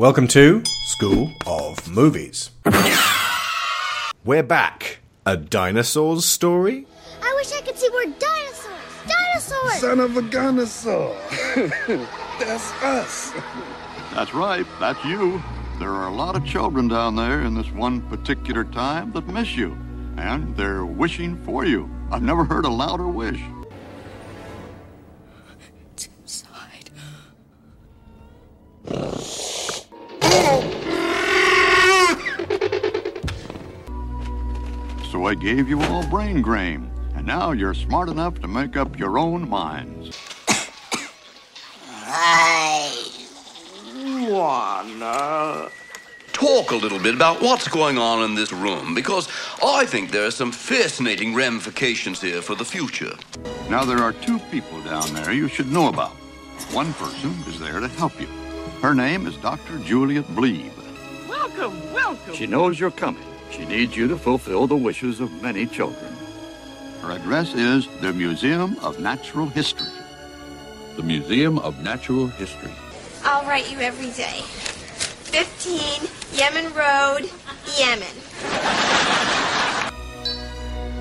Welcome to School of Movies. We're back. A dinosaur's story? I wish I could see more dinosaurs. Dinosaurs! Son of a dinosaur. That's us. That's right, that's you. There are a lot of children down there in this one particular time that miss you, and they're wishing for you. I've never heard a louder wish. It's Inside. So I gave you all brain grain, and now you're smart enough to make up your own minds. I Wanna talk a little bit about what's going on in this room because I think there are some fascinating ramifications here for the future. Now there are two people down there you should know about. One person is there to help you. Her name is Dr. Juliet Bleeb. Welcome, welcome. She knows you're coming. She needs you to fulfill the wishes of many children. Her address is the Museum of Natural History. The Museum of Natural History. I'll write you every day. 15 Yemen Road, Yemen.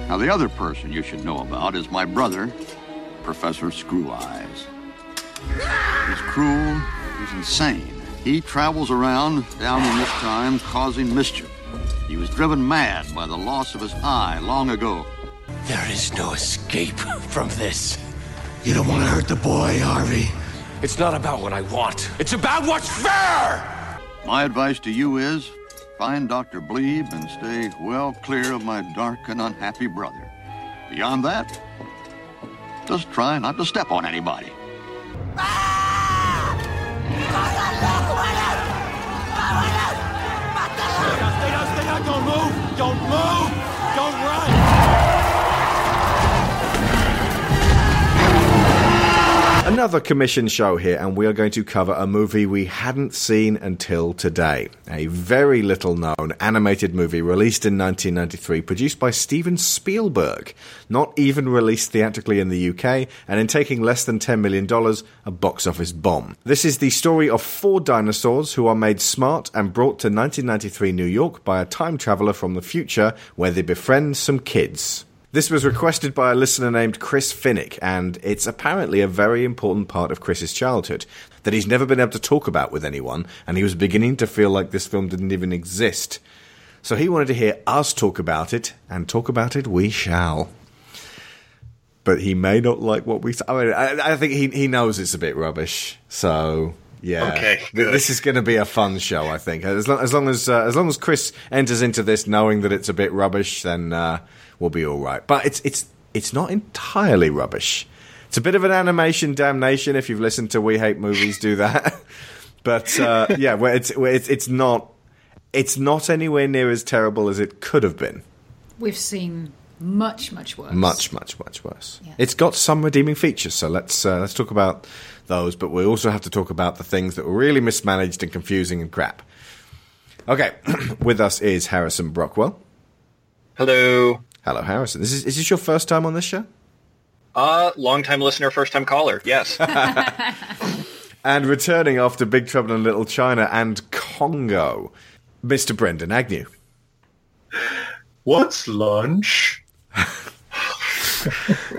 Now, the other person you should know about is my brother, Professor Screweyes. He's cruel, he's insane. He travels around down in this time causing mischief. He was driven mad by the loss of his eye long ago. There is no escape from this. You don't want to hurt the boy, Harvey. It's not about what I want. It's about what's fair! My advice to you is find Dr. Bleeb and stay well clear of my dark and unhappy brother. Beyond that, just try not to step on anybody. Stay don't move! Another commission show here, and we are going to cover a movie we hadn't seen until today. A very little known animated movie released in 1993, produced by Steven Spielberg. Not even released theatrically in the UK, and in taking less than $10 million, a box office bomb. This is the story of four dinosaurs who are made smart and brought to 1993 New York by a time traveler from the future where they befriend some kids. This was requested by a listener named Chris Finnick, and it's apparently a very important part of Chris's childhood that he's never been able to talk about with anyone, and he was beginning to feel like this film didn't even exist. So he wanted to hear us talk about it, and talk about it we shall. But he may not like what we. I mean, I, I think he he knows it's a bit rubbish. So yeah, Okay, good. this is going to be a fun show. I think as long as long as, uh, as long as Chris enters into this knowing that it's a bit rubbish, then uh, we'll be all right. But it's it's it's not entirely rubbish. It's a bit of an animation damnation. If you've listened to We Hate Movies, do that. but uh, yeah, where it's where it's it's not it's not anywhere near as terrible as it could have been. We've seen much, much worse. Much, much, much worse. Yeah. It's got some redeeming features, so let's uh, let's talk about those. But we also have to talk about the things that were really mismanaged and confusing and crap. Okay, with us is Harrison Brockwell. Hello. Hello, Harrison. This is is this your first time on this show? Uh, long time listener, first time caller. Yes. And returning after Big Trouble in Little China and Congo, Mr. Brendan Agnew. What's lunch?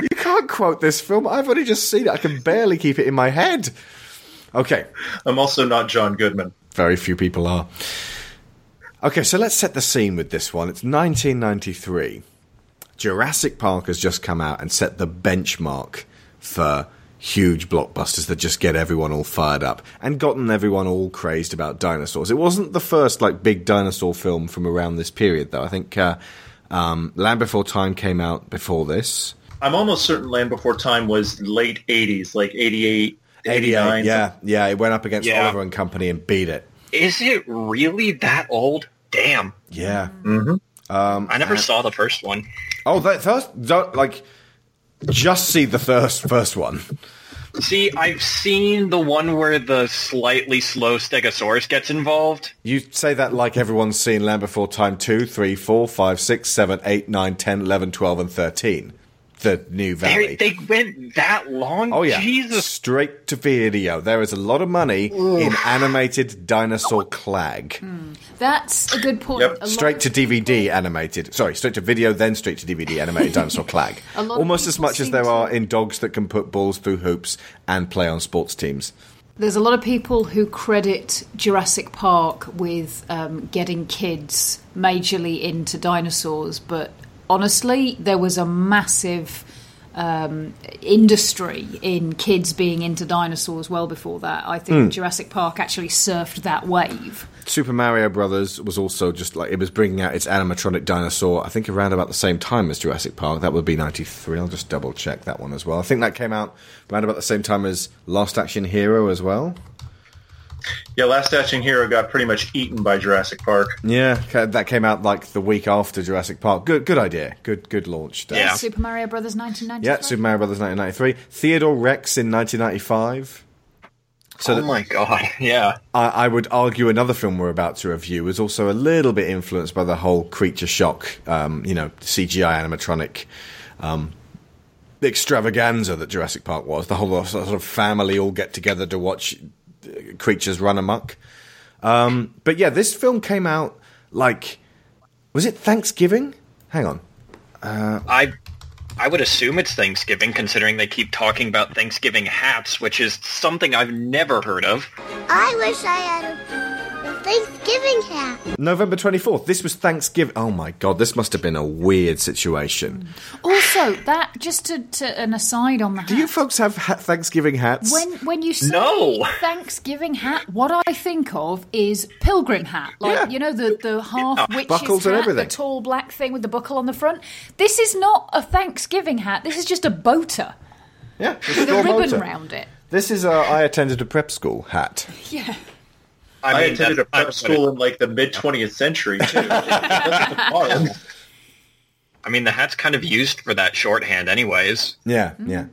You can't quote this film. I've only just seen it. I can barely keep it in my head. Okay. I'm also not John Goodman. Very few people are. Okay, so let's set the scene with this one. It's 1993. Jurassic Park has just come out and set the benchmark for huge blockbusters that just get everyone all fired up and gotten everyone all crazed about dinosaurs. It wasn't the first like big dinosaur film from around this period, though. I think uh, um, Land Before Time came out before this. I'm almost certain Land Before Time was late 80s, like 88, 89. yeah, yeah. It went up against Yeah. Oliver and Company and beat it. Is it really that old? Damn. Yeah. Mm-hmm. Um, I never saw the first one. Oh, that first, don't, like, just see the first first one. See, I've seen the one where the slightly slow Stegosaurus gets involved. You say that like everyone's seen Land Before Time 2, 3, 4, 5, 6, 7, 8, 9, 10, 11, 12, and 13. The New Valley. They, they went that long. Oh yeah, Jesus. straight to video. There is a lot of money in animated dinosaur clag. That's a good point. A straight to DVD animated. Sorry, straight to video, then straight to DVD animated dinosaur clag. A lot of Almost as much as there to- are in dogs that can put balls through hoops and play on sports teams. There's a lot of people who credit Jurassic Park with um, getting kids majorly into dinosaurs, but honestly, there was a massive um, industry in kids being into dinosaurs well before that. I think Mm. Jurassic Park actually surfed that wave. Super Mario Brothers was also just like it was bringing out its animatronic dinosaur. I think around about the same time as Jurassic Park. That would be '93. I'll just double check that one as well. I think that came out around about the same time as Last Action Hero as well. Yeah, Last Action Hero got pretty much eaten by Jurassic Park. Yeah, that came out like the week after Jurassic Park. Good, good idea. Good, good launch. Dave. Super Mario Brothers 1993. Yeah, Super Mario Brothers 1993. Theodore Rex in 1995. So oh my god, yeah. I, I would argue another film we're about to review was also a little bit influenced by the whole creature shock, um, you know, CGI animatronic um, extravaganza that Jurassic Park was. The whole sort of family all get together to watch creatures run amok. Um, but yeah, this film came out like, was it Thanksgiving? Hang on. Uh, I I would assume it's Thanksgiving, considering they keep talking about Thanksgiving hats, which is something I've never heard of. I wish I had a, a Thanksgiving hat. November 24th. This was Thanksgiving. Oh my god, this must have been a weird situation. Also, that just to, to an aside on the Do you folks have ha- Thanksgiving hats? When when you say No. Thanksgiving hat, what I think of is pilgrim hat, like you know the the half witches Buckles and hat, everything. the tall black thing with the buckle on the front. This is not a Thanksgiving hat. This is just a boater Yeah, with a ribbon round it. This is a I attended a prep school hat. Yeah. I, I mean, attended a that's prep school in like the mid 20th century too. That's fun. I mean, the hat's kind of used for that shorthand, anyways. Yeah, yeah.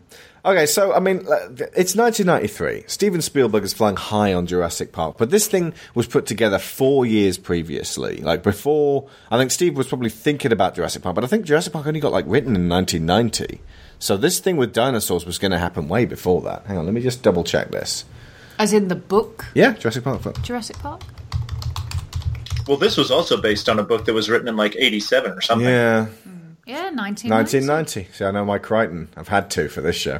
Okay, so I mean, uh, it's 1993. Steven Spielberg is flying high on Jurassic Park, but this thing was put together four years previously. Like before, I think Steve was probably thinking about Jurassic Park, but I think Jurassic Park only got like written in 1990. So this thing with dinosaurs was going to happen way before that. Hang on, let me just double check this. As in the book Yeah, Jurassic Park. Jurassic Park. Well, this was also based on a book that was written in like 87 or something. Yeah, Yeah, 1990. 1990. See, I know my Crichton. I've had to for this show.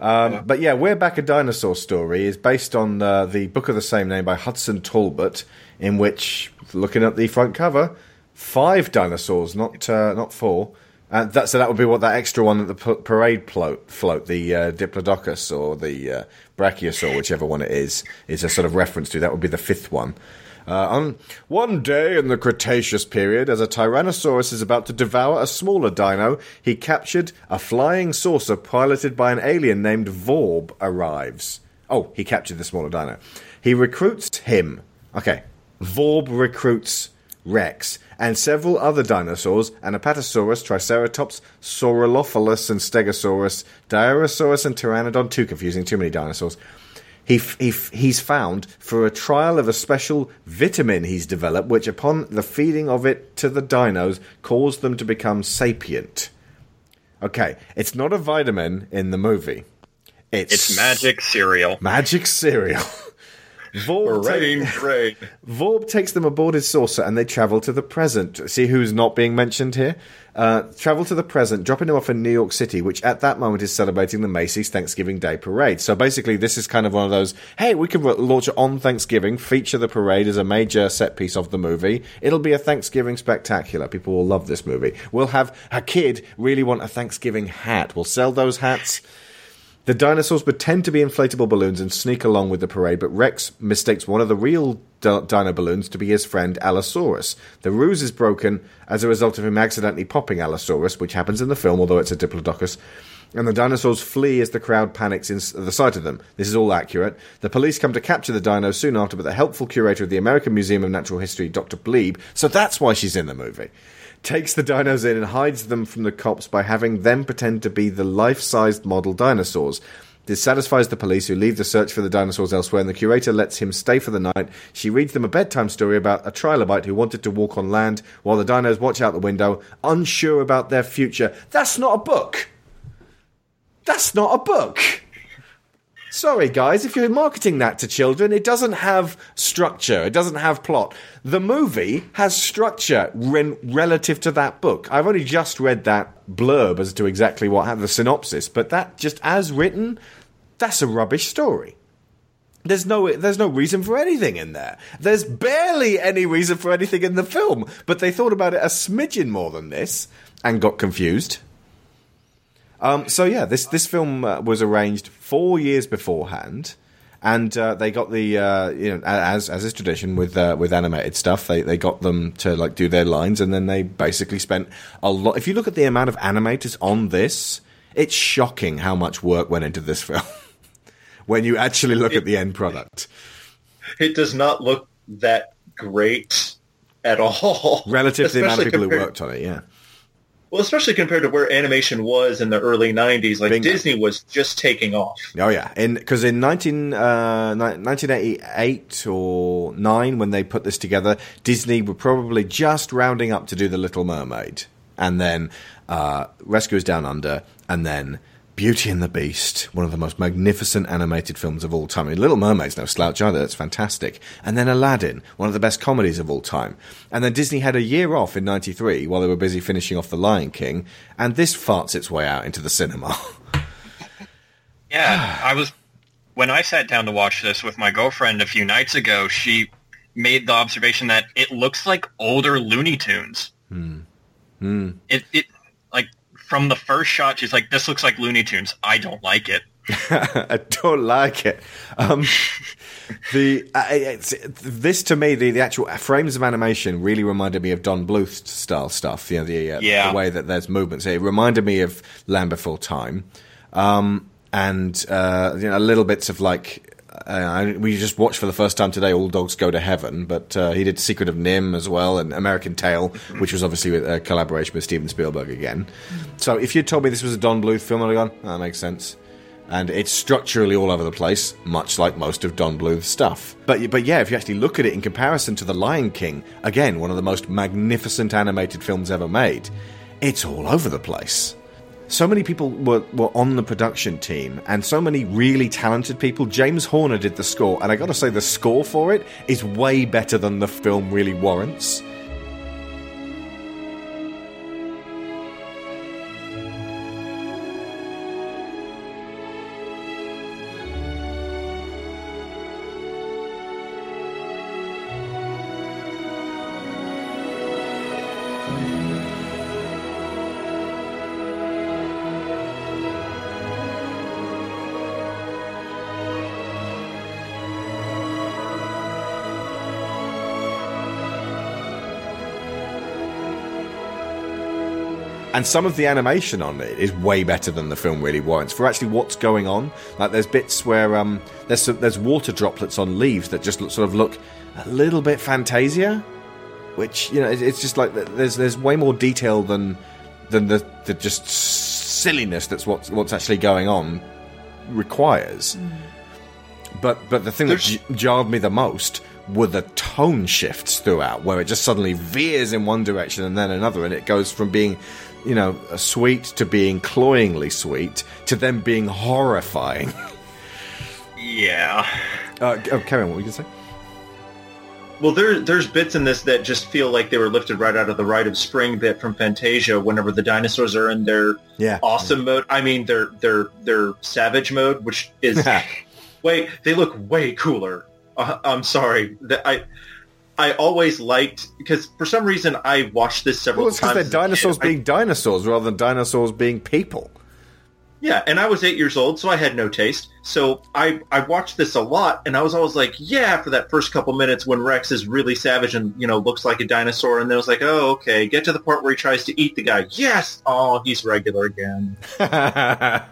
Um, But yeah, We're Back a Dinosaur Story is based on uh, the book of the same name by Hudson Talbott, in which, looking at the front cover, five dinosaurs, not uh, not four. Uh, that, so that would be what that extra one at the parade float, float the uh, Diplodocus or the uh, Brachiosaur, whichever one it is, is a sort of reference to. That would be the fifth one. Uh, on one day in the Cretaceous period, as a Tyrannosaurus is about to devour a smaller dino, he captured a flying saucer piloted by an alien named Vorb arrives. Oh, he captured the smaller dino. He recruits him. Okay. Vorb recruits Rex and several other dinosaurs Anapatosaurus, Triceratops, Saurolophilus, and Stegosaurus, Diorasaurus, and Pteranodon. Too confusing, too many dinosaurs. He, f- he f- he's found for a trial of a special vitamin he's developed, which, upon the feeding of it to the dinos, caused them to become sapient. Okay, it's not a vitamin in the movie. It's, It's magic cereal. Magic cereal. Vorb, Rain, take- rain. Vorb takes them aboard his saucer and they travel to the present. See who's not being mentioned here? Uh, travel to the present, dropping him off in New York City, which at that moment is celebrating the Macy's Thanksgiving Day Parade. So basically, this is kind of one of those hey, we can launch it on Thanksgiving, feature the parade as a major set piece of the movie. It'll be a Thanksgiving spectacular. People will love this movie. We'll have a kid really want a Thanksgiving hat. We'll sell those hats. The dinosaurs pretend to be inflatable balloons and sneak along with the parade, but Rex mistakes one of the real di- dino balloons to be his friend Allosaurus. The ruse is broken as a result of him accidentally popping Allosaurus, which happens in the film, although it's a Diplodocus. And the dinosaurs flee as the crowd panics in the sight of them. This is all accurate. The police come to capture the dinos soon after, but the helpful curator of the American Museum of Natural History, Dr. Bleeb, so that's why she's in the movie takes the dinos in and hides them from the cops by having them pretend to be the life-sized model dinosaurs. This satisfies the police, who leave the search for the dinosaurs elsewhere, and the curator lets him stay for the night. She reads them a bedtime story about a trilobite who wanted to walk on land, while the dinos watch out the window, unsure about their future. That's not a book! That's not a book. Sorry, guys, if you're marketing that to children, it doesn't have structure. It doesn't have plot. The movie has structure re- relative to that book. I've only just read that blurb as to exactly what happened, the synopsis, but that just as written, that's a rubbish story. There's no there's no reason for anything in there. There's barely any reason for anything in the film, but they thought about it a smidgen more than this and got confused. Um, so yeah, this this film uh, was arranged four years beforehand, and uh, they got the uh, you know as as is tradition with uh, with animated stuff, they they got them to like do their lines, and then they basically spent a lot. If you look at the amount of animators on this, it's shocking how much work went into this film. when you actually look at the end product, it does not look that great at all relative to the amount of people who worked on it. Yeah. Well, especially compared to where animation was in the early '90s, like Bingo. Disney was just taking off. Oh yeah, because in 19, uh, 1988 or nine, when they put this together, Disney were probably just rounding up to do the Little Mermaid, and then uh, Rescuers Down Under, and then Beauty and the Beast, one of the most magnificent animated films of all time. I mean, Little Mermaid's no slouch either, that's fantastic. And then Aladdin, one of the best comedies of all time. And then Disney had a year off in 93 while they were busy finishing off The Lion King, and this farts its way out into the cinema. yeah, I was. When I sat down to watch this with my girlfriend a few nights ago, she made the observation that it looks like older Looney Tunes. Hmm. Hmm. It, it from the first shot, she's like, "This looks like Looney Tunes. I don't like it." I don't like it. Um, the uh, this to me, the, the actual frames of animation really reminded me of Don Bluth style stuff. You know, the, uh, yeah. the way that there's movements. It reminded me of Land Before Time, um, and uh, you know, little bits of like uh, we just watched for the first time today All Dogs Go to Heaven, but uh, he did Secret of NIMH as well and American Tail, which was obviously a collaboration with Steven Spielberg again. So if you'd told me this was a Don Bluth film, I'd have gone, oh, that makes sense. And it's structurally all over the place, much like most of Don Bluth's stuff. But but yeah, if you actually look at it in comparison to The Lion King, again, one of the most magnificent animated films ever made, it's all over the place so many people were, were on the production team and so many really talented people. James Horner did the score, and I gotta say, the score for it is way better than the film really warrants. And some of the animation on it is way better than the film really warrants for actually what's going on. Like there's bits where um, there's there's water droplets on leaves that just look, sort of look a little bit Fantasia, which you know it's just like there's there's way more detail than than the the just silliness that's what's what's actually going on requires. Mm. But but the thing there's... that j- jarred me the most were the tone shifts throughout, where it just suddenly veers in one direction and then another, and it goes from being you know, sweet to being cloyingly sweet to them being horrifying. Yeah. Uh, oh, Karen, what were you going to say? Well, there, there's bits in this that just feel like they were lifted right out of the Rite of Spring bit from Fantasia. Whenever the dinosaurs are in their yeah. awesome mode, I mean their their their savage mode, which is wait, they look way cooler. Uh, I'm sorry, that I I always liked because for some reason I watched this several well, it's times. Because they're dinosaurs being I, dinosaurs rather than dinosaurs being people. Yeah, and I was eight years old, so I had no taste. So I I watched this a lot, and I was always like, yeah, for that first couple minutes when Rex is really savage and you know looks like a dinosaur, and then I was like, oh, okay, get to the part where he tries to eat the guy. Yes, oh, he's regular again. yeah,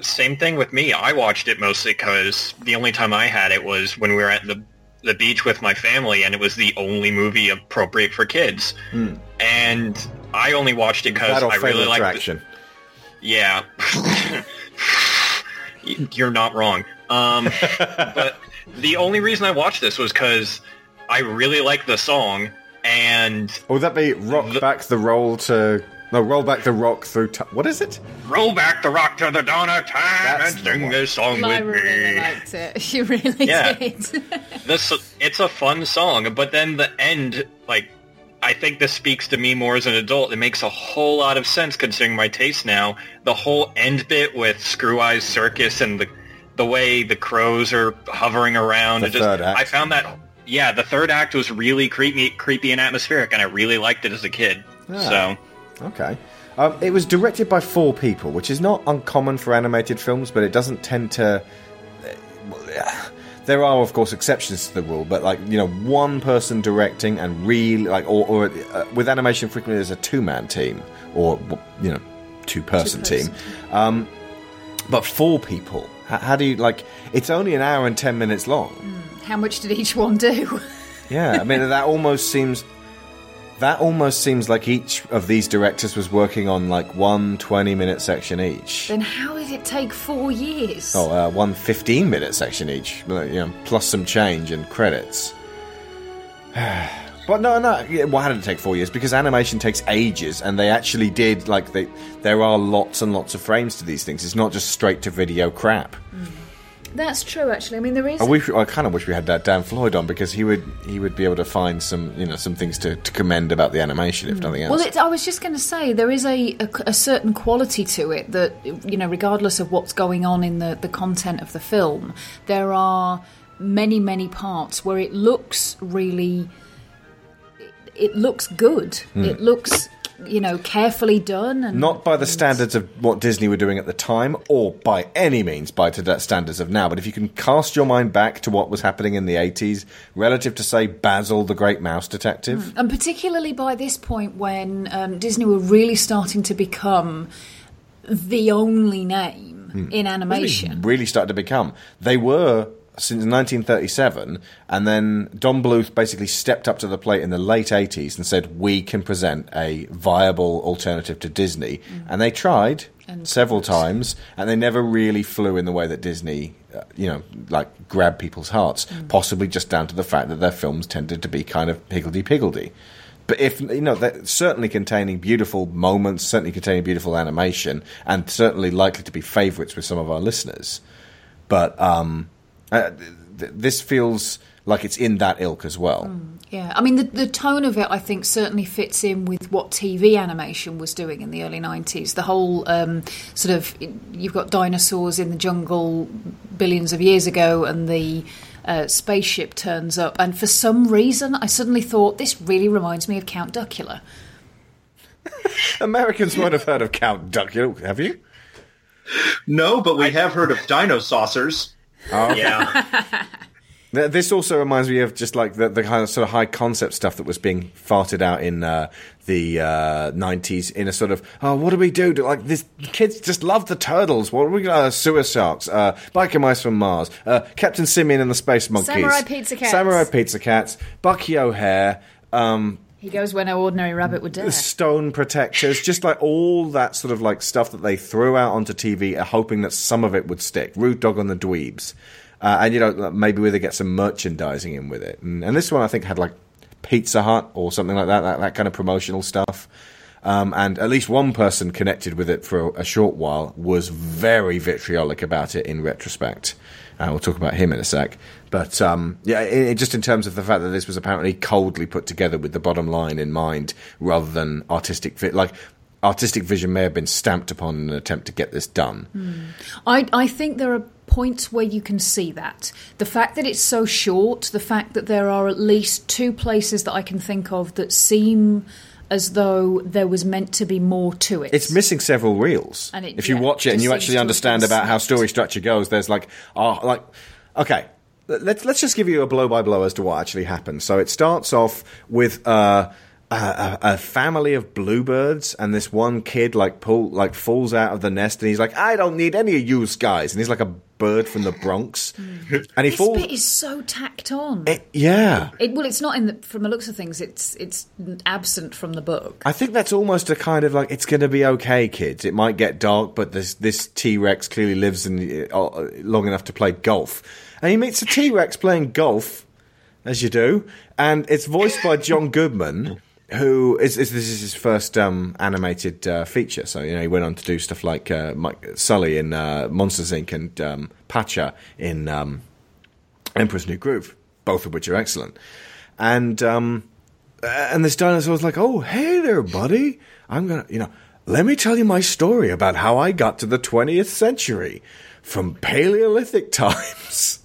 same thing with me. I watched it mostly because the only time I had it was when we were at the the beach with my family, and it was the only movie appropriate for kids. Hmm. And I only watched it because I really liked. The, yeah, you're not wrong. Um, but the only reason I watched this was because I really liked the song, and would that be rock the, back the roll to No, roll back the rock through. T- what is it? Roll back the rock to the dawn of time That's and sing this song Lyra with me. really liked it. She really Yeah. did. This it's a fun song, but then the end, like, I think this speaks to me more as an adult. It makes a whole lot of sense considering my taste now. The whole end bit with Screweyes Circus and the the way the crows are hovering around. The just, third act. I found that. Yeah, the third act was really creepy, creepy and atmospheric, and I really liked it as a kid. Ah. So Okay. Um, it was directed by four people, which is not uncommon for animated films, but it doesn't tend to. There are, of course, exceptions to the rule, but like you know, one person directing and really like, or, or uh, with animation, frequently there's a two-man team or you know, two-person team. Two-person. Um, but four people. How, how do you like? It's only an hour and ten minutes long. How much did each one do? Yeah, I mean that almost seems that almost seems like each of these directors was working on like one 20 minute section each. then how did it take four years? Oh, uh, one 15 minute section each, you know, plus some change and credits. but no, no. yeah, Why did it take four years? Because animation takes ages, and they actually did like they. There are lots and lots of frames to these things. It's not just straight to video crap. That's true, actually. I mean, there is. I wish I kind of wish we had that Dan Floyd on because he would he would be able to find some you know some things to, to commend about the animation if nothing else. Well, I was just going to say there is a, a, a certain quality to it that you know, regardless of what's going on in the, the content of the film, there are many many parts where it looks really, it, looks good. Hmm. It looks you know carefully done and Not by the standards of what Disney were doing at the time, or by any means by to the standards of now. But if you can cast your mind back to what was happening in the eighties, relative to say Basil the Great Mouse Detective, And particularly by this point when um, Disney were really starting to become the only name Hmm. in animation. really started to become. They were since 1937, and then Don Bluth basically stepped up to the plate in the late 80s and said, "We can present a viable alternative to Disney." And they tried And several times, and they never really flew in the way that Disney, uh, you know, like grabbed people's hearts. Possibly just down to the fact that their films tended to be kind of higgledy piggledy. But if you know, they're certainly containing beautiful moments, certainly containing beautiful animation, and certainly likely to be favourites with some of our listeners. But um, uh, th- this feels like it's in that ilk as well. Yeah, I mean the the tone of it, I think, certainly fits in with what TV animation was doing in the early '90s. The whole um, sort of you've got dinosaurs in the jungle billions of years ago, and the uh, spaceship turns up, and for some reason, I suddenly thought this really reminds me of Count Duckula. Americans might have heard of Count Duckula, have you? No, but we have heard of dino saucers. Oh, yeah, This also reminds me of just like the, the kind of sort of high concept stuff that was being farted out in uh, the uh, 90s in a sort of, oh, what do we do? do like, this kids just love the turtles. What are we going to, uh, sewer sharks, uh, biker mice from Mars, uh, Captain Simian and the Space Monkeys, Samurai Pizza Cats. Samurai Pizza Cats, Bucky O'Hare, um, He goes where no ordinary rabbit would dare. stone protectors, just like all that sort of like stuff that they threw out onto TV, uh, hoping that some of it would stick. Rude Dog on the Dweebs, uh, and you know maybe we they get some merchandising in with it. And, and this one I think had like Pizza Hut or something like that, that, that kind of promotional stuff. Um, and at least one person connected with it for a, a short while was very vitriolic about it in retrospect. Uh, we'll talk about him in a sec. But um, yeah, it, it- just in terms of the fact that this was apparently coldly put together with the bottom line in mind, rather than artistic vi- like artistic vision may have been stamped upon in an attempt to get this done. I, I think there are points where you can see that. The fact that it's so short, the fact that there are at least two places that I can think of that seem as though there was meant to be more to it. It's missing several reels. And it- if you yeah, watch it and you actually understand about how story structure goes, there's like, oh, like, okay, let's let's just give you a blow by blow as to what actually happens. So it starts off with uh, a, a, a family of bluebirds, and this one kid like pull like falls out of the nest, and he's like, I don't need any of you guys, and he's like a bird from the Bronx, and he this falls. bit is so tacked on. yeah, It, well, it's not in the from the looks of things. It's it's absent from the book. I think that's almost a kind of like it's going to be okay, kids. It might get dark, but this this T Rex clearly lives in uh, long enough to play golf, and he meets a T Rex playing golf, as you do, and it's voiced by John Goodman, who is, is this is his first um, animated uh, feature. So you know he went on to do stuff like uh, Mike, Sully in uh, Monsters Inc. and um, Pacha in um, Emperor's New Groove, both of which are excellent. And um, and this dinosaur was like, "Oh, hey there, buddy. I'm gonna, you know, let me tell you my story about how I got to the 20th century from Paleolithic times."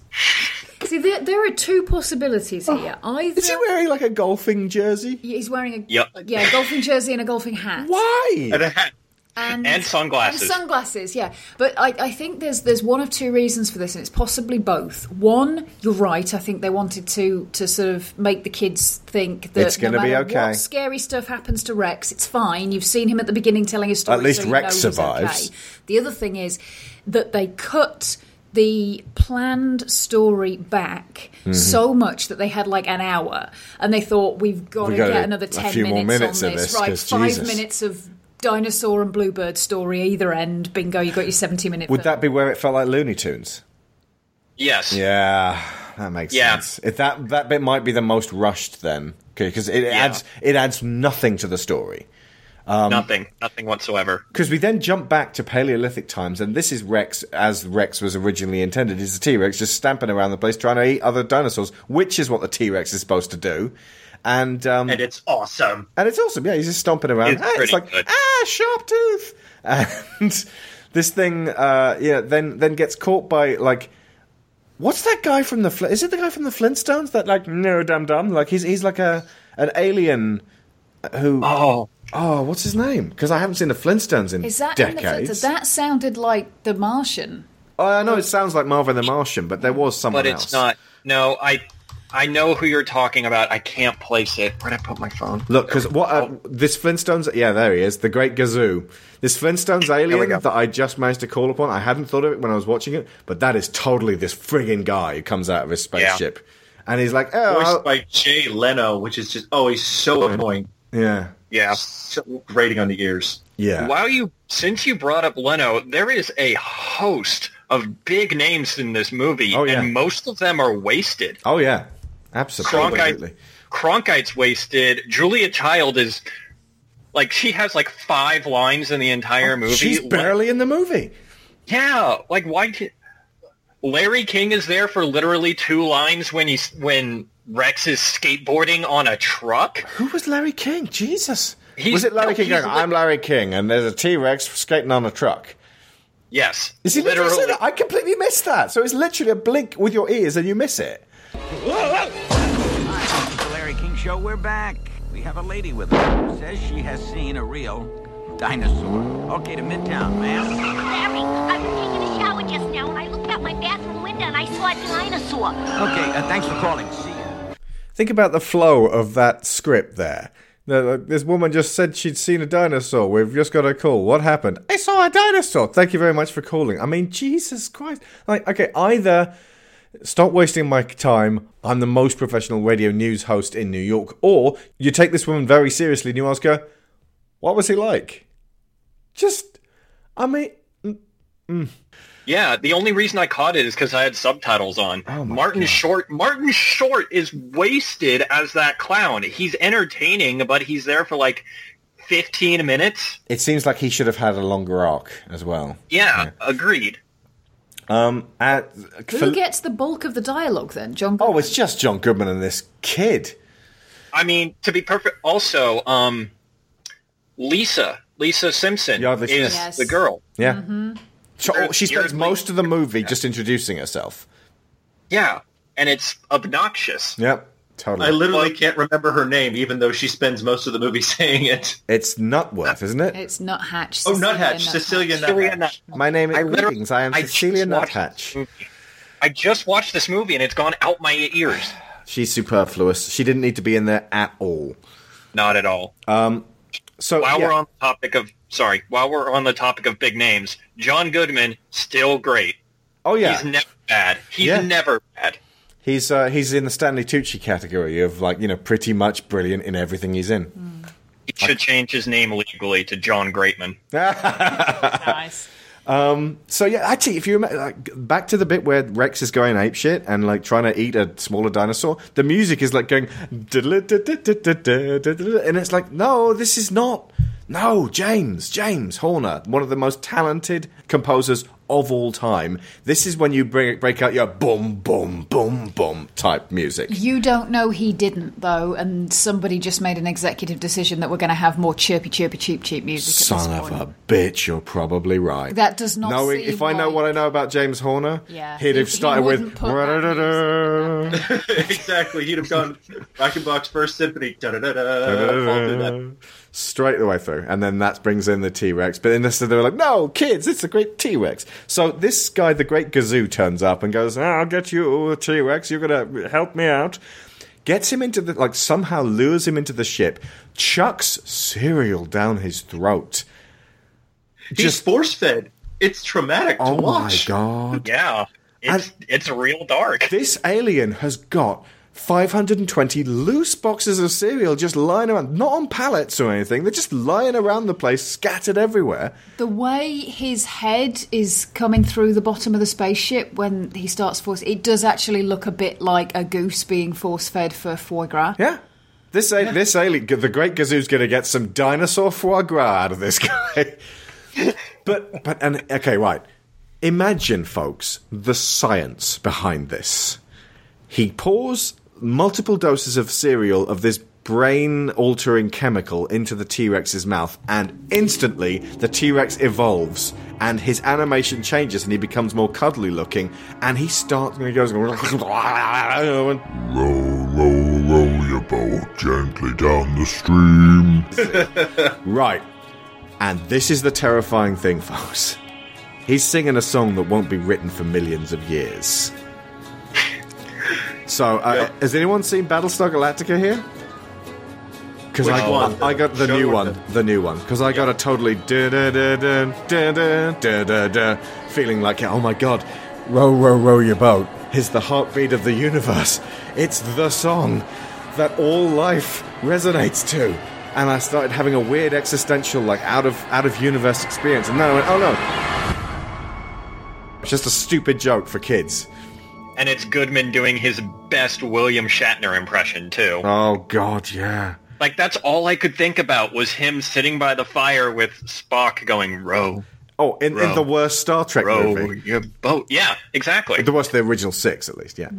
See, there, there are two possibilities oh, here. Either Is he wearing like a golfing jersey? he's wearing a Yep. yeah golfing jersey and a golfing hat. Why? And a hat. and, And sunglasses. And sunglasses, yeah. But I, I think there's there's one of two reasons for this, and it's possibly both. One, you're right. I think they wanted to to sort of make the kids think that It's gonna no be okay. what scary stuff happens to Rex, it's fine. You've seen him at the beginning telling his story. At least so you Rex know survives. okay. The other thing is that they cut the planned story back Mhm. so much that they had like an hour and they thought we've got We to get do another a 10 few more minutes, minutes on of this, this, right 'cause five Jesus. minutes of dinosaur and bluebird story either end bingo you got your 70 minute Would film. that be where it felt like Looney Tunes? Yes. Yeah, that makes Yeah. sense. If that that bit might be the most rushed then, because it adds it adds nothing to the story. Um, nothing. Nothing whatsoever. Because we then jump back to Paleolithic times, and this is Rex as Rex was originally intended. He's a T Rex just stamping around the place trying to eat other dinosaurs, which is what the T Rex is supposed to do. And um, And it's awesome. and it's awesome. Yeah, he's just stomping around. It's Ah, It's, like good. ah, sharp tooth. And this thing, uh, yeah, then then gets caught by like. What's that guy from the? Fl- Is it the guy from the Flintstones? That like no dum dum. Like he's he's like a an alien who. Oh, oh, what's his name? Because I haven't seen the Flintstones in is that in the, decades. that sounded like the martian Oh, I know it sounds like Marvin the Martian, but there was someone else. but it's else. not. No, I I know who you're talking about. I can't place it. Where'd I put my phone? Look, because what uh, this Flintstones? Yeah, there he is, the Great Gazoo. This Flintstones alien that I just managed to call upon. I hadn't thought of it when I was watching it, but that is totally this friggin' guy who comes out of his spaceship, and he's like, "Oh, Voiced I'll- by Jay Leno, which is just oh, he's so annoying. Yeah, Yeah. Grating on the ears. yeah." While you, since you brought up Leno, there is a host of big names in this movie, Oh, yeah. and most of them are wasted. Oh yeah, absolutely. Cronkite, Cronkite's wasted. Julia Child is like she has like five lines in the entire oh, movie. Oh, She's barely in the movie. Yeah, like why? Larry King is there for literally two lines when he's when Rex is skateboarding on a truck. Who was Larry King? Jesus, He's- was it Larry no, King he's going? li- I'm Larry King, and there's a T Rex skating on a truck. Yes, Is he literally? saying that? I completely missed that. So it's literally a blink with your ears, and you miss it. Hi, the Larry King Show. We're back. We have a lady with us who says she has seen a real dinosaur. Okay, to Midtown, ma'am. Larry, I was taking a shower just now and I looked out my bathroom window and I saw a dinosaur. Okay, uh, thanks for calling. See ya. Think about the flow of that script there. The- the- This woman just said she'd seen a dinosaur. We've just got a call. What happened? I saw a dinosaur. Thank you very much for calling. I mean, Jesus Christ. Like, okay, either stop wasting my time. I'm the most professional radio news host in New York, or you take this woman very seriously and you ask her, "What was he like?" Just, I mean, mm, mm. Yeah, the only reason I caught it is because I had subtitles on. Oh Martin Short. Martin Short is wasted as that clown. He's entertaining, but he's there for like fifteen minutes. it seems like he should have had a longer arc as well. Yeah, agreed. Um, at, who gets the bulk of the dialogue then john oh, it's just John Goodman and this kid. I mean, to be perfect, also, um, Lisa, Lisa Simpson Yeardley is Smith. the girl. Yeah. Mm-hmm. So, she spends Yeardley- most of the movie just introducing herself. Yeah, and it's obnoxious. Yep, totally. I literally can't remember her name, even though she spends most of the movie saying it. It's Nutworth, isn't it? it's nuthatch Oh, Cecilia Nuthatch, Cecilia Cecilia Nuthatch. My name is I Greetings. I am I Cecilia just watched Nuthatch. I just watched this movie and it's gone out my ears. She's superfluous. She didn't need to be in there at all. Not at all. Um, so while yeah. we're on the topic of sorry, while we're on the topic of big names, John Goodman still great. oh yeah, He's never bad. He's Yeah. never bad. he's uh, he's in the Stanley Tucci category of like you know pretty much brilliant in everything he's in. He should change his name legally to John Greatman. nice Um, so yeah, actually, if you remember, like, back to the bit where Rex is going ape shit and like trying to eat a smaller dinosaur, the music is like going, and it's like, no, this is not. No, James, James Horner, one of the most talented composers of all time. This is when you break, break out your boom, boom, boom, boom type music. You don't know he didn't, though, and somebody just made an executive decision that we're going to have more chirpy, chirpy, cheap, cheap music. Son of a bitch, you're probably right. That does not Knowing, seem if I know what I know about James Horner, Yeah, he'd he- have he started with. put that exactly. He'd have gone Reichenbach's First Symphony. Da-da-da-da, fall through that. Straight the way through, and then that brings in the T Rex. But instead, they were like, "No, kids, it's a great T Rex." So this guy, the Great Gazoo, turns up and goes, ah, "I'll get you, T Rex. You're gonna help me out." Gets him into the like somehow lures him into the ship, chucks cereal down his throat. He's Just force fed. It's traumatic to Oh my god! Yeah, it's it's real dark. This alien has got 520 loose boxes of cereal just lying around, not on pallets or anything. They're just lying around the place, scattered everywhere. The way his head is coming through the bottom of the spaceship when he starts force, it does actually look a bit like a goose being force fed for foie gras. Yeah. This a- this alien, the Great Gazoo's going to get some dinosaur foie gras out of this guy. but but and okay, right. Imagine, folks, the science behind this. He pours multiple doses of cereal of this brain altering chemical into the T Rex's mouth, and instantly the T Rex evolves and his animation changes and he becomes more cuddly looking and he starts and he goes and Row, row, row your boat gently down the stream. Right. And this is the terrifying thing, folks. He's singing a song that won't be written for millions of years. So, uh, has anyone seen Battlestar Galactica here? Because I, one? I got the Show new one, the new one. Because I got a totally da da da da da da da da da feeling like, oh my god, row row row your boat is the heartbeat of the universe. It's the song that all life resonates to. And I started having a weird existential, like out of out of universe experience. And then I went, oh no, it's just a stupid joke for kids. And it's Goodman doing his best William Shatner impression too. Oh god, yeah. Like that's all I could think about was him sitting by the fire with Spock going row. Oh, in, in the worst Star Trek Row movie. your boat. Yeah, exactly. The worst, the original six, at least. Yeah.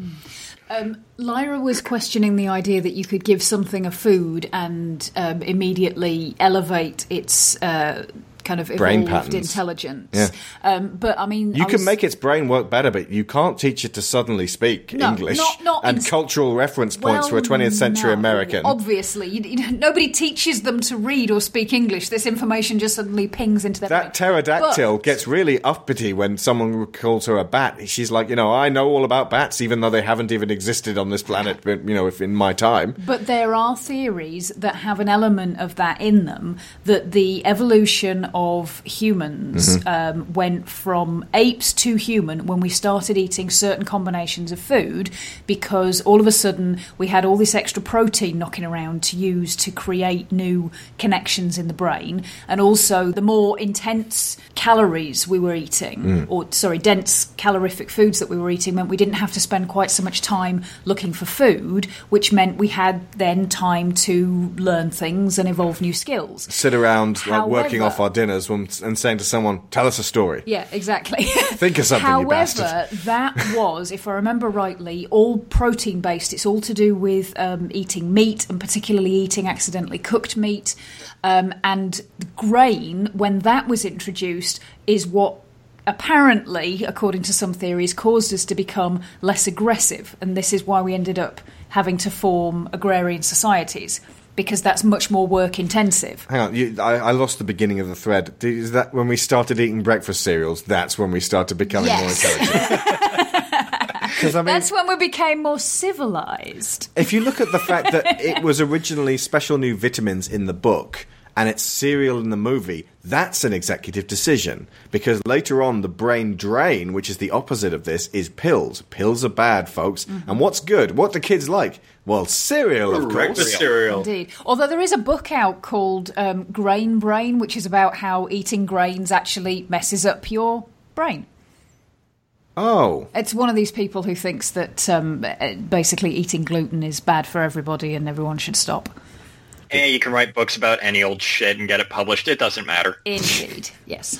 Um, Lyra was questioning the idea that you could give something a food and um, immediately elevate its uh, kind of Brain evolved patterns. intelligence. Yeah. Um, but I mean, You I can make its brain work better, but you can't teach it to suddenly speak No, English not- not and in- cultural reference points for a 20th century no, American. Obviously, you, you, nobody teaches them to read or speak English. This information just suddenly pings into their That brain. pterodactyl But- gets really uppity when someone calls her a bat. She's like, you know, I know all about bats, even though they haven't even existed on this planet, but, you know, if in my time. But there are theories that have an element of that in them. That the evolution of humans Mhm. um, went from apes to human when we started eating certain combinations of food, because all of a sudden we had all this extra protein knocking around to use to create new connections in the brain, and also the more intense calories we were eating, Mm. or sorry, dense calorific foods that we were eating meant we didn't have to spend quite so much time looking for food, which meant we had then time to learn things and evolve new skills. Sit around like, working off our dinners and saying to someone, tell us a story. Yeah, exactly. Think of something, However, that was, if I remember rightly, all protein based. It's all to do with um, eating meat and particularly eating accidentally cooked meat. Um, and grain, when that was introduced, is what apparently, according to some theories, caused us to become less aggressive. And this is why we ended up having to form agrarian societies. Because that's much more work intensive. Hang on, you, I, I lost the beginning of the thread. Is that when we started eating breakfast cereals? That's when we started becoming Yes. more intelligent. I mean, That's when we became more civilized. if you look at the fact that it was originally special new vitamins in the book, and it's cereal in the movie, that's an executive decision. Because later on, the brain drain, which is the opposite of this, is pills. Pills are bad, folks. Mm-hmm. And what's good? What do kids like? Well, cereal, of course. Breakfast cereal. Indeed. Although there is a book out called um, Grain Brain, which is about how eating grains actually messes up your brain. Oh. It's one of these people who thinks that um, uh, basically eating gluten is bad for everybody and everyone should stop. Yeah, you can write books about any old shit and get it published. It doesn't matter. Indeed, yes.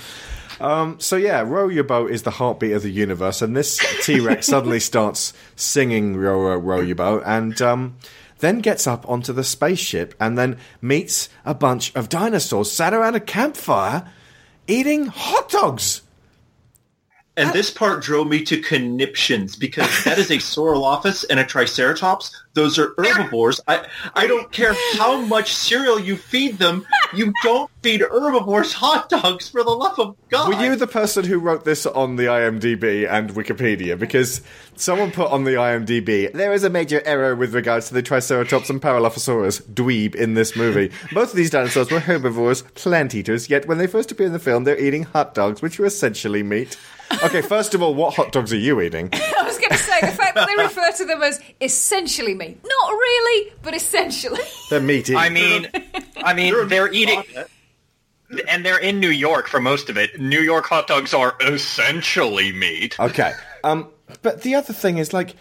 Um, so yeah, row your boat is the heartbeat of the universe, and this T Rex suddenly starts singing "Row, row, row your boat," and um, then gets up onto the spaceship, and then meets a bunch of dinosaurs sat around a campfire eating hot dogs. And uh, this part drove me to conniptions because that is a Saurolophus and a Triceratops. Those are herbivores. I I don't care how much cereal you feed them. You don't feed herbivores hot dogs for the love of God. Were you the person who wrote this on the IMDb and Wikipedia? Because someone put on the IMDb, there is a major error with regards to the Triceratops and Parasaurolophus dweeb in this movie. Both of these dinosaurs were herbivores, plant eaters, yet when they first appear in the film, they're eating hot dogs, which are essentially meat. Okay, first of all, what hot dogs are you eating? I was going to say the fact that they refer to them as essentially meat. Not really, but essentially. They're meat I mean, I mean, they're eating, and they're in New York for most of it. New York hot dogs are essentially meat. Okay. Um, but the other thing is like,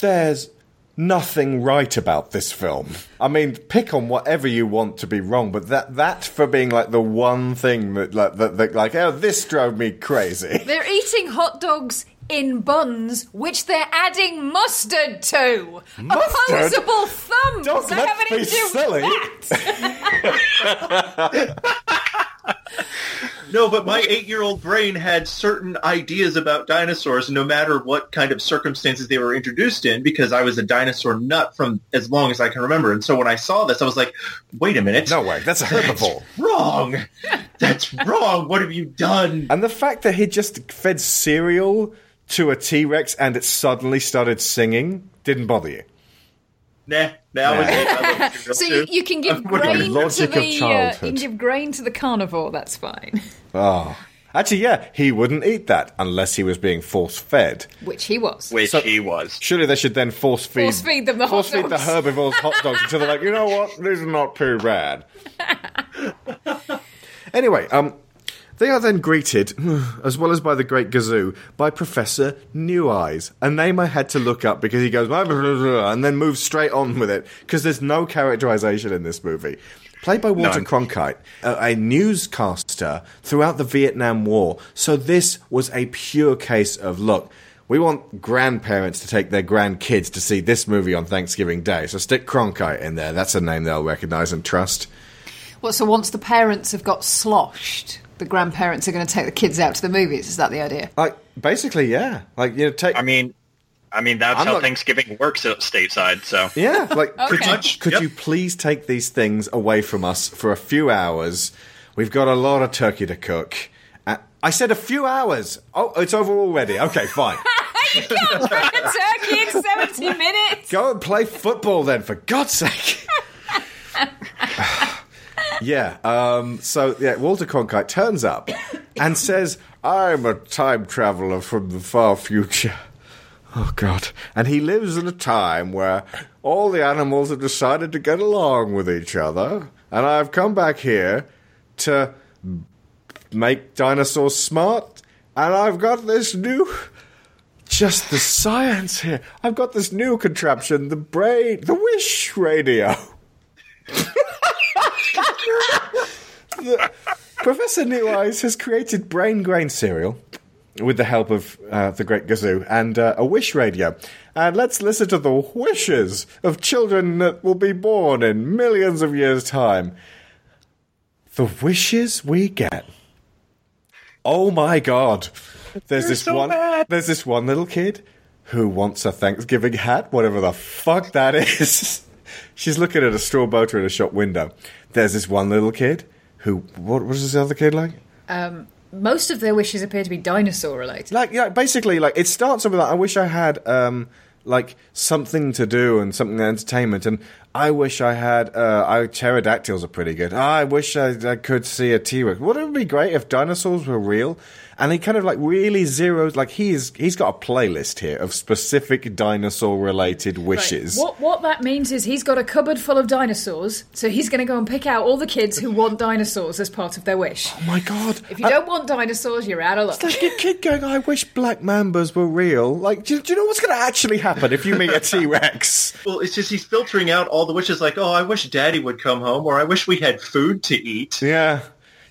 there's nothing right about this film. I mean, pick on whatever you want to be wrong, but that that for being like the one thing that like that, that like oh this drove me crazy. They're eating hot dogs in buns, which they're adding mustard to. Mustard? Opposable thumbs. Don't they let's have anything be do silly. No, but my eight-year-old brain had certain ideas about dinosaurs, no matter what kind of circumstances they were introduced in, because I was a dinosaur nut from as long as I can remember. And so when I saw this, I was like, "Wait a minute! No way, that's a herbivore. wrong. That's wrong. What have you done?" And the fact that he just fed cereal to a T Rex and it suddenly started singing didn't bother you. Nah, now nah. So you, you can give grain to logic of the uh, you can give grain to the carnivore. That's fine. Oh. Actually, yeah, he wouldn't eat that unless he was being force fed. Which he was. Which he was. Surely they should then force feed Force feed them the hot force feed the herbivores hot dogs until they're like, you know what, this is not too bad. anyway, um, they are then greeted, as well as by the great Gazoo, by Professor Neweyes, a name I had to look up because he goes and then moves straight on with it because there's no characterization in this movie. Played by Walter None. Cronkite, a, a newscaster throughout the Vietnam War. So this was a pure case of look. We want grandparents to take their grandkids to see this movie on Thanksgiving Day. So stick Cronkite in there. That's a name they'll recognize and trust. Well, so once the parents have got sloshed, the grandparents are going to take the kids out to the movies. Is that the idea? Like basically, yeah. Like you know, take. I mean, I mean that's I'm how not- Thanksgiving works at stateside. So Yeah, like could you Okay. could you please take these things away from us for a few hours? We've got a lot of turkey to cook. Uh, I said a few hours. Oh, it's over already. Okay, fine. you can't cook a turkey in 70 minutes. Go and play football then, for God's sake. yeah. Um, so yeah, Walter Cronkite turns up and says, "I'm a time traveler from the far future." Oh God! And he lives in a time where all the animals have decided to get along with each other, and I've come back here to make dinosaurs smart, and I've got this new. Just the science here. I've got this new contraption, the brain, the wish radio. Professor Neweyes has created brain grain cereal with the help of uh, the great Gazoo and uh, a wish radio. And let's listen to the wishes of children that will be born in millions of years' time. The wishes we get. Oh my god. There's this one there's this one little kid who wants a Thanksgiving hat, whatever the fuck that is. She's looking at a straw boater in a shop window. There's this one little kid who what was this other kid like? Um, most of their wishes appear to be dinosaur related. Like yeah, basically like it starts off with like, I wish I had um like something to do and something entertainment. And I wish I had. Uh, I, pterodactyls are pretty good. I wish I, I could see a T Rex. Wouldn't it be great if dinosaurs were real? And he kind of like really zeroes. Like he's he's got a playlist here of specific dinosaur related wishes. Right. What what that means is he's got a cupboard full of dinosaurs, so he's going to go and pick out all the kids who want dinosaurs as part of their wish. Oh my god! If you don't want dinosaurs, you're out of luck. It's like a kid going, "I wish black mambas were real." Like, do, do you know what's going to actually happen if you meet a T Rex? Well, it's just he's filtering out all the wishes. Like, oh, I wish Daddy would come home, or I wish we had food to eat. Yeah.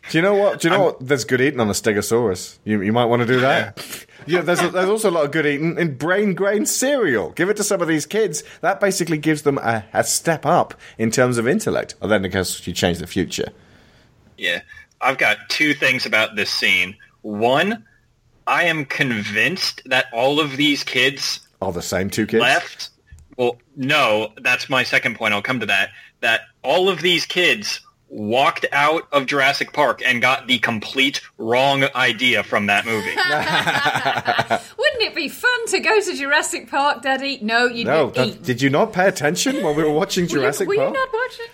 Do you know what? Do you know what? There's good eating on a Stegosaurus. You, you might want to do that. Yeah, there's, a, there's also a lot of good eating in brain grain cereal. Give it to some of these kids. That basically gives them a, a step up in terms of intellect. And then, of course, you change the future. Yeah. I've got two things about this scene. One, I am convinced that all of these kids Are the same two kids? left. Well, no, that's my second point. I'll come to that. That all of these kids walked out of Jurassic Park and got the complete wrong idea from that movie. Wouldn't it be fun to go to Jurassic Park, Daddy? No, you No, eat. that, did you not pay attention while we were watching Were you- Jurassic were you not watching?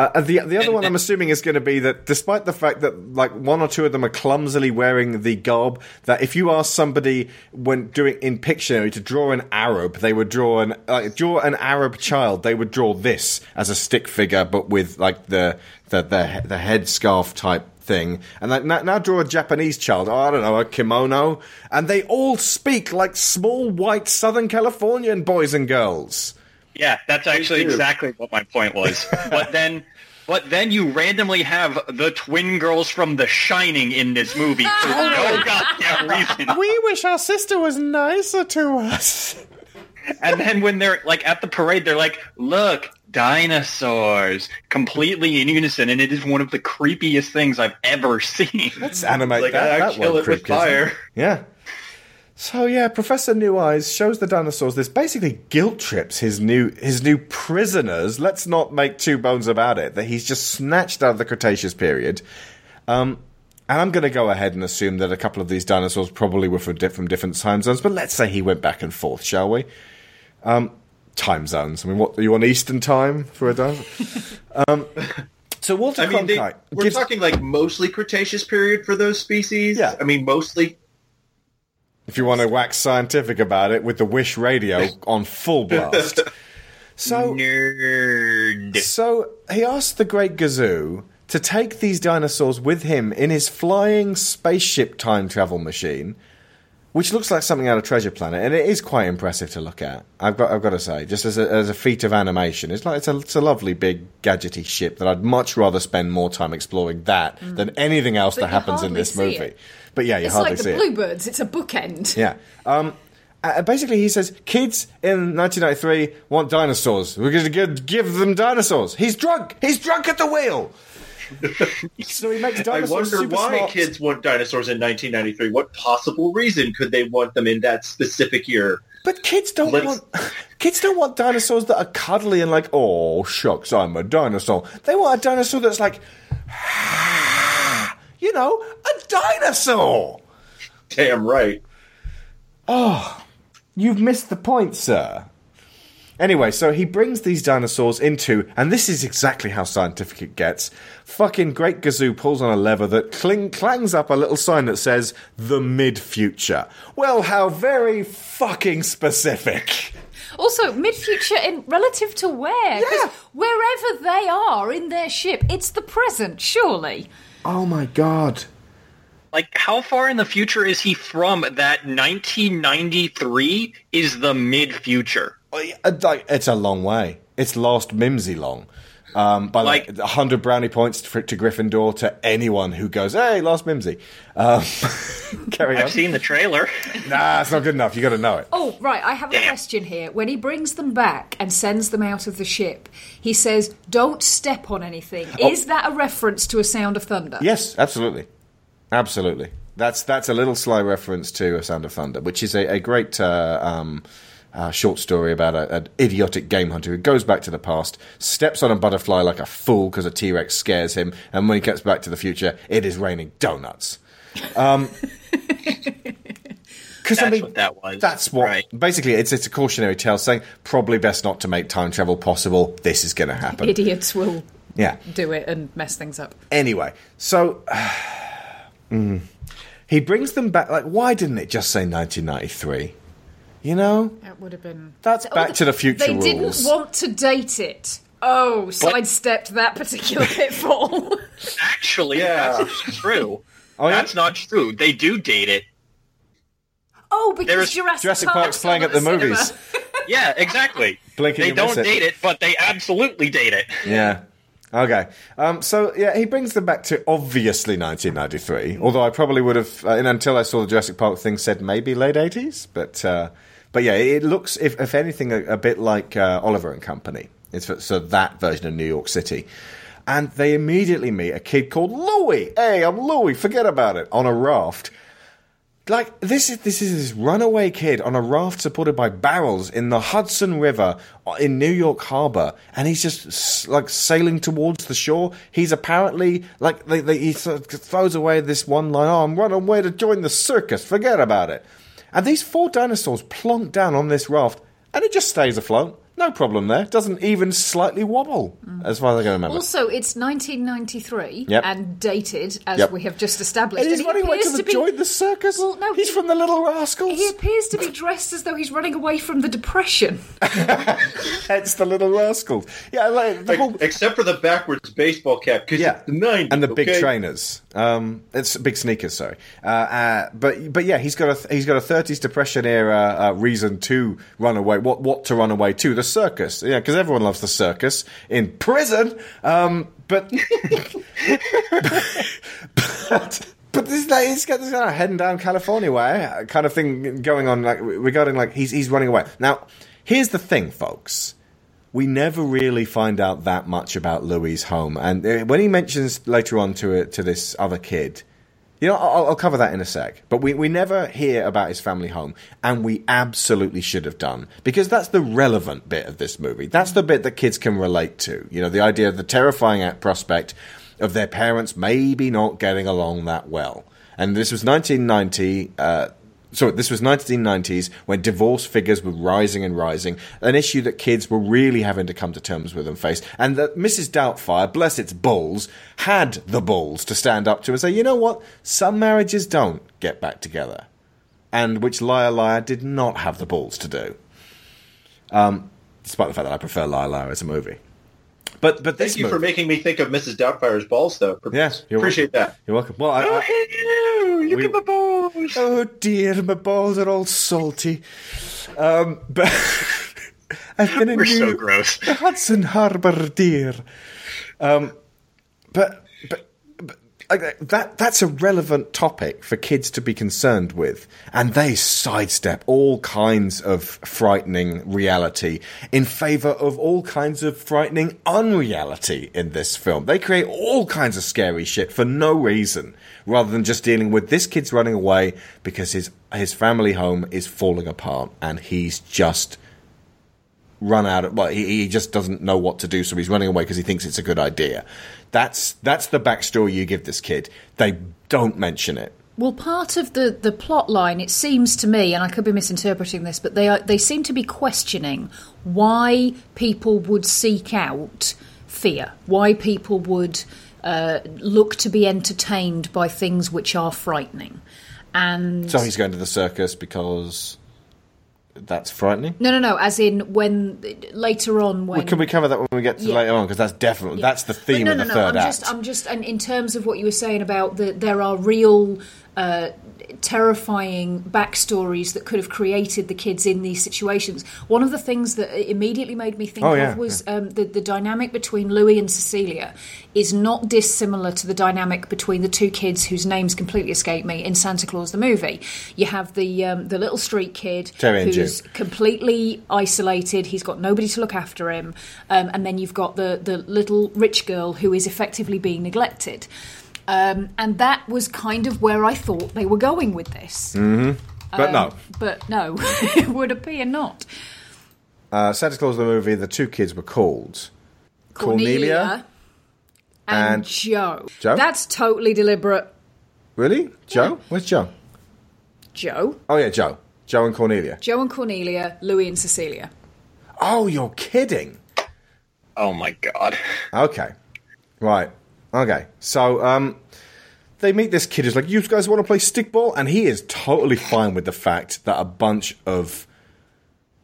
Uh, the the other one I'm assuming is going to be that despite the fact that like one or two of them are clumsily wearing the garb, that if you ask somebody when doing in Pictionary to draw an Arab, they would draw an like, draw an Arab child. They would draw this as a stick figure, but with like the the the, the head scarf type thing. And like, now, now draw a Japanese child. Oh, I don't know, a kimono, and they all speak like small white Southern Californian boys and girls. Yeah, that's actually exactly what my point was. but then but then you randomly have the twin girls from The Shining in this movie for no goddamn reason. We wish our sister was nicer to us. And then when they're like at the parade, they're like, "Look, dinosaurs!" Completely in unison, and it is one of the creepiest things I've ever seen. Let's animate Like, that. I that kill one it with fire. it? Yeah. So yeah, Professor Neweyes shows the dinosaurs this basically guilt trips his new his new prisoners. Let's not make two bones about it that he's just snatched out of the Cretaceous period. Um, and I'm going to go ahead and assume that a couple of these dinosaurs probably were from, from different time zones. But let's say he went back and forth, shall we? Um, time zones. I mean, what are you on Eastern time for a dinosaur? um, so Walter I mean, they, we're gives- talking like mostly Cretaceous period for those species. Yeah, I mean mostly. If you want to wax scientific about it, with the Wish radio on full blast. So nerd. So he asked the Great Gazoo to take these dinosaurs with him in his flying spaceship time travel machine, which looks like something out of Treasure Planet, and it is quite impressive to look at. I've got, I've got to say, just as a, as a feat of animation, it's like it's a, it's a lovely big gadgety ship that I'd much rather spend more time exploring that mm. than anything else But that happens in this movie. it. But yeah, you it's hardly like the see it. Bluebirds. It's a bookend. Yeah. Um, uh, basically, he says kids in 1993 want dinosaurs. We're going to give, give them dinosaurs. He's drunk. He's drunk at the wheel. so he makes dinosaurs. I wonder super why smart. kids want dinosaurs in 1993. What possible reason could they want them in that specific year? But kids don't Let's- want kids don't want dinosaurs that are cuddly and like, oh shucks, I'm a dinosaur. They want a dinosaur that's like, you know, a dinosaur. Damn right. Oh, you've missed the point, sir. Anyway, so he brings these dinosaurs into, and this is exactly how scientific it gets. Fucking Great Gazoo pulls on a lever that cling, clangs up a little sign that says the mid future. Well, how very fucking specific. Also, mid-future in relative to where? 'Cause wherever they are in their ship, it's the present, surely. Oh my god. Like, how far in the future is he from that 1993 is the mid-future? Uh, like, It's a long way. It's last Mimzy long. Um, by like, 100 brownie points to, to Gryffindor to anyone who goes, hey, last Mimzy. Um, carry on. I've seen the trailer. Nah, it's not good enough. You got to know it. Oh, right, I have a question here. When he brings them back and sends them out of the ship, he says, don't step on anything. Oh. Is that a reference to A Sound of Thunder? Yes, absolutely, absolutely. That's that's a little sly reference to A Sound of Thunder, which is a, a great uh, um, uh, short story about a- an idiotic game hunter who goes back to the past, steps on a butterfly like a fool because a T Rex scares him, and when he gets back to the future, it is raining donuts. Um, Because That's I mean, what that was. That's what. Right. Basically, it's it's a cautionary tale saying probably best not to make time travel possible. This is going to happen. Idiots will Yeah. do it and mess things up. Anyway, so mm, he brings them back. Like, why didn't it just say 1993? You know, that would have been. that's Oh, Back to the Future They rules. didn't want to date it. Oh, sidestepped that particular pitfall. Actually, Yeah. that's true. Oh, yeah? That's not true. They do date it. oh, because There's- Jurassic, Jurassic Park's Park's playing at the cinema. movies. Yeah, exactly. Blinking they don't it. date it, but they absolutely date it. Yeah. Okay. Um, so yeah, he brings them back to obviously 1993. Although I probably would have, uh, and until I saw the Jurassic Park thing, said maybe late 80s. But uh, but yeah, it looks, if, if anything, a, a bit like uh, Oliver and Company. It's so that version of New York City. And they immediately meet a kid called Louie. Hey, I'm Louie. Forget about it. On a raft. Like this is this is this runaway kid on a raft supported by barrels in the Hudson River uh, in New York Harbor, and he's just like sailing towards the shore. He's apparently like they, they, he sort of throws away this one line. Oh, I'm running away to join the circus. Forget about it. And these four dinosaurs plonk down on this raft, and it just stays afloat. No problem there. Doesn't even slightly wobble, as far as I can remember. Also, it's 1993 Yep. and dated, as Yep. we have just established. and he's he running away to, appears be- join the circus. Well, no, he's from the Little Rascals. He appears to be dressed as though he's running away from the depression. It's the Little Rascals. Yeah, like the whole Except for the backwards baseball cap, because Yeah. the 90s, and the big okay? trainers. Um, it's big sneakers, sorry. Uh, uh, but but yeah, he's got a he's got a thirties depression era uh, reason to run away. What what to run away to? The circus. Yeah, because everyone loves the circus in prison. Um, but but. But this, like, he's got this kind of heading down California way uh, kind of thing going on, like regarding like he's he's running away. Now, here's the thing, folks we never really find out that much about Louis' home. And uh, when he mentions later on to it to this other kid, you know, I'll, I'll cover that in a sec. But we, we never hear about his family home, and we absolutely should have done because that's the relevant bit of this movie. That's the bit that kids can relate to. You know, the idea of the terrifying prospect of their parents maybe not getting along that well. And this was 1990. Uh, so this was 1990s when divorce figures were rising and rising, an issue that kids were really having to come to terms with and face, and that Mrs. Doubtfire, bless its balls, had the balls to stand up to and say, you know what, some marriages don't get back together, and which Liar Liar did not have the balls to do. Um, despite the fact that I prefer Liar Liar as a movie. But but Thank you movie, for making me think of Mrs. Doubtfire's balls, though. Yes, you're appreciate that. You're welcome. Well, I, I, Look we- at my balls. Oh dear, my balls are all salty. Um, but I've been in We're so gross. the Hudson Harbor, dear. Um, but but. but like, that that's a relevant topic for kids to be concerned with, and they sidestep all kinds of frightening reality in favor of all kinds of frightening unreality in this film. They create all kinds of scary shit for no reason, rather than just dealing with this kid's running away because his his family home is falling apart and he's just run out of well he, he just doesn't know what to do so he's running away because he thinks it's a good idea that's that's the backstory you give this kid. They don't mention it. Well, part of the, the plot line, it seems to me, and I could be misinterpreting this, but they are, they seem to be questioning why people would seek out fear, why people would uh, look to be entertained by things which are frightening, and so he's going to the circus because that's frightening? No, no, no, as in when later on when well, can we cover that when we get to Yeah. later on? Because that's definitely that's the theme no, of no, the no, third I'm act. Just, I'm just, and in terms of what you were saying about that there are real uh, terrifying backstories that could have created the kids in these situations. One of the things that immediately made me think Oh, of yeah, was um, the, the dynamic between Louis and Cecilia is not dissimilar to the dynamic between the two kids whose names completely escape me in Santa Claus the movie. You have the um, the little street kid Terry who's completely isolated. He's got nobody to look after him, um, and then you've got the the little rich girl who is effectively being neglected. Um, and that was kind of where I thought they were going with this. hmm but Um, no But no, it would appear not. uh, Santa Claus the movie the two kids were called Cornelia, and, and Joe. Joe? That's totally deliberate. really Joe where's Joe Joe, Oh yeah, Joe, Joe and Cornelia. Joe and Cornelia, Louis and Cecilia. Oh, you're kidding. Oh my god. Okay. Right. Okay. So, um, they meet this kid who's like, "You guys want to play stickball?" And he is totally fine with the fact that a bunch of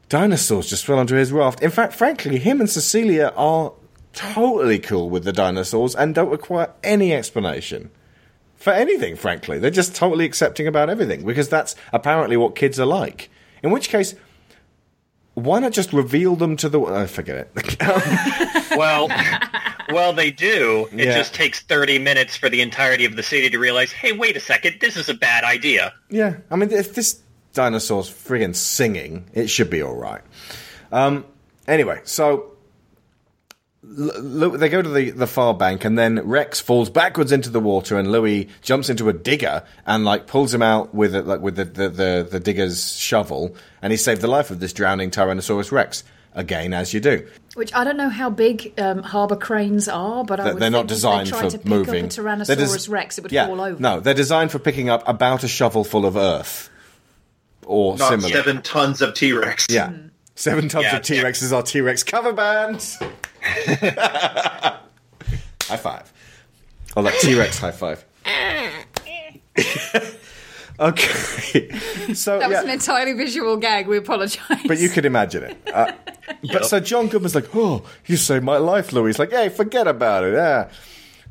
dinosaurs just fell onto his raft. In fact, frankly, him and Cecilia are totally cool with the dinosaurs and don't require any explanation for anything. Frankly, they're just totally accepting about everything because that's apparently what kids are like. In which case. Why not just reveal them to the? Oh, forget it. Well, well, they do. It Yeah. just takes 30 minutes for the entirety of the city to realize, hey, wait a second, this is a bad idea. Yeah, I mean, if this dinosaur's friggin' singing, it should be all right. Um, anyway, so they go to the, the far bank, and then Rex falls backwards into the water, and Louis jumps into a digger and like pulls him out with it, like with the, the, the, the digger's shovel, and he saved the life of this drowning Tyrannosaurus Rex. Again, as you do. Which I don't know how big um, harbour cranes are, but They're, would they're not think if designed they tried for to pick moving. Up a Tyrannosaurus des- Rex, it would yeah, fall over. No, they're designed for picking up about a shovel full of earth or Not similar. seven tons of T Rex. Yeah. Seven tons Yeah, of T Rexes are T Rex cover bands. high five. Oh, that T Rex high five. okay. So, That was yeah, an entirely visual gag. We apologise. but you could imagine it. Uh, But so John Goodman's like, oh, you saved my life, Louis. Like, hey, forget about it. Yeah.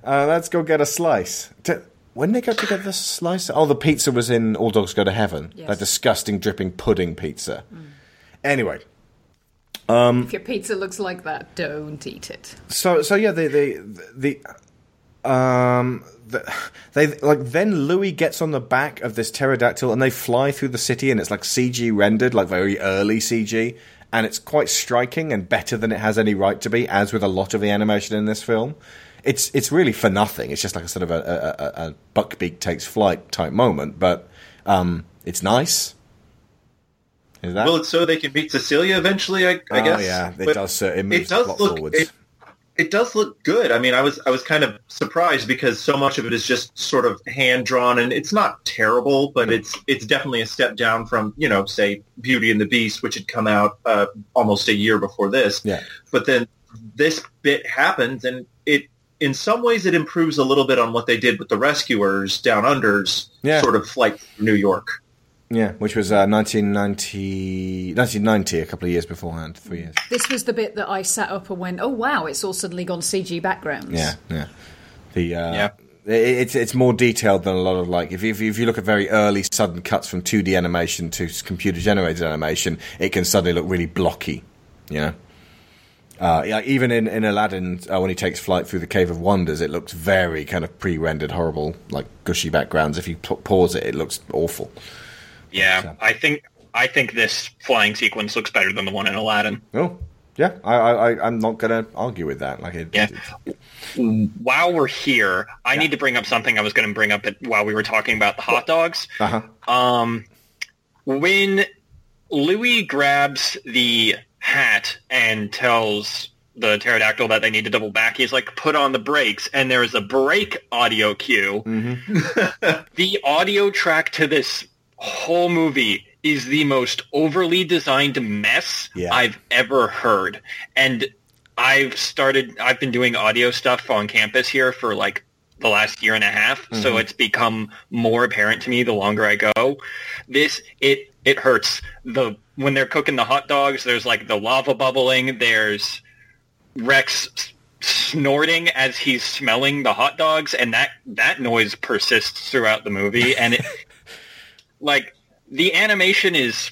Uh, let's go get a slice. T- when they go to get the slice? Oh, the pizza was in All Dogs Go to Heaven. Yes. That disgusting dripping pudding pizza. Mm. Anyway, if your pizza looks like that, don't eat it. So so yeah, the the the um the, they like then Louis gets on the back of this pterodactyl and they fly through the city and it's like CG rendered, like very early CG, and it's quite striking and better than it has any right to be, as with a lot of the animation in this film. It's it's really for nothing. It's just like a sort of a, a, a, buckbeak takes flight type moment, but um, it's nice. Is that? Well, it's so they can meet Cecilia eventually. I, I Oh, guess. yeah, it But does, uh, it moves does plot look. forwards. It, it does look good. I mean, I was I was kind of surprised because so much of it is just sort of hand drawn, and it's not terrible, but it's it's definitely a step down from you know, say Beauty and the Beast, which had come out uh, almost a year before this. Yeah. But then this bit happens, and it in some ways it improves a little bit on what they did with the Rescuers Down Under's Yeah. sort of flight through New York. Yeah, which was uh, 1990, 1990, a couple of years beforehand, three years. This was the bit that I sat up and went, "Oh wow!" It's all suddenly gone CG backgrounds. Yeah, yeah. The uh, Yeah. i- it's it's more detailed than a lot of like if you, if you if you look at very early sudden cuts from 2D animation to computer generated animation, it can suddenly look really blocky. You know. Uh, yeah, even in, in Aladdin, uh, when he takes flight through the Cave of Wonders, it looks very kind of pre-rendered, horrible, like gushy backgrounds. If you p- pause it, it looks awful. Yeah, I think I think this flying sequence looks better than the one in Aladdin. Oh, yeah, I, I, I- I'm not going to argue with that. Like, it, Yeah. it's- While we're here, I need to bring up something I was going to bring up it while we were talking about the hot dogs. uh-huh. Um, when Louis grabs the hat and tells the pterodactyl that they need to double back, he's like, "Put on the brakes," and there's a brake audio cue. the audio track to this whole movie is the most overly designed mess Yeah. I've ever heard, and I've started. I've been doing audio stuff on campus here for like the last year and a half, so Mhm. it's become more apparent to me the longer I go. This it it hurts. The when they're cooking the hot dogs, there's like the lava bubbling. There's Rex snorting as he's smelling the hot dogs, and that that noise persists throughout the movie. And it, like the animation is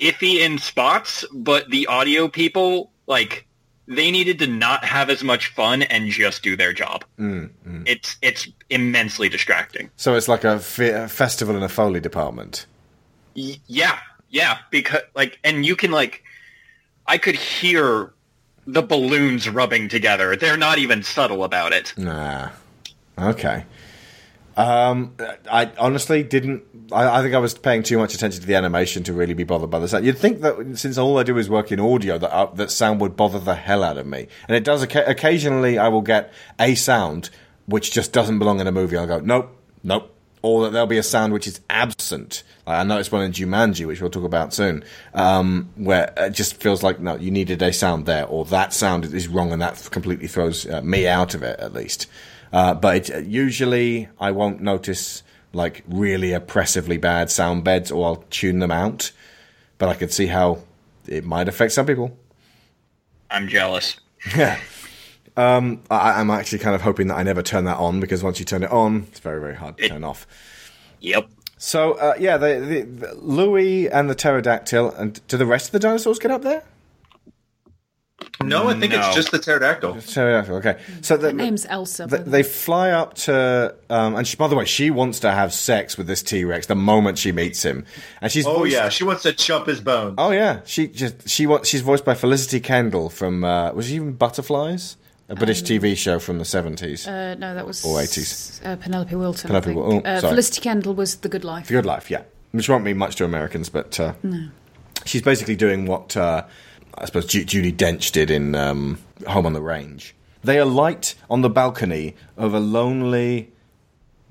iffy in spots, but the audio people like they needed to not have as much fun and just do their job. Mm, mm. It's it's immensely distracting. So it's like a, fe- a festival in a Foley department. Y- yeah, yeah, because like, and you can like, I could hear the balloons rubbing together. They're not even subtle about it. Nah. Okay. Um, I honestly didn't. I, I think I was paying too much attention to the animation to really be bothered by the sound. You'd think that since all I do is work in audio, that uh, that sound would bother the hell out of me, and it does. Occasionally, I will get a sound which just doesn't belong in a movie. I'll go, nope, nope, or that there'll be a sound which is absent. Like I noticed one in Jumanji, which we'll talk about soon, um, where it just feels like no, you needed a sound there, or that sound is wrong, and that completely throws uh, me out of it at least. Uh, but it, usually, I won't notice like really oppressively bad sound beds, or I'll tune them out. But I can see how it might affect some people. I'm jealous. Yeah. Um, I, I'm actually kind of hoping that I never turn that on because once you turn it on, it's very, very hard to turn off. Yep. So, uh, yeah, the, the, the Louis and the pterodactyl, and do the rest of the dinosaurs get up there? No, I think No. it's just the pterodactyl. Pterodactyl, okay. So the, Her name's Elsa. Th- they fly up to, um, and she, by the way, she wants to have sex with this T Rex the moment she meets him, and she's Oh voiced- yeah, she wants to chump his bones. oh yeah, she just she wants she's voiced by Felicity Kendal from uh, was she even Butterflies, a British TV show from the seventies, Uh, no, that was Or 80s. Uh, Penelope Wilton. Penelope I think. Wil- oh, uh, sorry. Felicity Kendal was The Good Life. The Good Life, yeah, which won't mean much to Americans, but uh, No. she's basically doing what uh, I suppose Ju- Judi Dench did in um, Home on the Range. They alight on the balcony of a lonely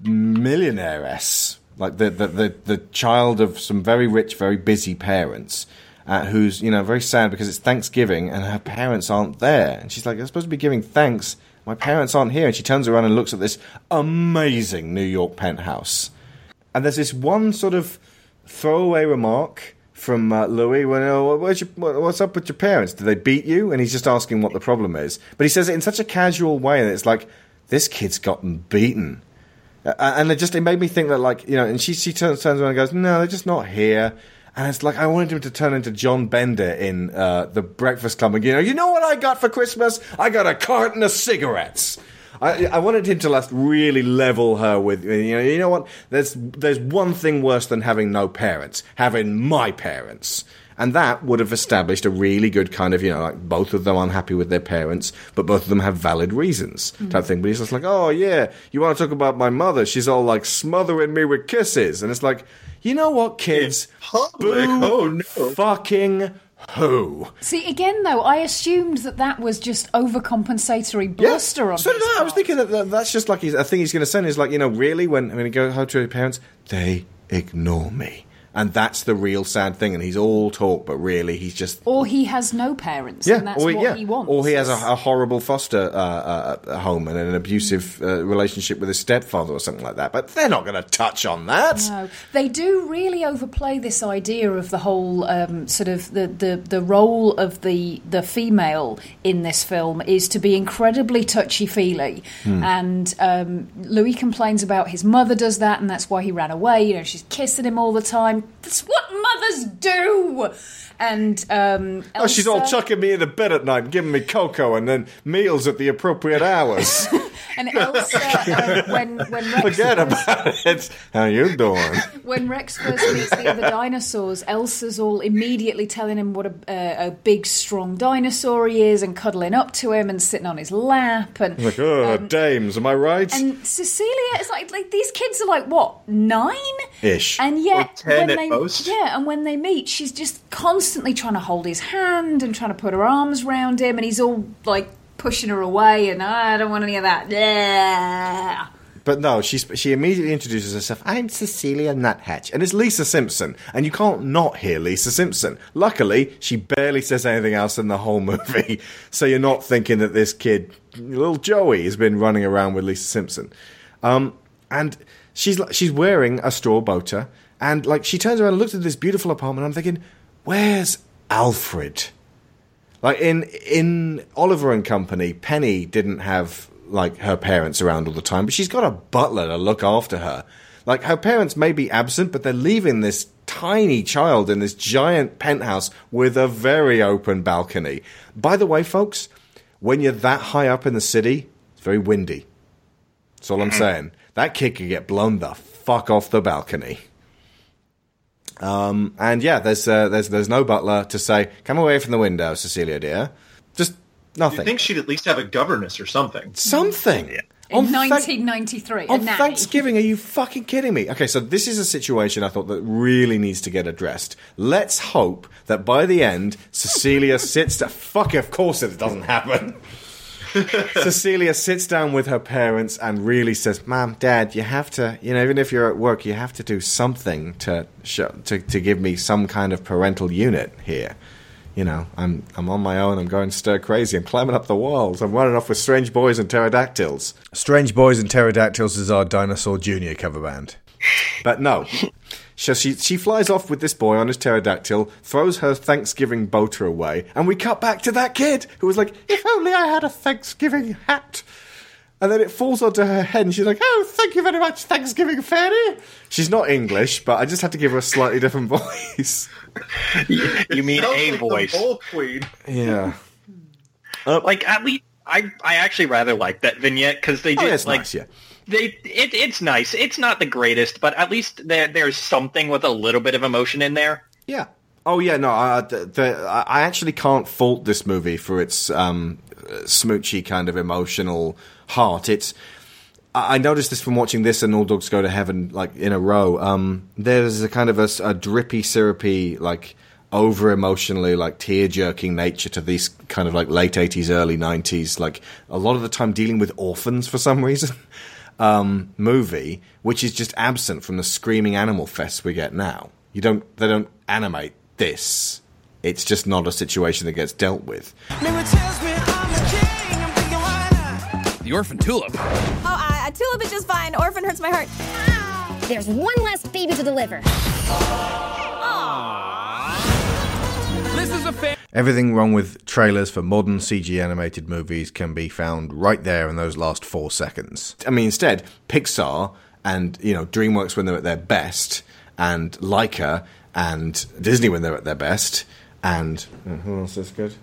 millionairess, like the the, the, the child of some very rich, very busy parents. Uh, who's you know very sad because it's Thanksgiving and her parents aren't there, and she's like, "I'm supposed to be giving thanks. My parents aren't here." And she turns around and looks at this amazing New York penthouse, and there's this one sort of throwaway remark from uh, Louis when, oh, where's your, what- what's up with your parents? Did they beat you? And he's just asking what the problem is. But he says it in such a casual way that it's like, this kid's gotten beaten. Uh, and it just, it made me think that like, you know, and she, she turns, turns around and goes, no, they're just not here. And it's like, I wanted him to turn into John Bender in uh, The Breakfast Club and, you know, you know what I got for Christmas? I got a carton of cigarettes. I, I wanted him to last really level her with you know you know what? There's there's one thing worse than having no parents having my parents. And that would have established a really good kind of you know like both of them unhappy with their parents but both of them have valid reasons. Mm-hmm. Type thing but he's just like oh yeah you want to talk about my mother? She's all like smothering me with kisses. And it's like you know what kids? Public. Oh no. fucking who See, again, though, I assumed that that was just overcompensatory bluster on So did I. I was thinking that, that that's just like he's, a thing he's going to send is like, you know, really, when I mean, he goes home to his parents, they ignore me. And that's the real sad thing. And he's all talk, but really, he's just. Or he has no parents, and that's or, what yeah. he wants. or he has a, a horrible foster uh, uh, home and an abusive uh, relationship with his stepfather or something like that. But they're not going to touch on that. No, they do really overplay this idea of the whole um, sort of the, the, the role of the the female in this film is to be incredibly touchy feely, Hmm. and um, Louis complains about his mother does that, and that's why he ran away. You know, she's kissing him all the time. That's what mothers do. And um, Oh, she's all chucking me in the bed at night, giving me cocoa, and then meals at the appropriate hours. And Elsa, uh, when when Rex Forget first- about it. How you doing? when Rex first meets the other dinosaurs, Elsa's all immediately telling him what a, a, a big, strong dinosaur he is, and cuddling up to him and sitting on his lap, and Like, oh, dames, am I right? and Cecilia is like, like these kids are like what nine Ish. and yet Or 10 when at they most. yeah, and when they meet, she's just constantly trying to hold his hand and trying to put her arms around him, and he's all like pushing her away, and "Ah, I don't want any of that. Yeah. But no, she she immediately introduces herself. I'm Cecilia Nuthatch, and it's Lisa Simpson, and you can't not hear Lisa Simpson. Luckily, she barely says anything else in the whole movie, so you're not thinking that this kid, little Joey, has been running around with Lisa Simpson. Um, and she's she's wearing a straw boater, and like she turns around and looks at this beautiful apartment. I'm thinking, where's Alfred? Like in in Oliver and Company, Penny didn't have like her parents around all the time, but she's got a butler to look after her. Like her parents may be absent, but they're leaving this tiny child in this giant penthouse with a very open balcony. By the way, folks, when you're that high up in the city, it's very windy. That's all I'm saying. That kid could get blown the fuck off the balcony. Um, and yeah, there's uh, there's there's no butler to say, "Come away from the window, Cecilia dear." Just nothing. You think she'd at least have a governess or something? Something. In On 1993, a On. Thanksgiving, are you fucking kidding me? Okay, so this is a situation I thought that really needs to get addressed. Let's hope that by the end, Cecilia sits to fuck. Of course, it doesn't happen. Cecilia sits down with her parents and really says, "Mom, Dad, you have to, you know, even if you're at work, you have to do something to show, to to give me some kind of parental unit here. You know, I'm I'm on my own. I'm going stir crazy. I'm climbing up the walls. I'm running off with strange boys and pterodactyls. Strange boys and pterodactyls is our Dinosaur Junior cover band. But no. So she she flies off with this boy on his pterodactyl, throws her Thanksgiving boater away, and we cut back to that kid who was like, "If only I had a Thanksgiving hat." And then it falls onto her head, and she's like, "Oh, thank you very much, Thanksgiving fairy." She's not English, but I just had to give her a slightly different voice. You mean a like the voice? Bull Queen. Yeah. Uh, like at least I I actually rather like that vignette because they Oh, yeah, it's like nice, yeah. They it, it's nice. It's not the greatest, but at least there there's something with a little bit of emotion in there. Yeah. Oh yeah, no, I, the, the, I actually can't fault this movie for its um, smoochy kind of emotional heart. It's I noticed this from watching this and All Dogs Go to Heaven like in a row. Um, there's a kind of a drippy, syrupy, like over emotionally, like tear jerking nature to these kind of like late eighties, early nineties. Like a lot of the time dealing with orphans for some reason. Um, movie, which is just absent from the screaming animal fest we get now. You don't, they don't animate this. It's just not a situation that gets dealt with. The orphan tulip. Oh, uh, a tulip is just fine. Orphan hurts my heart. There's one less baby to deliver. This is a fan. Everything wrong with trailers for modern CG animated movies can be found right there in those last four seconds. I mean, instead, Pixar and you know DreamWorks when they're at their best, and Laika and Disney when they're at their best, and uh, who else is good?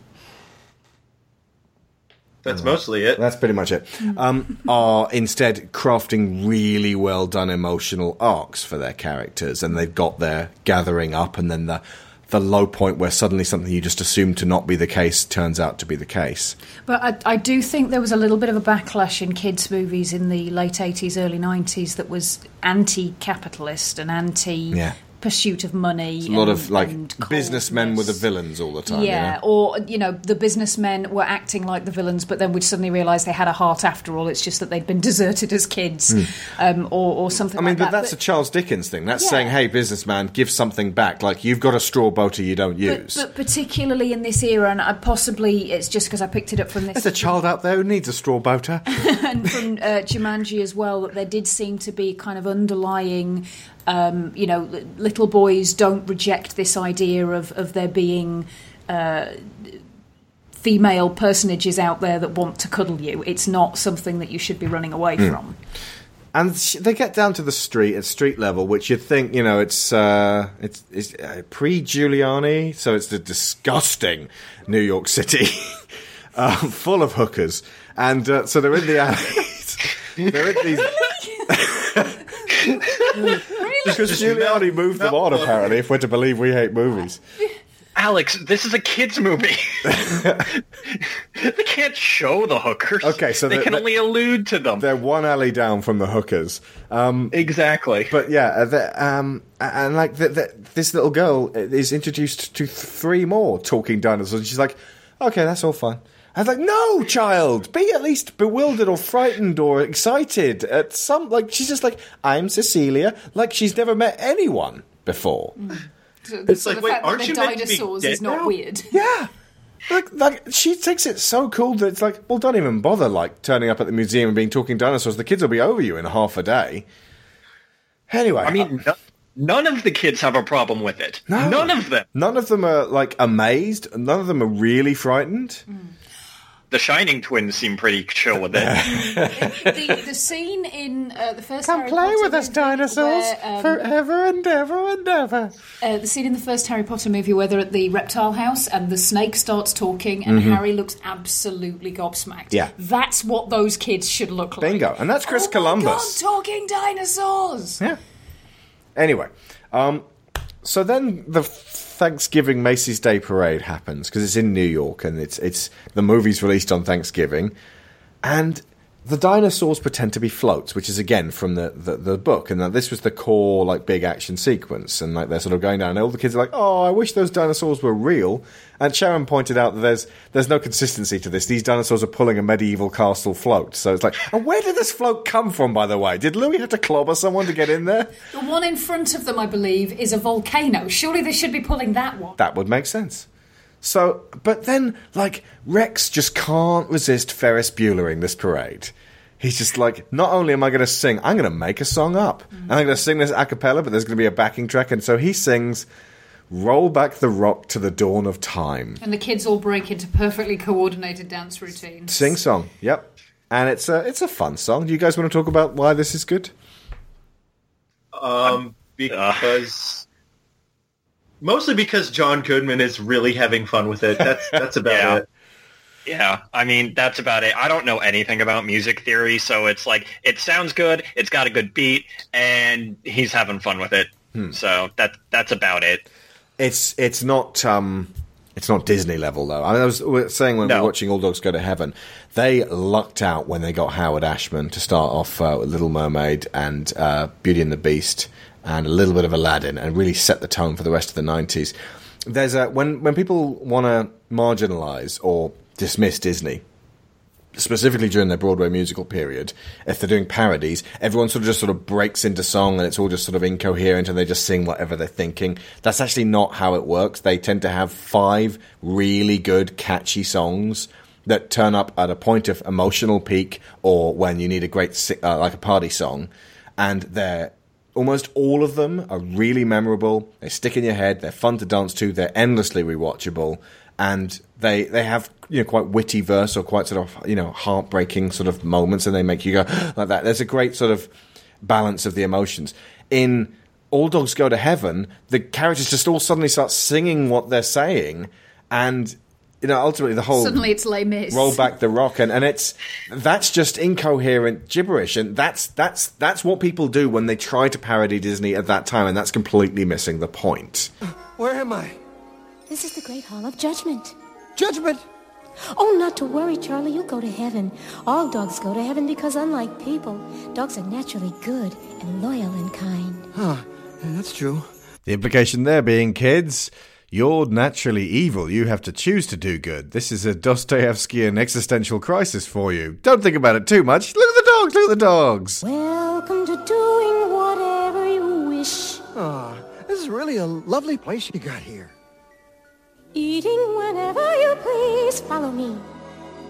That's mostly it. That's pretty much it. Um, are instead crafting really well done emotional arcs for their characters, and they've got their gathering up, and then the the low point where suddenly something you just assumed to not be the case turns out to be the case. But I, I do think there was a little bit of a backlash in kids' movies in the late 80s, early 90s that was anti capitalist and anti Yeah. Pursuit of money. It's a lot and- of like businessmen were the villains all the time. yeah, you know? or you know, the businessmen were acting like the villains, but then we'd suddenly realise they had a heart after all. It's just that they'd been deserted as kids, Hmm. um, or, or something. I mean, like but that. that's a Charles Dickens thing. That's Yeah. saying, "Hey, businessman, give something back." Like you've got a straw boater you don't but, use. but particularly in this era, and I possibly it's just because I picked it up from this. There's a child out there who needs a straw boater. and from uh, Jumanji as well that there did seem to be kind of underlying, um, you know, little boys don't reject this idea of, of there being. Uh, Female personages out there that want to cuddle you. It's not something that you should be running away Hmm. from. And they get down to the street at street level, which you'd think, you know, it's uh, it's, it's uh, pre Giuliani, so it's the disgusting New York City, uh, full of hookers, and uh, so they're in the alleys. they're in these. Because Giuliani moved them on, apparently, if we're to believe we hate movies. Alex, this is a kids movie. they can't show the hookers. Okay, so they the- can the- only allude to them. They're one alley down from the hookers. Um, exactly. But yeah, uh, the, um, and like the, the, this little girl is introduced to three more talking dinosaurs. And she's like, "Okay, that's all fine." I was like, "No, child, be at least bewildered or frightened or excited at some." Like she's just like, "I'm Cecilia," like she's never met anyone before. Mm. So, It's so like, the wait, fact aren't that you they're to be dinosaurs dead is not now? weird. Yeah. Like, like she takes it so cool that it's like, well, don't even bother like turning up at the museum and being talking dinosaurs. The kids will be over you in half a day. Anyway, I mean, uh, no- none of the kids have a problem with it. No. None of them. None of them are like amazed. None of them are really frightened. Mm. The Shining twins seem pretty chill with it. the, the scene in uh, the first Come Harry play Potter with us, dinosaurs, where, um, forever and ever and ever. Uh, the scene in the first Harry Potter movie where they're at the reptile house and the snake starts talking and Mhm. Harry looks absolutely gobsmacked. Yeah. That's what those kids should look like. Bingo, and that's Chris oh Columbus. My God, talking dinosaurs. Yeah. Anyway, um, so then the Thanksgiving Macy's Day Parade happens because it's in New York and it's it's the movie's released on Thanksgiving, and the dinosaurs pretend to be floats, which is again from the, the, the book, and that this was the core like big action sequence, and like they're sort of going down, and all the kids are like, "Oh, I wish those dinosaurs were real." And Sharon pointed out that there's there's no consistency to this. These dinosaurs are pulling a medieval castle float, so it's like, and where did this float come from? By the way, did Louis have to clobber someone to get in there? The one in front of them, I believe, is a volcano. Surely they should be pulling that one. That would make sense. So, but then, like, Rex just can't resist Ferris Buellering this parade. He's just like, not only am I going to sing, I'm going to make a song up. And I'm going to sing this a cappella, but there's going to be a backing track. And so he sings, Roll Back the Rock to the Dawn of Time. And the kids all break into perfectly coordinated dance routines. Sing song, yep. And it's a, it's a fun song. Do you guys want to talk about why this is good? Um, because mostly because John Goodman is really having fun with it. That's that's about Yeah. it. Yeah, I mean that's about it. I don't know anything about music theory, so it's like it sounds good, it's got a good beat, and he's having fun with it. Hmm. So that that's about it. It's it's not um it's not Disney level though. I, mean, I was saying when we were watching All Dogs Go to Heaven, they lucked out when they got Howard Ashman to start off uh, with Little Mermaid and uh, Beauty and the Beast and a little bit of Aladdin and really set the tone for the rest of the nineties. There's a when when people want to marginalize or dismiss Disney, specifically during their Broadway musical period, if they're doing parodies, everyone sort of just sort of breaks into song and it's all just sort of incoherent and they just sing whatever they're thinking. That's actually not how it works. They tend to have five really good, catchy songs that turn up at a point of emotional peak or when you need a great, uh, like a party song, and they're almost all of them are really memorable. They stick in your head. They're fun to dance to. They're endlessly rewatchable, and they they have you know quite witty verse or quite sort of you know heartbreaking sort of moments, and they make you go like that. There's a great sort of balance of the emotions in. All dogs go to heaven. The characters just all suddenly start singing what they're saying, and you know ultimately the whole Suddenly it's Les Mis. roll back the rock and, and it's that's just incoherent gibberish and that's that's that's what people do when they try to parody Disney at that time and that's completely missing the point. Where am I? This is the Great Hall of Judgment. Judgment? Oh, not to worry, Charlie. You'll go to heaven. All dogs go to heaven because, unlike people, dogs are naturally good and loyal and kind. Huh. Yeah, that's true. The implication there being kids you're naturally evil. You have to choose to do good. This is a Dostoevskian existential crisis for you. Don't think about it too much. Look at the dogs. Look at the dogs. Welcome to doing whatever you wish. Ah, this is really a lovely place you got here. Eating whenever you please. Follow me.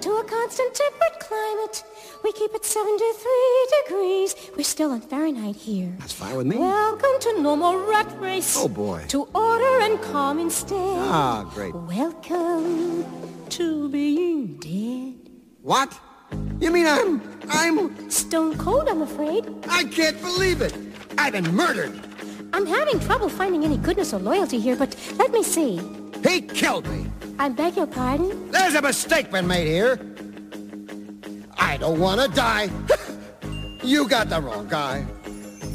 To a constant temperate climate. We keep it 73 degrees. We're still on Fahrenheit here. That's fine with me. Welcome to no more rat race. Oh, boy. To order and calm instead. Ah, great. Welcome to being dead. What? You mean I'm... I'm... Stone cold, I'm afraid. I can't believe it. I've been murdered. I'm having trouble finding any goodness or loyalty here, but let me see. He killed me. I beg your pardon? There's a mistake been made here. I don't want to die. you got the wrong guy.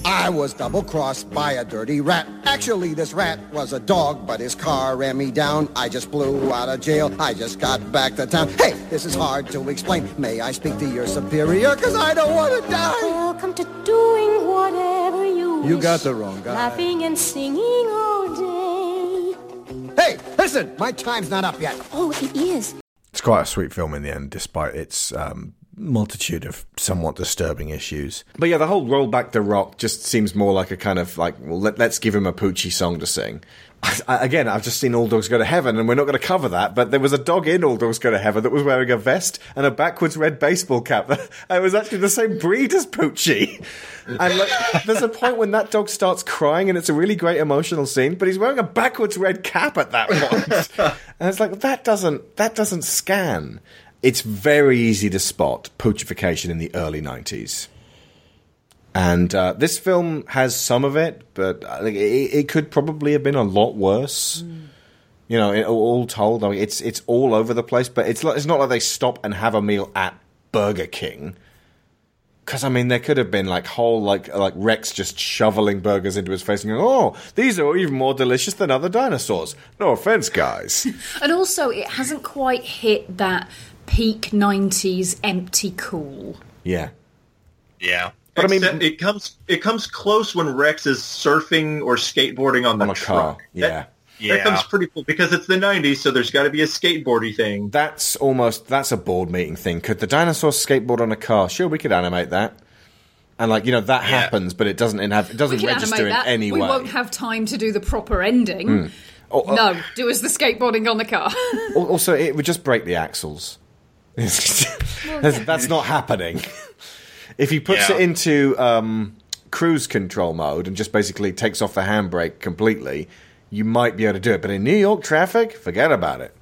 I was double-crossed by a dirty rat. Actually, this rat was a dog, but his car ran me down. I just blew out of jail. I just got back to town. Hey, this is hard to explain. May I speak to your superior? Because I don't want to die. Welcome to doing whatever you wish. You got the wrong guy. Laughing and singing all day. Hey, listen, my time's not up yet. Oh, it is. It's quite a sweet film in the end, despite its um, multitude of somewhat disturbing issues. But yeah, the whole roll back the rock just seems more like a kind of like, well, let, us give him a Poochie song to sing. I, again, I've just seen All Dogs Go to Heaven, and we're not going to cover that. But there was a dog in All Dogs Go to Heaven that was wearing a vest and a backwards red baseball cap. it was actually the same breed as Poochie. And like, there's a point when that dog starts crying, and it's a really great emotional scene. But he's wearing a backwards red cap at that point. point, and it's like that doesn't that doesn't scan. It's very easy to spot poochification in the early '90s. And uh, this film has some of it, but I it, it could probably have been a lot worse. Mm. You know, it, all told, I mean, it's it's all over the place. But it's like, it's not like they stop and have a meal at Burger King. Because I mean, there could have been like whole like like Rex just shoveling burgers into his face and going, "Oh, these are even more delicious than other dinosaurs." No offense, guys. and also, it hasn't quite hit that peak '90s empty cool Yeah. Yeah. But I mean, it comes it comes close when Rex is surfing or skateboarding on the On a truck. car, yeah. That, Yeah. that comes pretty cool because it's the '90s, so there's got to be a skateboardy thing. That's almost that's a board meeting thing. Could the dinosaur skateboard on a car? Sure, we could animate that. And like you know that happens, but it doesn't have it doesn't we register in that. any we way. won't have time to do the proper ending. Mm. Oh, oh, no, do us the skateboarding on the car. Also, it would just break the axles. that's, that's not happening. If he puts Yeah. it into um, cruise control mode and just basically takes off the handbrake completely, you might be able to do it. But in New York traffic, forget about it.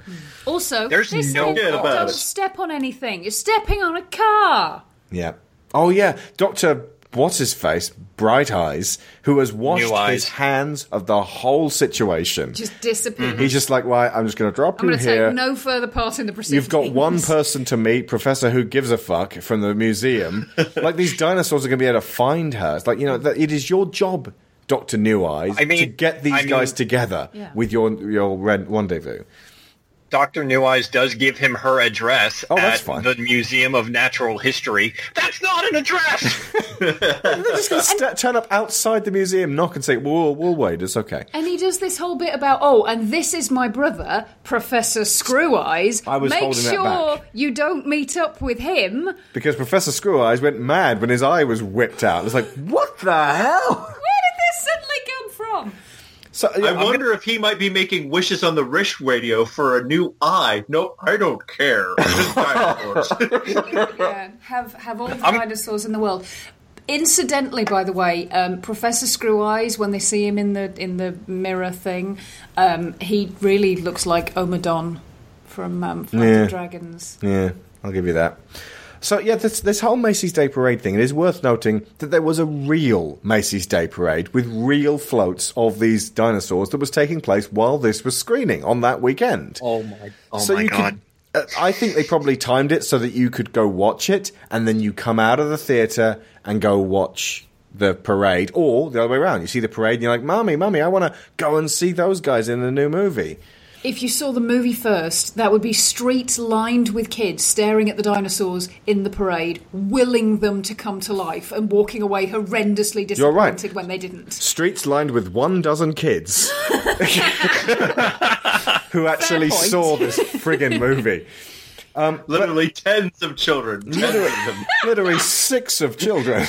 also, There's this no whole- doubt about don't it. step on anything. You're stepping on a car. Yeah. Oh yeah, Doctor what's his face, Bright Eyes, who has washed his hands of the whole situation. Just disappear. He's just like, right, I'm just going to drop I'm you going to here. take no further part in the proceedings. You've got one person to meet, Professor Who Gives a Fuck from the museum. like these dinosaurs are going to be able to find her. It's like you know, that it is your job, Doctor Neweyes, I mean- to get these I mean- guys together Yeah. with your your ren- rendezvous. Dr. Neweyes does give him her address Oh, that's at fine. the Museum of Natural History. That's not an address! They're just going to st- turn up outside the museum, knock, and say, "We'll, we'll wait. It's okay." And he does this whole bit about, oh, and this is my brother, Professor Screweyes. I was Make holding that sure back. you don't meet up with him. Because Professor Screweyes went mad when his eye was whipped out. It's like, what the hell? Where did this suddenly come from? So I wonder if he might be making wishes on the Rish radio for a new eye. No, I don't care. Yeah, have have all the dinosaurs in the world. Incidentally, by the way, um, Professor Screweyes, when they see him in the in the mirror thing, um, he really looks like Ommadon from um, Flight Yeah. of Dragons. Yeah, I'll give you that. So yeah, this this whole Macy's Day Parade thing. It is worth noting that there was a real Macy's Day Parade with real floats of these dinosaurs that was taking place while this was screening on that weekend. Oh my, oh so my you god. Could, uh, I think they probably timed it so that you could go watch it and then you come out of the theater and go watch the parade, or the other way around. You see the parade and you're like, "Mummy, mummy, I want to go and see those guys in the new movie." If you saw the movie first, that would be streets lined with kids staring at the dinosaurs in the parade, willing them to come to life, and walking away horrendously disappointed You're right. when they didn't. Streets lined with one dozen kids who actually saw this friggin' movie. Um, Literally tens of children. Tens literally, of them. literally six of children.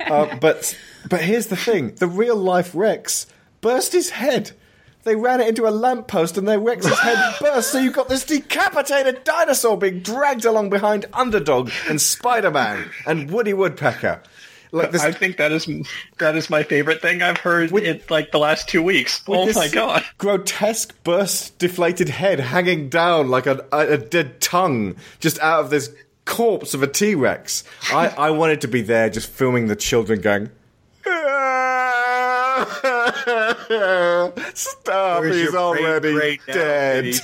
Uh, but but here's the thing: the real life Rex burst his head. They ran it into a lamppost and their Rex's head burst. So you've got this decapitated dinosaur being dragged along behind Underdog and Spider Man and Woody Woodpecker. Like this, I think that is that is my favorite thing I've heard in like the last two weeks. with Oh my god! Grotesque, burst, deflated head hanging down like a, a, dead tongue just out of this corpse of a T Rex. I, I wanted to be there just filming the children going. Ah! Stop, Where's he's already great great now, dead.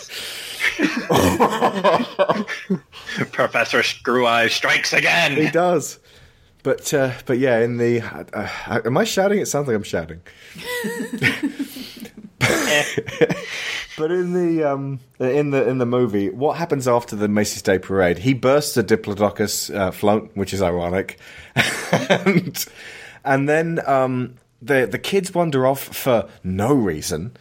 Professor Screweyes strikes again. He does. But uh, but yeah, in the uh, uh, am I shouting? It sounds like I'm shouting. but in the um, in the in the movie, what happens after the Macy's Day Parade? He bursts a Diplodocus uh, float, which is ironic, and and then um, the the kids wander off for no reason,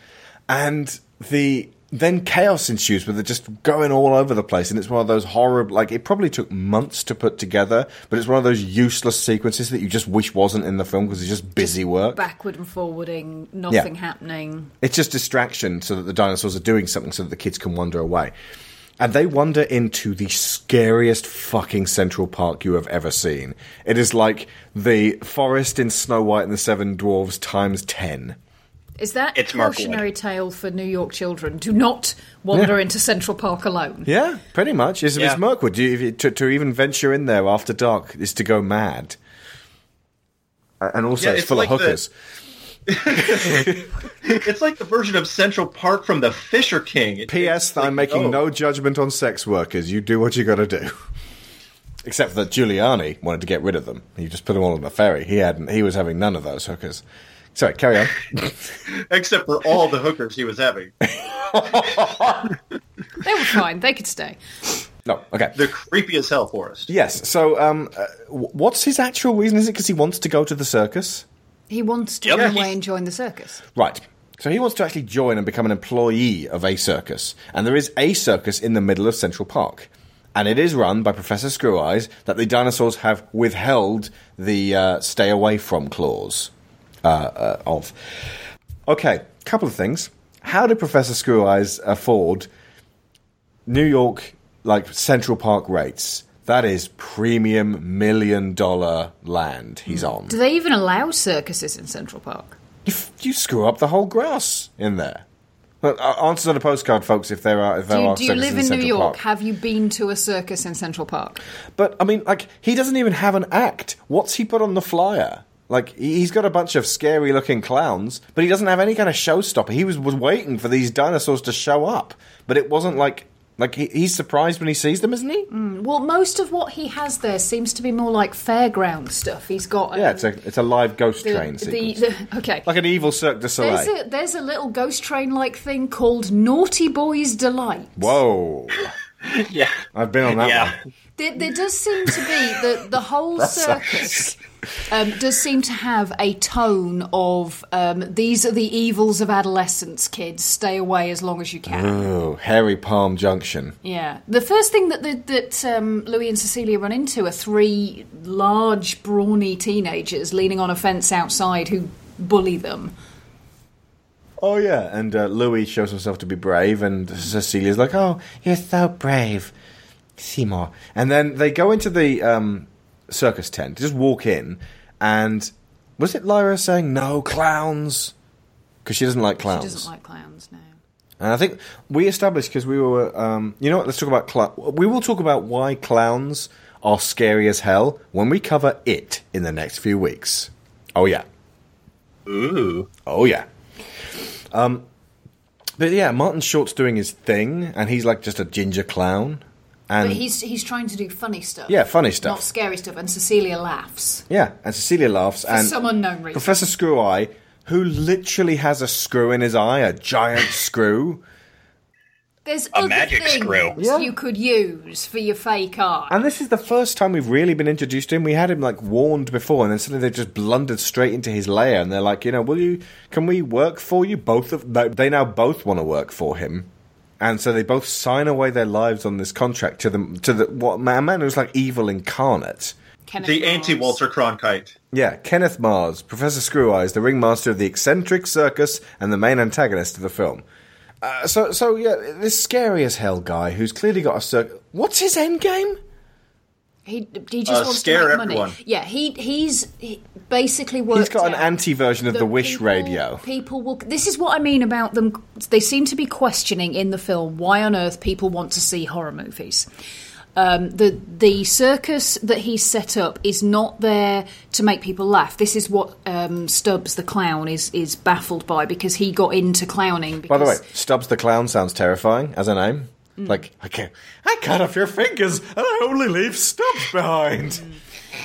and the then chaos ensues with it just going all over the place, and it's one of those horrible. Like it probably took months to put together, but it's one of those useless sequences that you just wish wasn't in the film because it's just busy work. Backward and forwarding, nothing happening. It's just distraction so that the dinosaurs are doing something so that the kids can wander away. And they wander into the scariest fucking Central Park you have ever seen. It is like the forest in Snow White and the Seven Dwarfs times 10. Is that It's a cautionary tale for New York children? Do not wander Yeah. into Central Park alone. Yeah, pretty much. It's, Yeah. it's Mirkwood. You, if you- to, to even venture in there after dark is to go mad. And also, Yeah, it's, it's full like of the- hookers. It's like the version of Central Park from the Fisher King. It- P.S. like, I'm making oh. no judgment on sex workers. You do what you got to do. Except that Giuliani wanted to get rid of them. He just put them all on the ferry. He hadn't. He was having none of those hookers. Sorry, carry on. Except for all the hookers he was having. They were fine. They could stay. No, okay. They're creepy as hell, Forrest. Yes. So, um, uh, what's his actual reason? Is it because he wants to go to the circus? He wants to Yep. run away and join the circus. Right. So he wants to actually join and become an employee of a circus. And there is a circus in the middle of Central Park. And it is run by Professor Screweyes that the dinosaurs have withheld the uh, stay away from clause uh, uh, of. Okay, couple of things. How did Professor Screweyes afford New York, like Central Park rates? That is premium million dollar land he's on. Do they even allow circuses in Central Park? You, you screw up the whole grass in there. Well, uh, answers on a postcard, folks. If there are, if there Do you, are do you live in, Central New York? Park. Have you been to a circus in Central Park? But I mean, like, he doesn't even have an act. What's he put on the flyer? Like, he- he's got a bunch of scary-looking clowns, but he doesn't have any kind of showstopper. He was was waiting for these dinosaurs to show up, but it wasn't like like he, he's surprised when he sees them, isn't he? Mm, Well, most of what he has there seems to be more like fairground stuff. He's got um, Yeah, it's a it's a live ghost the, train the, the- okay. like an evil Cirque du Soleil. There's a, there's a little ghost train like thing called Naughty Boys Delight. Whoa! yeah, I've been on that Yeah. one. There, there does seem to be the the whole circus um, does seem to have a tone of um, these are the evils of adolescence. Kids, stay away as long as you can. Oh, Hairy Palm Junction. Yeah, the first thing that the, that um, Louis and Cecilia run into are three large, brawny teenagers leaning on a fence outside who bully them. Oh yeah, and uh, Louis shows himself to be brave, and Cecilia's like, "Oh, you're so brave, Seymour." And then they go into the um, circus tent, just walk in, and was it Lyra saying no clowns because she doesn't like clowns? She doesn't like clowns now. And I think we established because we were, um, you know what? Let's talk about clown. We will talk about why clowns are scary as hell when we cover it in the next few weeks. Oh yeah. Ooh. Oh yeah. Um, but yeah, Martin Short's doing his thing, and he's like just a ginger clown, and but he's he's trying to do funny stuff. Yeah, funny stuff. not scary stuff. And Cecilia laughs. yeah, and Cecilia laughs, For and some unknown reason. Professor Screw Eye, who literally has a screw in his eye, a giant screw. There's A other magic things screw. you could use for your fake eye. And this is the first time we've really been introduced to him. We had him like warned before, and then suddenly they just blundered straight into his lair, and they're like, you know, will you? Can we work for you? Both of they- they now both want to work for him, and so they both sign away their lives on this contract to the to the what a man who's like evil incarnate. the anti Walter Cronkite. Yeah, Kenneth Mars, Professor Screweyes, the ringmaster of the eccentric circus, and the main antagonist of the film. Uh, so, so yeah, this scary as hell guy who's clearly got a circus. What's his end game? He he just Uh, wants scare to make money. everyone. Yeah, he he's he basically worked. He's got an anti version of the Wish people- radio. People will. This is what I mean about them. They seem to be questioning in the film why on earth people want to see horror movies. Um, the the circus that he's set up is not there to make people laugh. This is what um, Stubbs the clown is is baffled by because he got into clowning. Because By the way, Stubbs the Clown sounds terrifying as a name. Mm. Like, I can't, I cut off your fingers and I only leave Stubbs behind.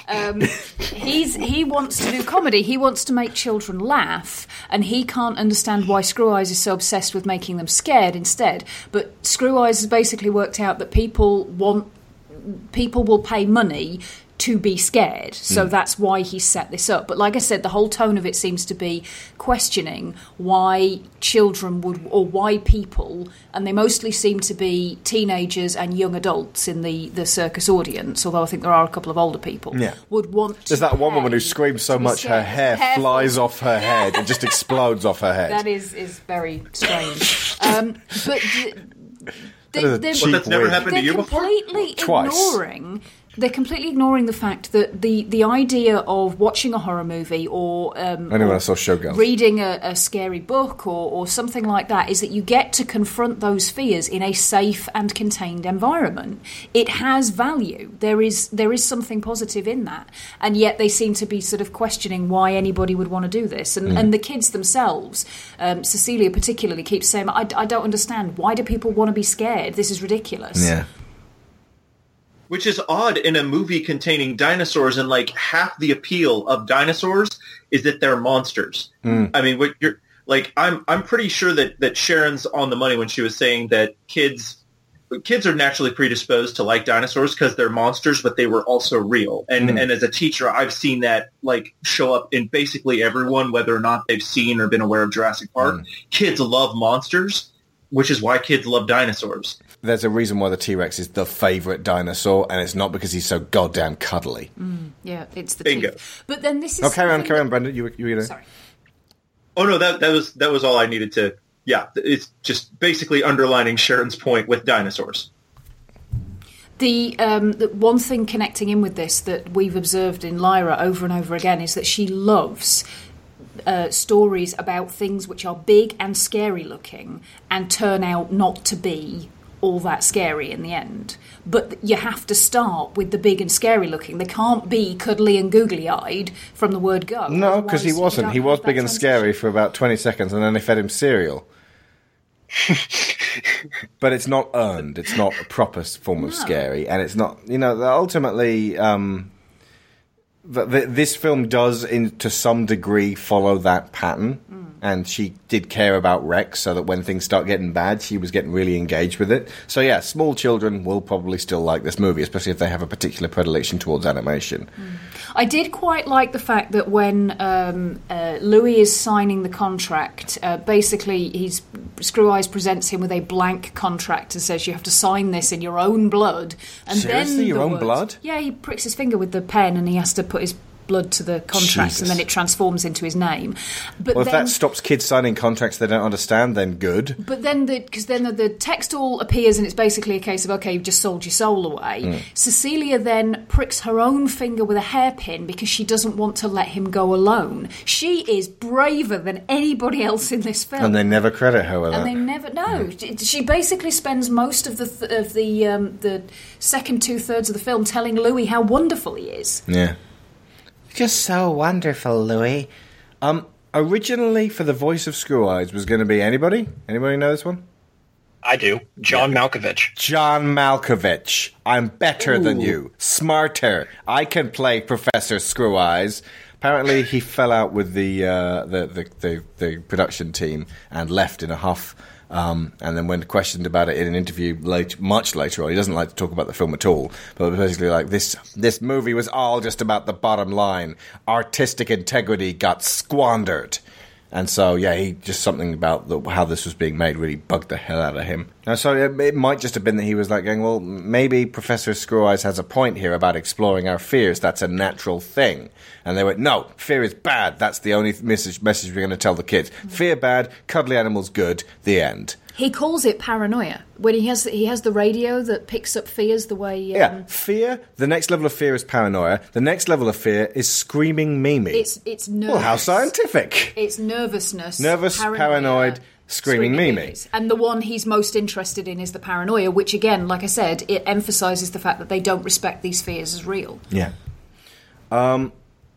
um, he's he wants to do comedy. He wants to make children laugh, and he can't understand why Screweyes is so obsessed with making them scared instead. But Screweyes has basically worked out that people want people will pay money to be scared. So Mm. that's why he set this up. But like I said, the whole tone of it seems to be questioning why children would, or why people, and they mostly seem to be teenagers and young adults in the, the circus audience, although I think there are a couple of older people, Yeah. would want There's that one woman who screams so be much her hair Hair flies off her head and just explodes off her head. That is, is very strange. um, but th- That is they're- Well, that's never happened to they're you before? completely Twice. ignoring. They're completely ignoring the fact that the, the idea of watching a horror movie or um, when or I saw Showgirls. reading a, a scary book or, or something like that is that you get to confront those fears in a safe and contained environment. It has value. There is there is something positive in that, and yet they seem to be sort of questioning why anybody would want to do this. And, Mm. and the kids themselves, um, Cecilia particularly, keeps saying, I, "I don't understand. Why do people want to be scared? This is ridiculous." Yeah. Which is odd in a movie containing dinosaurs, and like half the appeal of dinosaurs is that they're monsters. Mm. I mean, what you're like, I'm I'm pretty sure that that Sharon's on the money when she was saying that kids kids are naturally predisposed to like dinosaurs because they're monsters, but they were also real. And Mm. and as a teacher, I've seen that like show up in basically everyone, whether or not they've seen or been aware of Jurassic Park. Kids love monsters, which is why kids love dinosaurs. There's a reason why the T Rex is the favorite dinosaur, and it's not because he's so goddamn cuddly. Mm, yeah, it's the Bingo. teeth. But then this is Oh, carry on, carry on, Brendan. You, were- you were gonna... Sorry. Oh no, that that was that was all I needed to. Yeah, it's just basically underlining Sharon's point with dinosaurs. The, um, the one thing connecting in with this that we've observed in Lyra over and over again is that she loves uh, stories about things which are big and scary looking and turn out not to be all that scary in the end. But you have to start with the big and scary looking. They can't be cuddly and googly eyed from the word go. No, because he wasn't. He was big and scary for about 20 seconds, and then they fed him cereal. but it's not earned. It's not a proper form of No. scary, and it's not. You know, ultimately, um, th- th- this film does, in to some degree, follow that pattern. And she did care about Rex, so that when things start getting bad, she was getting really engaged with it. So yeah, small children will probably still like this movie, especially if they have a particular predilection towards animation. I did quite like the fact that when um, uh, Louis is signing the contract, uh, basically he's Screweyes presents him with a blank contract and says you have to sign this in your own blood. And Seriously? then Your the own words- blood? Yeah, he pricks his finger with the pen and he has to put his blood to the contract Jesus. and then it transforms into his name. But well, if then, that stops kids signing contracts they don't understand, then good. But then, because then the, the text all appears, and it's basically a case of okay, you've just sold your soul away. Mm. Cecilia then pricks her own finger with a hairpin because she doesn't want to let him go alone. She is braver than anybody else in this film. And they never credit her with And that. they never no. She- She basically spends most of the th- of the um, the second two thirds of the film telling Louis how wonderful he is. Yeah. Just so wonderful, Louis. Um, originally for the voice of Screweyes was going to be anybody? Anybody know this one? I do. John Malkovich. John Malkovich. I'm better than you. Smarter. I can play Professor Screweyes. Apparently, he fell out with the, uh, the, the, the, the production team and left in a huff. Um, and then, when questioned about it in an interview late, much later on, he doesn't like to talk about the film at all. But basically, like this, this movie was all just about the bottom line. Artistic integrity got squandered. And so, yeah, he just something about the, how this was being made really bugged the hell out of him. Now, so it, it might just have been that he was like going, well, maybe Professor Screweyes has a point here about exploring our fears. That's a natural thing. And they went, no, fear is bad. That's the only message, message we're going to tell the kids. Fear bad, cuddly animals good. The end. He calls it paranoia when he has he has the radio that picks up fears the way um, Yeah, fear. The next level of fear is paranoia. The next level of fear is screaming Mimi. it's it's nervous. well, how scientific. It's nervousness, Nervous, paranoia, paranoid, screaming, Mimi. Mimis. And the one he's most interested in is the paranoia, which again, like I said, it emphasises the fact that they don't respect these fears as real. Yeah. Um.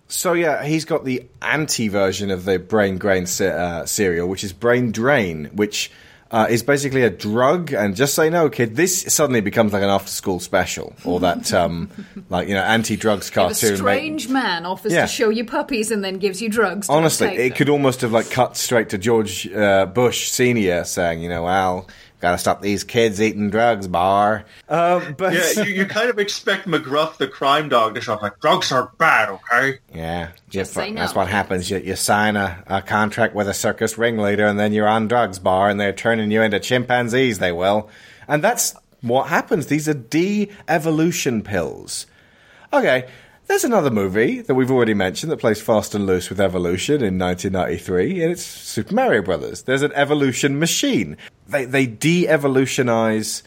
So yeah, he's got the anti version of the brain grain ce- uh, cereal, which is brain drain, which uh, is basically a drug. And just so you know, kid, this suddenly becomes like an after school special, or that um, like you know anti drugs If cartoon. a strange man offers Yeah. to show you puppies and then gives you drugs. Honestly, it them. could almost have like cut straight to George uh, Bush Senior saying, you know, well, gotta stop these kids eating drugs, bar. Um, but yeah, you, you kind of expect McGruff, the crime dog, to show up like, drugs are bad, okay? Yeah, Just you- that's no. what happens. You, you sign a, a contract with a circus ringleader, and then you're on drugs bar, and they're turning you into chimpanzees. They will, and that's what happens. These are de-evolution pills. Okay, there's another movie that we've already mentioned that plays fast and loose with evolution in 1993, and it's Super Mario Brothers. There's an evolution machine. They they de-evolutionize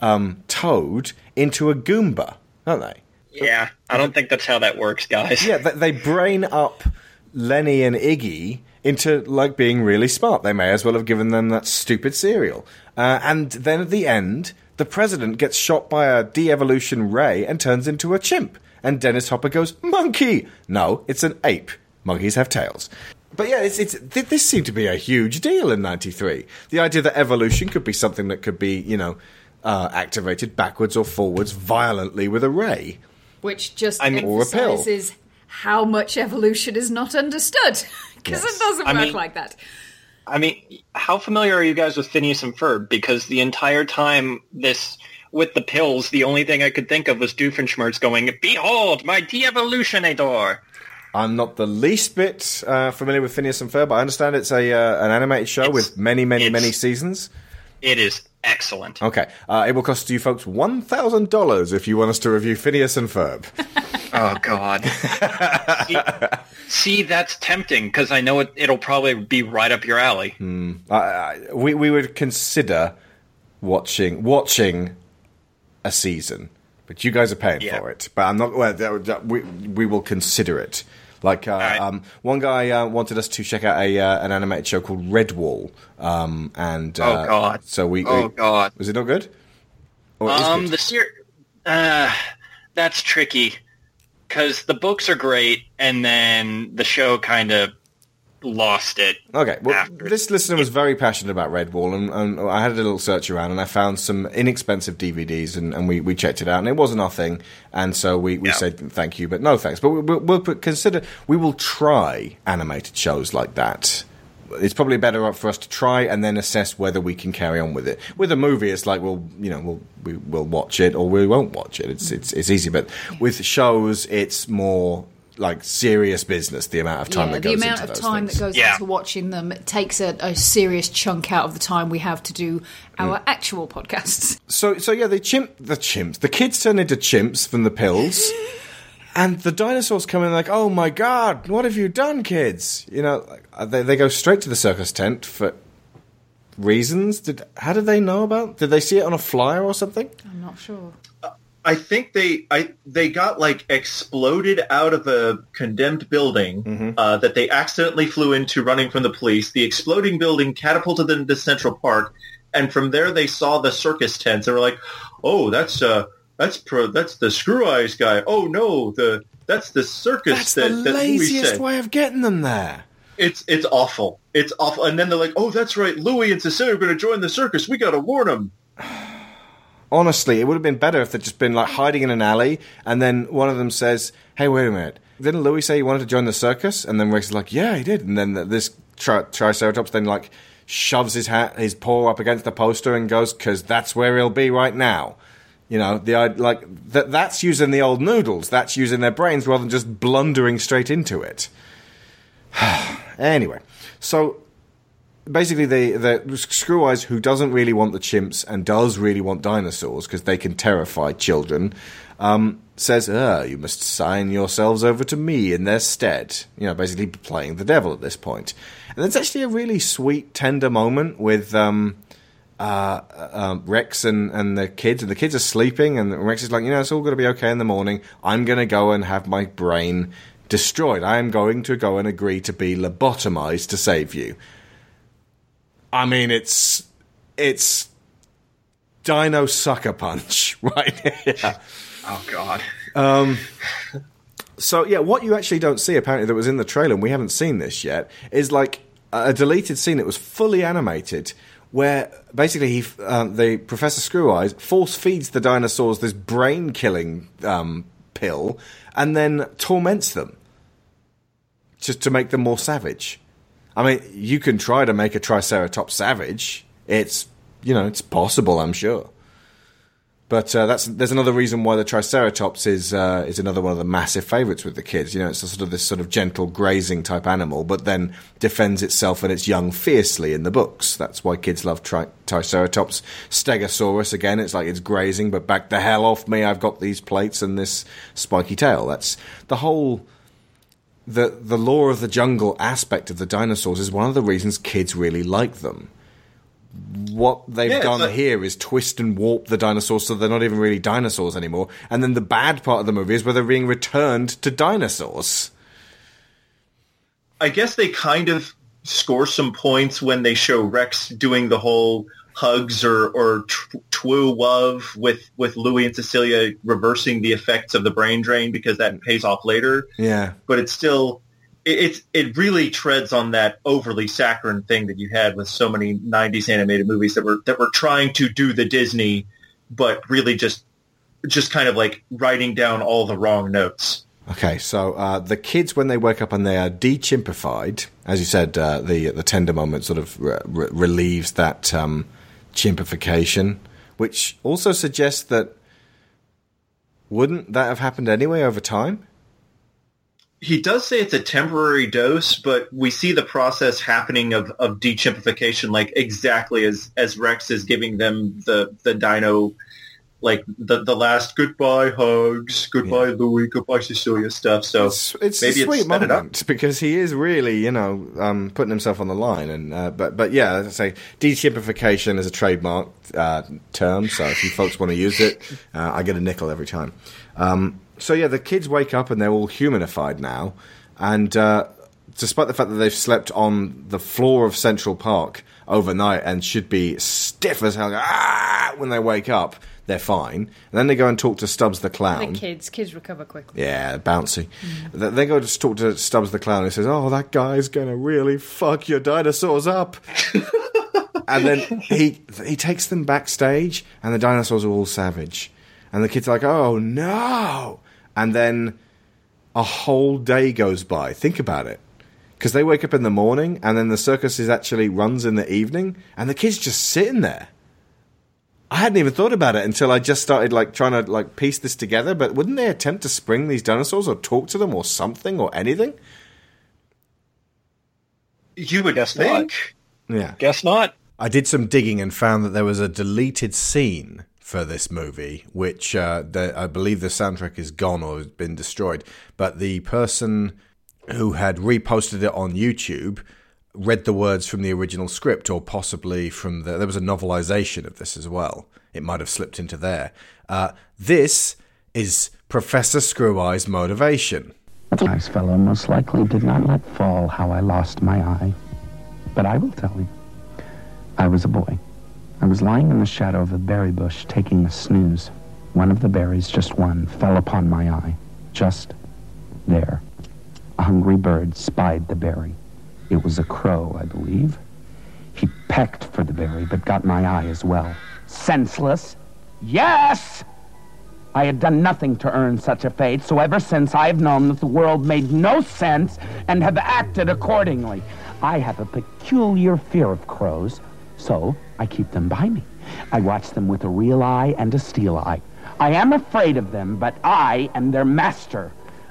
um, Toad into a Goomba, don't they? Yeah, I don't think that's how that works, guys. Yeah, they, they brain up Lenny and Iggy into like being really smart. They may as well have given them that stupid cereal. Uh, and then at the end, the president gets shot by a de-evolution ray and turns into a chimp. And Dennis Hopper goes, "Monkey." No, it's an ape. Monkeys have tails. But yeah, it's, it's th- this seemed to be a huge deal in '93. The idea that evolution could be something that could be, you know, uh, activated backwards or forwards violently with a ray. which just I mean- Or a pill. emphasises how much evolution is not understood because Yes. it doesn't I work mean- like that. I mean, how familiar are you guys with Phineas and Ferb? Because the entire time this with the pills, the only thing I could think of was Doofenshmirtz going, "Behold, my de-evolutionator." I'm not the least bit uh, familiar with Phineas and Ferb. but I understand it's a uh, an animated show with many, many, many seasons. It is excellent. Okay, uh, it will cost you folks one thousand dollars if you want us to review Phineas and Ferb. Oh God! see, see, that's tempting because I know it, it'll probably be right up your alley. Hmm. I, I, we we would consider watching watching a season, but you guys are paying Yeah. for it. But I'm not. Well, we we will consider it. Like uh, um, one guy uh, wanted us to check out a uh, an animated show called Redwall, um, and uh, Oh, God. so we. Oh, we- God. was it not good? Or Um, good? the ser- uh, that's tricky because the books are great, and then the show kind of lost it. Okay, well, this listener was very passionate about Redwall, and, and I had a little search around, and I found some inexpensive DVDs, and, and we, we checked it out, and it wasn't our thing, and so we, we said thank you, but no thanks. But we, we'll, we'll put- consider we will try animated shows like that. It's probably better for us to try and then assess whether we can carry on with it. With a movie, it's like we'll you know we'll we, we'll watch it or we won't watch it. It's it's it's easy, but with shows, it's more like serious business. The amount of time yeah, that the goes amount into of those time things. that goes into watching them takes a, a serious chunk out of the time we have to do our actual podcasts. So, so yeah, the chimp, the chimps, the kids turn into chimps from the pills, and the dinosaurs come in like, "Oh my god, what have you done, kids?" You know, like, uh, they they go straight to the circus tent for reasons. Did how did they know about? Did they see it on a flyer or something? I'm not sure. I think they I they got like exploded out of a condemned building uh, that they accidentally flew into running from the police. The exploding building catapulted them to Central Park, and from there they saw the circus tents and were like, "Oh, that's uh that's pro that's the Screweyes guy. Oh no, the that's the circus That's that, the that laziest way of getting them there. It's it's awful. It's awful. And then they're like, "Oh, that's right. Louis and Cecilia are going to join the circus. We got to warn them." Honestly, it would have been better if they'd just been like hiding in an alley, and then one of them says, "Hey, wait a minute." Didn't Louis say he wanted to join the circus? And then Rex is like, "Yeah, he did." And then this tri- Triceratops then like shoves his hat, his paw up against the poster and goes, "Cause that's where he'll be right now." You know, the like that. That's using the old noodles. That's using their brains rather than just blundering straight into it. anyway, so basically the the Screweyes who doesn't really want the chimps and does really want dinosaurs because they can terrify children um, says ah you must sign yourselves over to me in their stead you know basically playing the devil at this point and it's actually a really sweet tender moment with um, uh, um, Rex and, and the kids, and the kids are sleeping, and Rex is like, you know, it's all going to be okay in the morning. I'm going to go and have my brain destroyed. I am going to go and agree to be lobotomized to save you. I mean, it's it's Dino Sucker Punch right here. Oh God. Um, so yeah, what you actually don't see apparently that was in the trailer, and we haven't seen this yet, is like a deleted scene that was fully animated, where basically he, um, the Professor Screweyes force feeds the dinosaurs this brain killing um, pill, and then torments them just to make them more savage. I mean, you can try to make a Triceratops savage. It's you know it's possible, I'm sure. But uh, that's there's another reason why the Triceratops is uh, is another one of the massive favourites with the kids. You know, it's sort of this sort of gentle grazing type animal, but then defends itself and its young fiercely in the books. That's why kids love tri- Triceratops. Stegosaurus again, it's like it's grazing, but back the hell off me! I've got these plates and this spiky tail. That's the whole the the law of the jungle aspect of the dinosaurs is one of the reasons kids really like them. What they've Yeah, done like- here is twist and warp the dinosaurs so they're not even really dinosaurs anymore. And then the bad part of the movie is where they're being returned to dinosaurs. I guess they kind of score some points when they show Rex doing the whole hugs or or tw- twoo love with with Louis and Cecilia reversing the effects of the brain drain because that pays off later. Yeah. But it's still it, it's it really treads on that overly saccharine thing that you had with so many '90s animated movies that were that were trying to do the Disney, but really just just kind of like writing down all the wrong notes. Okay, so uh, the kids, when they wake up and they are de-chimpified, as you said, uh, the the tender moment sort of re- re- relieves that um, chimpification, which also suggests that wouldn't that have happened anyway over time? He does say it's a temporary dose, but we see the process happening of, of de-chimpification like exactly as, as Rex is giving them the, the dino like the the last goodbye hugs, goodbye Louis, goodbye Cecilia stuff. So it's, it's maybe a sweet it up. moment because he is really, you know, um, putting himself on the line. And uh, but but yeah, as I say, de-chimpification is a trademark uh, term. So if you folks want to use it, uh, I get a nickel every time. Um, so yeah, the kids wake up and they're all humanified now, and uh, despite the fact that they've slept on the floor of Central Park overnight and should be stiff as hell ah, when they wake up, they're fine. And then they go and talk to Stubbs the clown. The kids, kids recover quickly. Yeah, bouncy. Th They go to talk to Stubbs the clown. He says, "Oh, that guy's gonna really fuck your dinosaurs up." and then he he takes them backstage, and the dinosaurs are all savage, and the kids are like, "Oh no!" And then a whole day goes by. Think about it. Because they wake up in the morning, and then the circus is actually runs in the evening, and the kids just sitting there. I hadn't even thought about it until I just started like trying to like piece this together. But wouldn't they attempt to spring these dinosaurs or talk to them or something or anything? You would Guess think. Yeah. Guess not. I did some digging and found that there was a deleted scene for this movie, which uh, the, I believe the soundtrack is gone or has been destroyed. But the person who had reposted it on YouTube read the words from the original script, or possibly from the. There was a novelization of this as well. It might have slipped into there. Uh, this is Professor Screw Eye's motivation. That nice fellow most likely did not let fall how I lost my eye. But I will tell you. I was a boy. I was lying in the shadow of a berry bush taking a snooze. One of the berries, just one, fell upon my eye. Just there. A hungry bird spied the berry. It was a crow, I believe. He pecked for the berry, but got my eye as well. Senseless? Yes! I had done nothing to earn such a fate, so ever since I have known that the world made no sense and have acted accordingly. I have a peculiar fear of crows, so I keep them by me. I watch them with a real eye and a steel eye. I am afraid of them, but I am their master.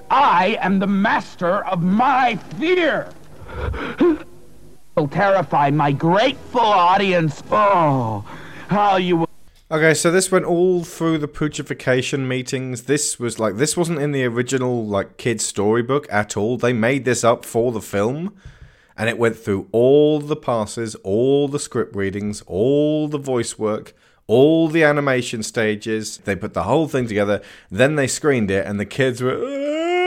I am the master of my fear. will terrify my grateful audience. Oh, how you will. Okay, so this went all through the putrefaction meetings. This was like this wasn't in the original like kids storybook at all. They made this up for the film, and it went through all the passes, all the script readings, all the voice work, all the animation stages. They put the whole thing together. Then they screened it, and the kids were. "Ah!"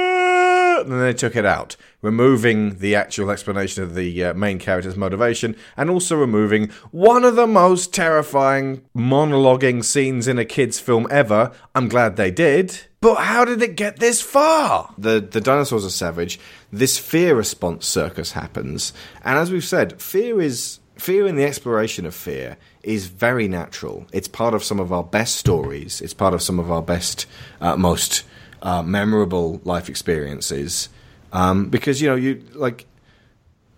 And then they took it out, removing the actual explanation of the uh, main character's motivation, and also removing one of the most terrifying monologuing scenes in a kids' film ever. I'm glad they did. But how did it get this far? The the dinosaurs are savage. This fear response circus happens, and as we've said, fear is fear in the exploration of fear is very natural. It's part of some of our best stories. It's part of some of our best, uh, most uh, memorable life experiences. Um, because you know, you like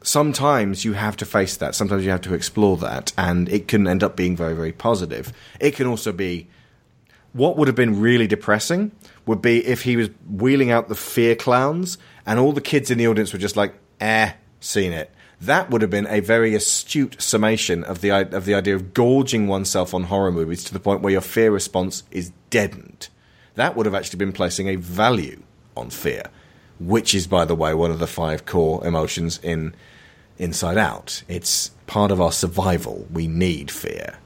sometimes you have to face that. Sometimes you have to explore that, and it can end up being very, very positive. It can also be what would have been really depressing would be if he was wheeling out the fear clowns and all the kids in the audience were just like, eh, seen it. That would have been a very astute summation of the of the idea of gorging oneself on horror movies to the point where your fear response is deadened. That would have actually been placing a value on fear, which is, by the way, one of the five core emotions in Inside Out. It's part of our survival. We need fear.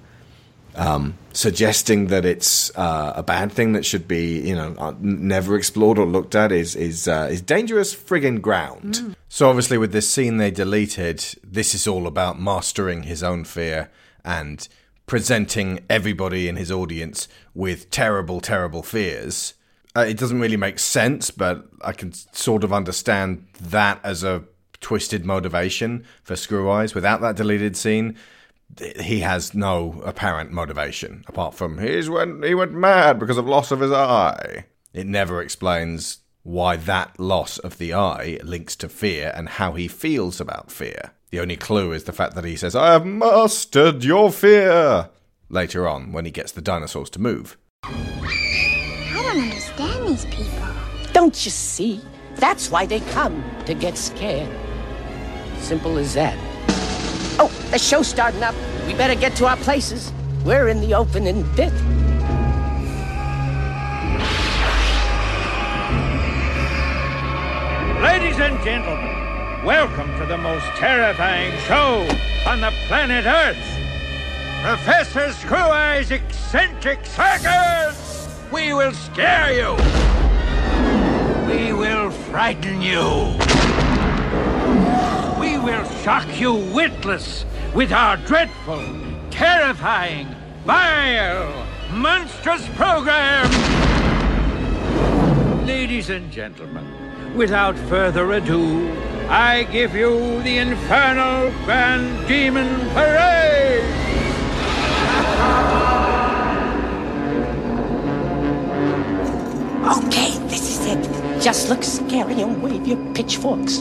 Um, suggesting that it's uh, a bad thing that should be, you know, uh, never explored or looked at is is uh, is dangerous friggin' ground. So obviously, with this scene they deleted, this is all about mastering his own fear and presenting everybody in his audience with terrible, terrible fears. Uh, it doesn't really make sense, but I can sort of understand that as a twisted motivation for Screweyes. Without that deleted scene, he has no apparent motivation apart from he's when he went mad because of loss of his eye. It never explains why that loss of the eye links to fear and how he feels about fear. The only clue is the fact that he says, I have mastered your fear, later on when he gets the dinosaurs to move. I don't understand these people. Don't you see? That's why they come, to get scared. Simple as that. Oh, the show's starting up. We better get to our places. We're in the opening bit. Ladies and gentlemen, welcome to the most terrifying show on the planet Earth. Professor Screw Eye's Eccentric Circus! We will scare you! We will frighten you! We will shock you witless with our dreadful, terrifying, vile, monstrous program! Ladies and gentlemen, without further ado, I give you the Infernal Grand Demon Parade! Okay, this is it. Just look scary and wave your pitchforks.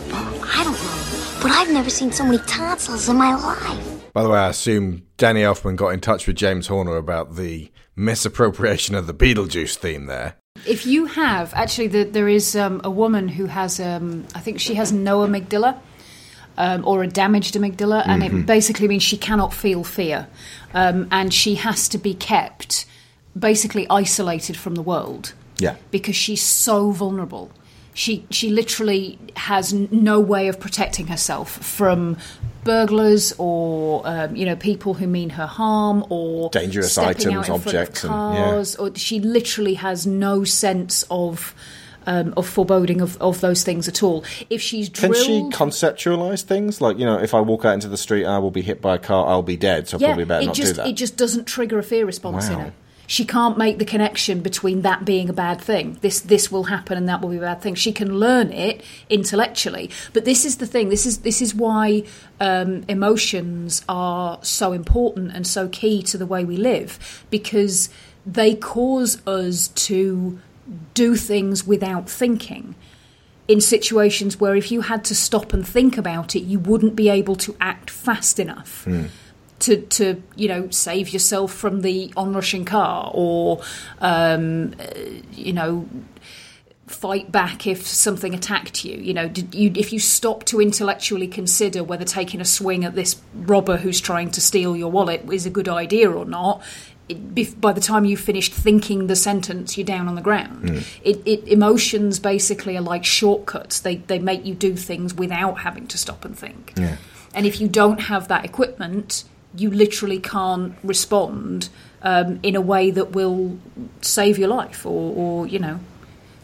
People? I don't know. But I've never seen so many tonsils in my life. By the way, I assume Danny Elfman got in touch with James Horner about the misappropriation of the Beetlejuice theme there. If you have, actually, the, there is um, a woman who has, um, I think she has no amygdala. Um, or a damaged amygdala, and Mhm. it basically means she cannot feel fear, um, and she has to be kept basically isolated from the world Yeah. because she's so vulnerable. She she literally has no way of protecting herself from burglars or um, you know people who mean her harm or Dangerous items, out in front of objects, and- yeah. cars. Or she literally has no sense of. Um, of foreboding of, of those things at all. If she's drilled, Can she conceptualize things? Like, you know, if I walk out into the street and I will be hit by a car, I'll be dead, so yeah, probably better not just do that. it just doesn't trigger a fear response in her. She can't make the connection between that being a bad thing. This this will happen and that will be a bad thing. She can learn it intellectually, but this is the thing. This is this is why um, emotions are so important and so key to the way we live because they cause us to do things without thinking in situations where if you had to stop and think about it, you wouldn't be able to act fast enough to, to you know save yourself from the onrushing car or um, you know fight back if something attacked you. You know, did you if you stop to intellectually consider whether taking a swing at this robber who's trying to steal your wallet is a good idea or not. It, by the time you've finished thinking the sentence, you're down on the ground. It, it emotions basically are like shortcuts. They they make you do things without having to stop and think. Yeah. And if you don't have that equipment, you literally can't respond um, in a way that will save your life or, or, you know,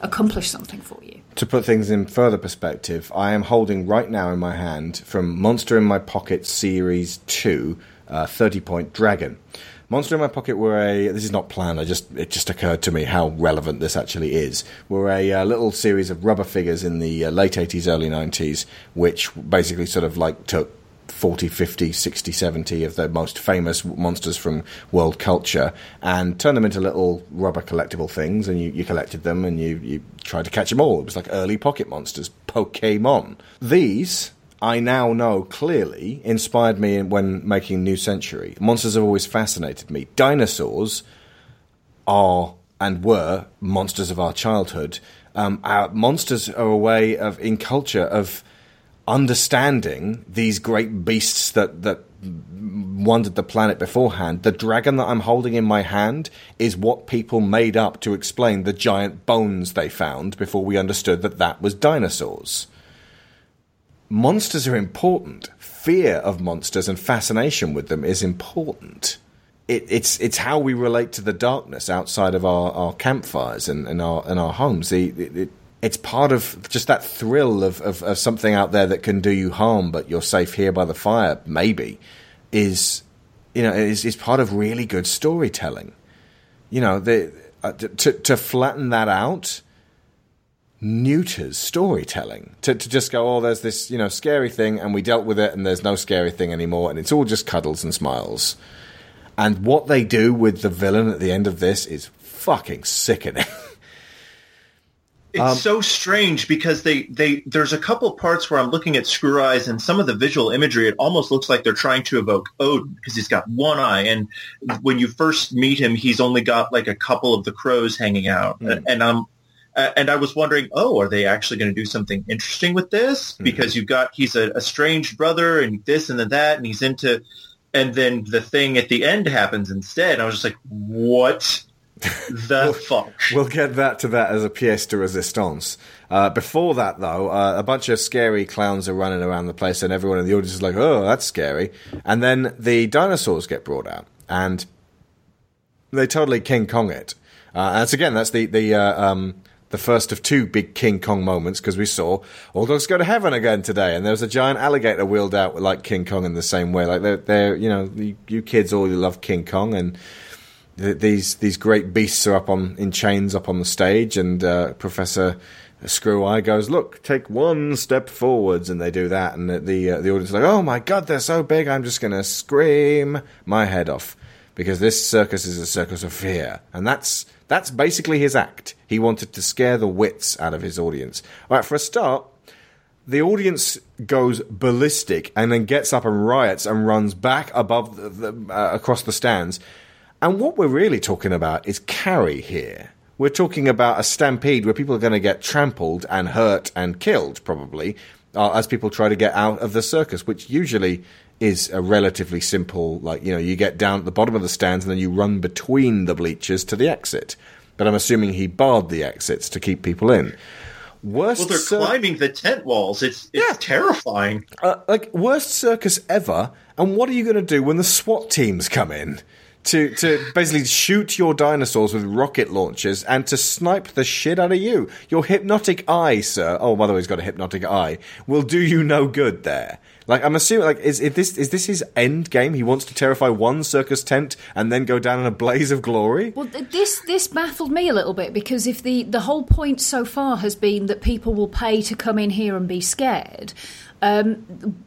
accomplish something for you. To put things in further perspective, I am holding right now in my hand from Monster in My Pocket Series 2, uh, 30 Point Dragon. Monster in My Pocket were a. This is not planned. I just it just occurred to me how relevant this actually is. Were a uh, little series of rubber figures in the uh, late eighties, early nineties, which basically sort of like took 40, 50, 60, 70 of the most famous monsters from world culture and turn them into little rubber collectible things and you, you collected them and you, you tried to catch them all. It was like early pocket monsters, Pokemon. These, I now know clearly, inspired me when making New Century. Monsters have always fascinated me. Dinosaurs are and were monsters of our childhood. Um, our monsters are a way of, in culture, of understanding these great beasts that that wandered the planet beforehand. The dragon that I'm holding in my hand is what people made up to explain the giant bones they found before we understood that that was dinosaurs. Monsters are important. Fear of monsters and fascination with them is important. It, it's it's how we relate to the darkness outside of our, our campfires and, and our and our homes. The, it, it, it's part of just that thrill of, of, of something out there that can do you harm, but you're safe here by the fire. Maybe is you know is is part of really good storytelling. you know, the, uh, to to flatten that out neuters storytelling. To to just go, oh, there's this you know scary thing, and we dealt with it, and there's no scary thing anymore, and it's all just cuddles and smiles. And what they do with the villain at the end of this is fucking sickening. It's Um, so strange because they, they there's a couple parts where I'm looking at Screweyes and some of the visual imagery. It almost looks like they're trying to evoke Odin because he's got one eye, and when you first meet him, he's only got like a couple of the crows hanging out. Hmm. And I'm uh, and I was wondering, oh, are they actually going to do something interesting with this? Hmm. Because you've got he's a estranged brother and this and then that, and he's into, and then the thing at the end happens instead. I was just like, what the fuck? We'll get that to that as a pièce de résistance. Uh, before that, though, uh, a bunch of scary clowns are running around the place, and everyone in the audience is like, "Oh, that's scary." And then the dinosaurs get brought out, and they totally King Kong it. Uh, and that's again, that's the the uh, um, the first of two big King Kong moments because we saw all dogs go to heaven again today, and there was a giant alligator wheeled out like King Kong in the same way. Like they're, they're you know, you, you kids all you love King Kong, and these these great beasts are up on in chains up on the stage, and uh, Professor Screw Eye goes, "Look, take one step forwards," and they do that, and the uh, the audience is like, "Oh my god, they're so big! I'm just to scream my head off." Because this circus is a circus of fear, and that's that's basically his act. He wanted to scare the wits out of his audience. All right, for a start, the audience goes ballistic and then gets up and riots and runs back above the, the, uh, across the stands. And what we're really talking about is carry here. We're talking about a stampede where people are going to get trampled and hurt and killed, probably, uh, as people try to get out of the circus, which usually is a relatively simple, like, you know, you get down at the bottom of the stands and then you run between the bleachers to the exit. But I'm assuming he barred the exits to keep people in. Worst Well, they're cir- climbing the tent walls. It's it's terrifying. uh, like worst circus ever. And what are you going to do when the SWAT teams come in to to basically shoot your dinosaurs with rocket launchers and to snipe the shit out of you? Your hypnotic eye, sir. Oh, by the way, he's got a hypnotic eye. Will do you no good there. Like I'm assuming, like is, is this is this his end game? He wants to terrify one circus tent and then go down in a blaze of glory. Well, th- this this baffled me a little bit because if the the whole point so far has been that people will pay to come in here and be scared, um,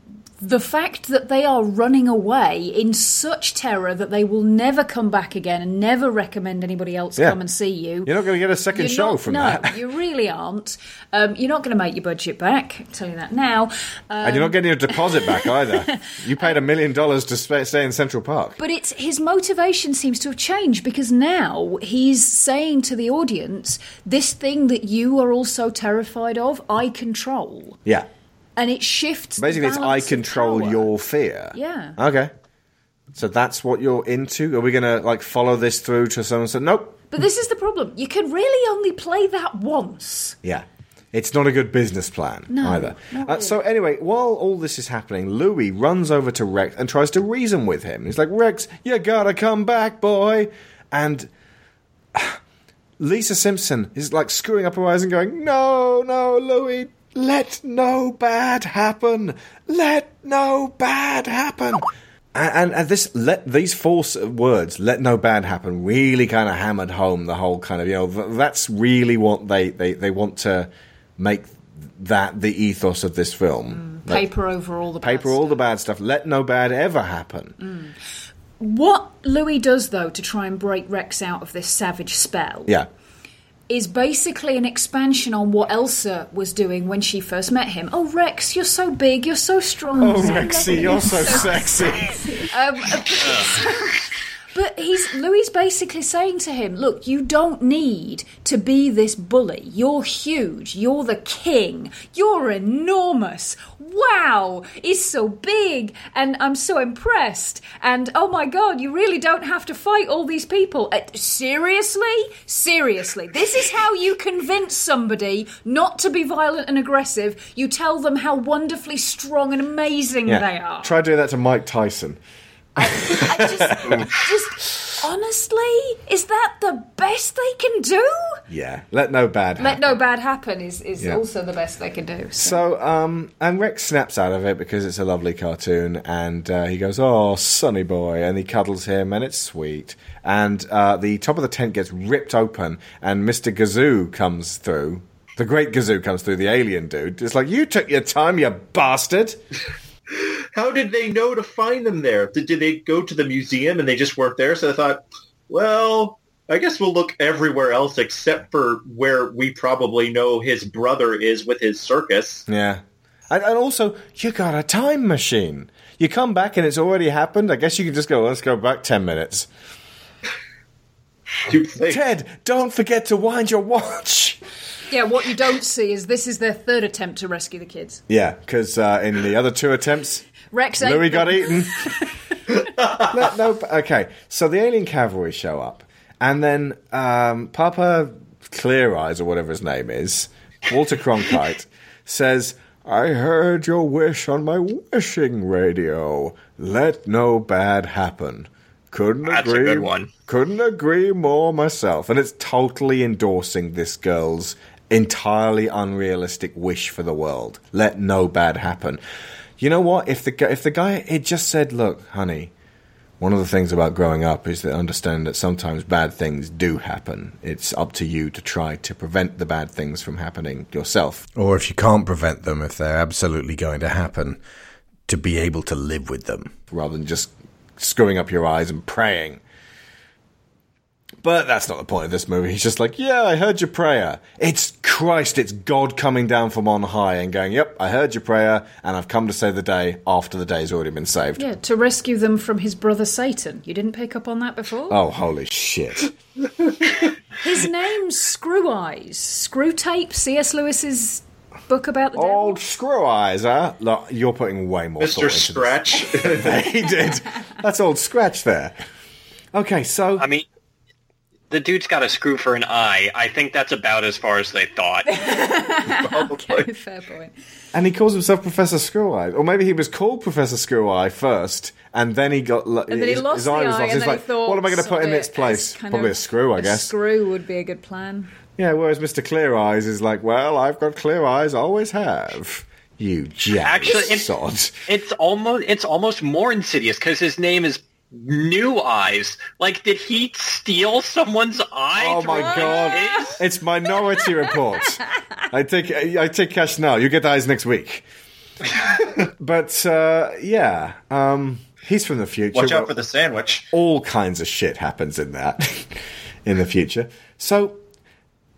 the fact that they are running away in such terror that they will never come back again and never recommend anybody else Yeah. come and see you. You're not going to get a 2nd You're show not- from no, that. you really aren't. Um, you're not going to make your budget back. I'll tell you that now. Um, and you're not getting your deposit back either. You paid a million dollars to stay in Central Park. But it's his motivation seems to have changed because now he's saying to the audience, "This thing that you are also terrified of, I control," Yeah. And it shifts. the Basically, it's I control your fear. Yeah. Okay. So that's what you're into? Are we going to like follow this through to someone say, nope? But this is the problem. You can really only play that once. Yeah. It's not a good business plan No, either. Uh, so anyway, while all this is happening, Louis runs over to Rex and tries to reason with him. He's like, Rex, you gotta come back, boy. And Lisa Simpson is like screwing up her eyes and going, No, no, Louis, let no bad happen. Let no bad happen. And, and, and this let these false words "let no bad happen" really kind of hammered home the whole kind of you know that's really what they, they, they want to make that the ethos of this film. Mm. Like, Paper over all the bad paper all the bad stuff. Let no bad ever happen. Mm. What Louis does, though, to try and break Rex out of this savage spell, Yeah, is basically an expansion on what Elsa was doing when she first met him. Oh, Rex, you're so big, you're so strong. Oh, you're Rexy, you're so sexy. Um, but he's Louis basically saying to him, "Look, you don't need to be this bully. You're huge. You're the king. You're enormous. Wow, he's so big, and I'm so impressed. And oh my god, you really don't have to fight all these people. Uh, seriously, seriously, this is how you convince somebody not to be violent and aggressive. You tell them how wonderfully strong and amazing yeah. they are. Try doing that to Mike Tyson. Just honestly, is that the best they can do? Yeah, let no bad Let no bad happen is, is Yeah. also the best they can do. So, um, and Rex snaps out of it because it's a lovely cartoon, and uh, he goes, "Oh, Sonny boy," and he cuddles him, and it's sweet. And uh, the top of the tent gets ripped open, and Mister Gazoo comes through. The Great Gazoo comes through. The alien dude. It's like you took your time, you bastard. How did they know to find them there? Did, they go to the museum and they just weren't there? So I thought, well, I guess we'll look everywhere else except for where we probably know his brother is with his circus. Yeah. And, and also, you got a time machine. You come back and it's already happened. I guess you can just go. Let's go back ten minutes. Ted, don't forget to wind your watch. Yeah, what you don't see is this is their third attempt to rescue the kids. Yeah, because uh, in the other two attempts, Rex ate Louis got them. eaten. no, no, okay, so the alien cavalry show up, and then um, Papa Clear Eyes, or whatever his name is, Walter Cronkite, says, I heard your wish on my wishing radio. Let no bad happen. Couldn't That's a agree. good one. Couldn't agree more myself. And it's totally endorsing this girl's entirely unrealistic wish for the world. Let no bad happen. You know what? If the if the guy had just said, "Look, honey, one of the things about growing up is that understand that sometimes bad things do happen. It's up to you to try to prevent the bad things from happening yourself. Or if you can't prevent them, if they're absolutely going to happen, to be able to live with them rather than just screwing up your eyes and praying. But that's not the point of this movie. He's just like, yeah, I heard your prayer. It's Christ, it's God coming down from on high and going, yep, I heard your prayer, and I've come to save the day after the day's already been saved. Yeah, to rescue them from his brother Satan. You didn't pick up on that before? Oh, holy shit. His name's Screweyes. Screw Tape, C.S. Lewis's book about the devil. Old Screw Eyes, huh? Look, you're putting way more Mr. thought Scratch. This. he did. That's old Scratch there. Okay, so. I mean, the dude's got a screw for an eye. I think that's about as far as they thought. okay, fair point. And he calls himself Professor Screw Eye. Or maybe he was called Professor Screw Eye first, and then he got. And then he his, lost his eye was lost. and He's then he like, thought what am I going to put in of its place? Probably a screw, I a guess. screw would be a good plan. Yeah, whereas Mr. Clear Eyes is like, well, I've got clear eyes, always have. You jealous Actually, it's, sod. it's almost it's almost more insidious because his name is Neweyes. Like, did he steal someone's eye? Oh my god! It's Minority Report. I take I take cash now. You get eyes next week. but uh, yeah, um, he's from the future. Watch out for the sandwich. all kinds of shit happens in that in the future. So.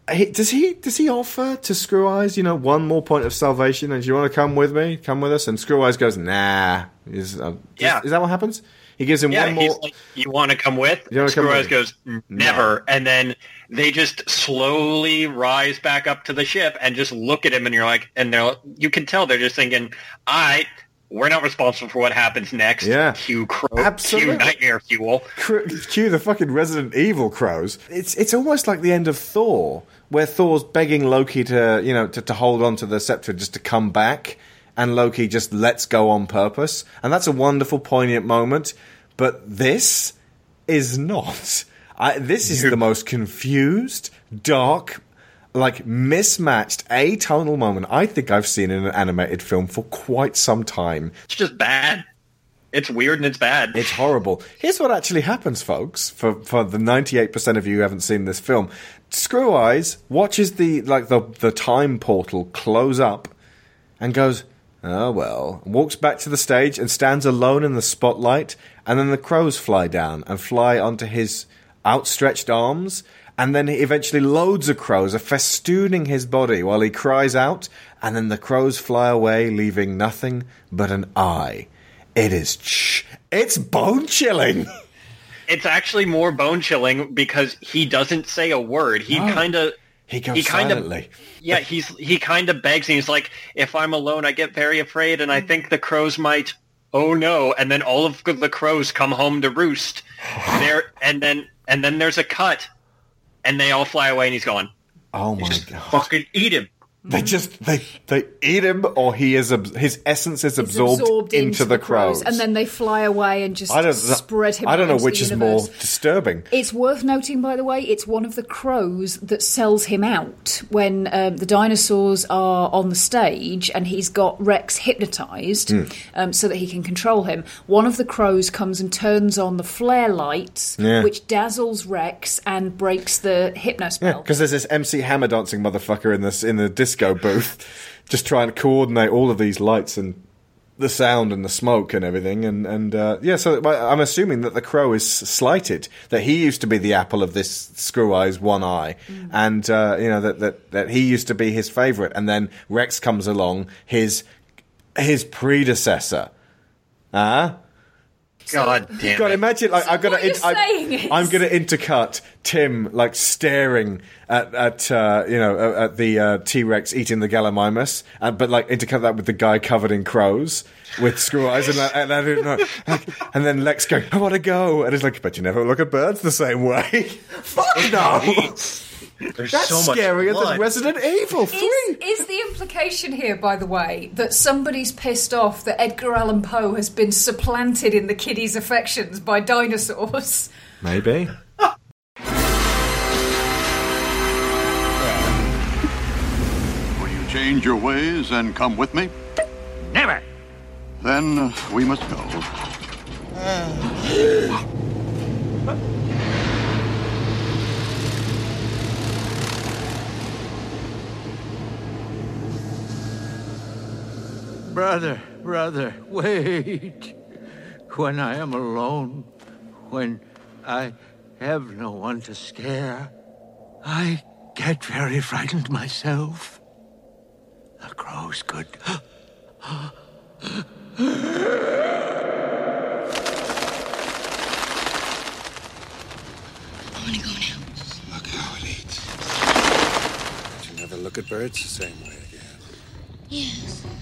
Does he does he offer to Screweyes, you know, one more point of salvation? And do you want to come with me? Come with us? And Screweyes goes, nah. Is, uh, Yeah. is, is that what happens? He gives him Yeah, one more. like, "You want to come with?" You wanna come Screweyes with? goes, "Never," and then they just slowly rise back up to the ship and just look at him, and you're like, and they're, you can tell they're just thinking, "I, we're not responsible for what happens next." Yeah. cue crow, Absolutely. cue nightmare fuel. Cue the fucking Resident Evil crows. It's it's almost like the end of Thor, where Thor's begging Loki to you know to, to hold on to the scepter just to come back, and Loki just lets go on purpose, and that's a wonderful, poignant moment. But this is not. I, this is the most confused, dark, like mismatched, atonal moment I think I've seen in an animated film for quite some time. It's just bad. It's weird and it's bad. It's horrible. Here's what actually happens, folks. For for the 98% of you who haven't seen this film, Screweyes watches the like the the time portal close up and goes, "Oh well." Walks back to the stage and stands alone in the spotlight, and then the crows fly down and fly onto his outstretched arms. And then he eventually loads of crows are festooning his body while he cries out, and then the crows fly away, leaving nothing but an eye. It is, ch- it's bone chilling. It's actually more bone chilling because he doesn't say a word. He ah. No. kind of He goes He kinda- silently. yeah he's he kind of begs and he's like, if I'm alone, I get very afraid, and I think the crows might. Oh no! And then all of the crows come home to roost. There and then and then there's a cut, and they all fly away, and he's gone. Oh my god! Fucking eat him. They just they they eat him, or he is his essence is It's absorbed, into, the crows. and then they fly away and just I don't spread him. I don't know which is more disturbing. It's worth noting, by the way, it's one of the crows that sells him out when um, the dinosaurs are on the stage and he's got Rex hypnotized Hmm. um, so that he can control him. One of the crows comes and turns on the flare lights, Yeah. which dazzles Rex and breaks the hypno Yeah, spell. because there's this MC Hammer dancing motherfucker in this in the disco booth, just trying to coordinate all of these lights and the sound and the smoke and everything. And and uh, yeah, so I'm assuming that the crow is slighted. That he used to be the apple of this screw eye's one eye, and uh, you know that, that that he used to be his favorite. And then Rex comes along, his his predecessor. Ah. God damn God, it. imagine like I'm gonna what you're in- I'm- is- I'm gonna intercut Tim like staring at at uh, you know uh, at the uh, T Rex eating the Gallimimus, uh, but like intercut that with the guy covered in crows with screw eyes, and, I- and I don't know, like, and then Lex going, "I want to go," and it's like, "But you never look at birds the same way." Fuck no. There's That's so much scarier blood. than Resident Evil Three. Is, is the implication here, by the way, that somebody's pissed off that Edgar Allan Poe has been supplanted in the kiddies' affections by dinosaurs? Maybe. Will you change your ways and come with me? Never. Then uh, we must go. Brother, brother, wait. When I am alone, when I have no one to scare, I get very frightened myself. The crows could. I want to go now. Look how it eats. You never look at birds the same way again. Yes.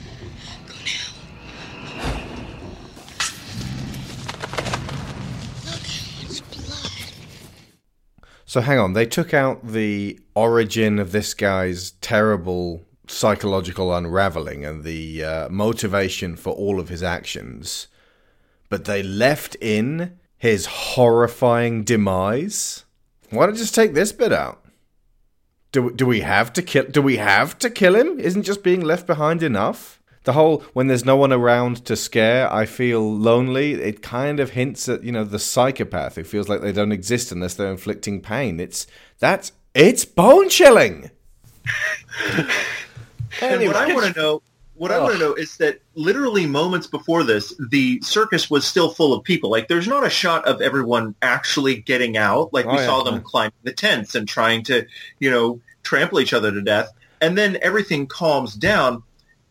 So hang on, they took out the origin of this guy's terrible psychological unraveling and the uh, motivation for all of his actions, but they left in his horrifying demise. Why don't just take this bit out? Do do we have to kill? Do we have to kill him? Isn't just being left behind enough? The whole when there's no one around to scare, I feel lonely. It kind of hints at you know the psychopath who feels like they don't exist unless they're inflicting pain. It's that's it's bone chilling. And what I want to know, what I Oh. want to know is that literally moments before this, the circus was still full of people. Like, there's not a shot of everyone actually getting out. Like, we Oh, yeah, saw them climbing the tents and trying to, you know, trample each other to death. And then everything calms down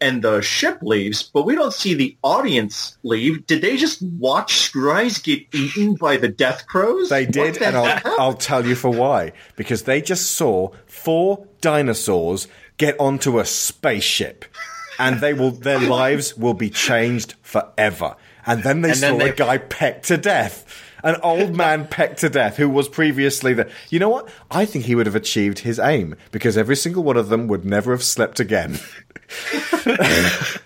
and the ship leaves, but we don't see the audience leave. Did they just watch Screw get eaten by the death crows? They did, the and I'll. I'll tell you for why. Because they just saw four dinosaurs get onto a spaceship, and they will their lives will be changed forever. And then they And saw then they- a guy pecked to death. An old man pecked to death who was previously the. You know what? I think he would have achieved his aim because every single one of them would never have slept again.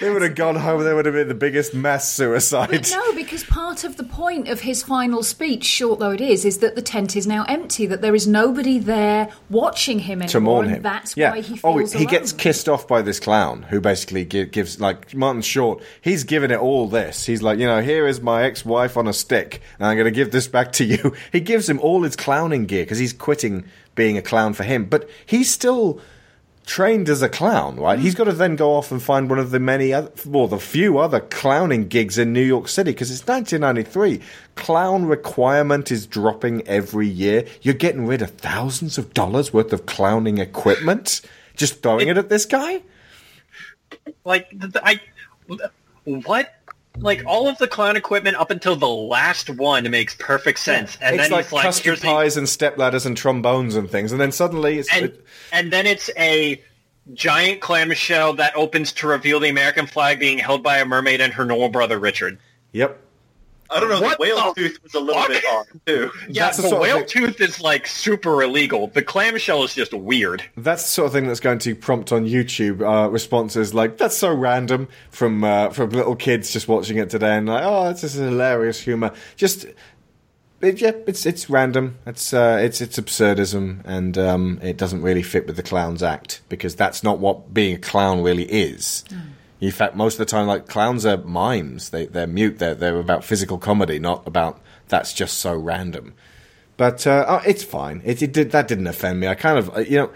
they would have gone home. There would have been the biggest mass suicide. No, because part of the point of his final speech, short though it is, is that the tent is now empty, that there is nobody there watching him anymore, to mourn and him. that's yeah. why he oh, feels he gets kissed off by this clown who basically gives like Martin Short. He's given it all this. He's like, you know, here is my ex-wife on a stick, and I'm going to give this back to you. He gives him all his clowning gear because he's quitting being a clown for him, but he's still trained as a clown, right? He's mm. got to then go off and find one of the many other, well, the few other clowning gigs in New York City because it's 1993. Clown requirement is dropping every year. You're getting rid of thousands of dollars worth of clowning equipment, just throwing it, at this guy. Like I, what? Like all of the clown equipment up until the last one makes perfect sense, and it's then like like, custard pies and step ladders and trombones and things, and then suddenly it's and and then it's a giant clamshell that opens to reveal the American flag being held by a mermaid and her normal brother Richard. Yep. I don't know. What the whale the tooth was a little bit odd too. Yeah, That's the the whale thing- tooth is like super illegal. The clamshell is just weird. That's the sort of thing that's going to prompt on YouTube uh, responses like "That's so random" from uh, from little kids just watching it today and like, "Oh, that's just hilarious humor." Just it, yeah, it's it's random. It's uh, it's it's absurdism, and um, it doesn't really fit with the clown's act because that's not what being a clown really is. In fact, most of the time, like clowns are mimes. They they're mute. They're they're about physical comedy, not about that's just so random. But uh, oh, it's fine. It, it did that didn't offend me. I kind of uh, you know.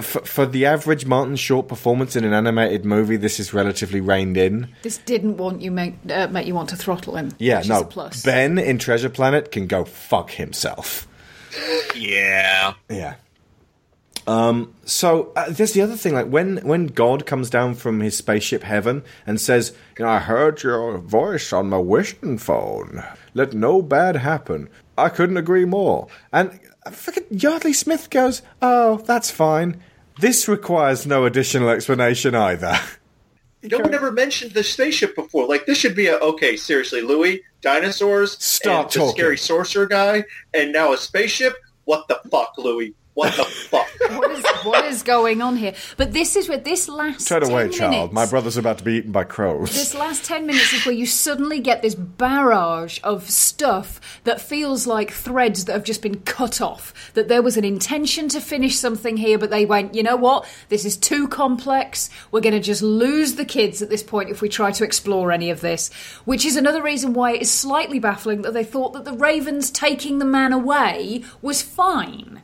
For, for the average Martin Short performance in an animated movie, this is relatively reined in. This didn't want you make uh, make you want to throttle him. Yeah, which no. Is a plus. Ben in Treasure Planet can go fuck himself. Yeah. Yeah. Um, so uh, there's the other thing, like when when God comes down from his spaceship heaven and says, "You know, I heard your voice on my wishing phone. Let no bad happen." I couldn't agree more. And uh, fucking Yeardley Smith goes, "Oh, that's fine. This requires no additional explanation either." No one ever mentioned the spaceship before. Like this should be a okay. Seriously, Louis, dinosaurs, Stop and the talking. scary sorcerer guy, and now a spaceship. What the fuck, Louis? What the fuck? what is what is going on here? But this is where this last Turn 10 away, minutes, child. My brother's about to be eaten by crows. This last 10 minutes is where you suddenly get this barrage of stuff that feels like threads that have just been cut off. That there was an intention to finish something here, but they went, you know what? This is too complex. We're going to just lose the kids at this point if we try to explore any of this. Which is another reason why it is slightly baffling that they thought that the Ravens taking the man away was fine.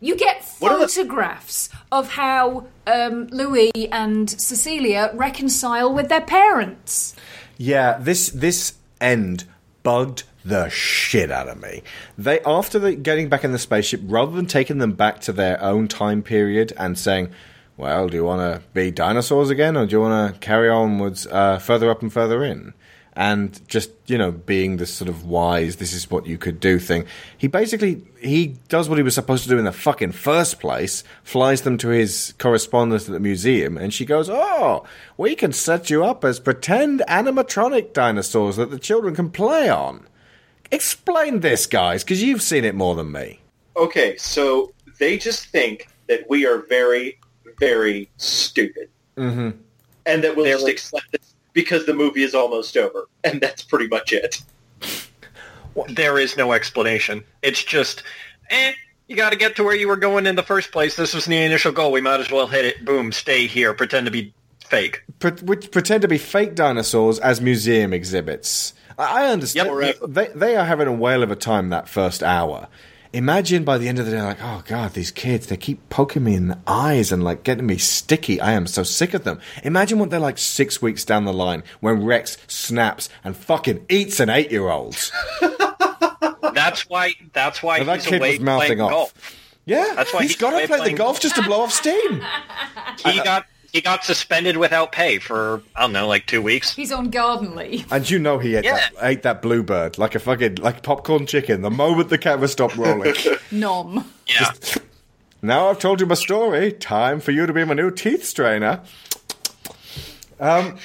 You get What are the- photographs of how um, Louis and Cecilia reconcile with their parents. Yeah, this this end bugged the shit out of me. They after the, getting back in the spaceship, rather than taking them back to their own time period and saying, "Well, do you want to be dinosaurs again, or do you want to carry onwards uh, further up and further in?" And just you know, being this sort of wise, this is what you could do thing. He basically he does what he was supposed to do in the fucking first place. Flies them to his correspondent at the museum, and she goes, "Oh, we can set you up as pretend animatronic dinosaurs that the children can play on." Explain this, guys, because you've seen it more than me. Okay, so they just think that we are very, very stupid, Mm-hmm. and that we'll just accept this because the movie is almost over, and that's pretty much it. There is no explanation. It's just, eh, you got to get to where you were going in the first place. This was the initial goal. We might as well hit it. Boom, stay here. Pretend to be fake. Pre- pretend to be fake dinosaurs as museum exhibits. I, I understand. They they are having a whale of a time that first hour. Imagine by the end of the day, like, oh god, these kids, they keep poking me in the eyes and like getting me sticky. I am so sick of them. Imagine what they're like six weeks down the line when Rex snaps and fucking eats an eight year old. That's why. That's why that kid away was mouthing off. golf. Yeah, That's why he's he's got to play the golf just to blow off steam. He got he got suspended without pay for I don't know, like two weeks. He's on garden leave. And you know he ate, that, ate that bluebird like a fucking like popcorn chicken the moment the camera stopped rolling. Nom. Yeah. Now I've told you my story. Time for you to be my new teeth strainer. Um,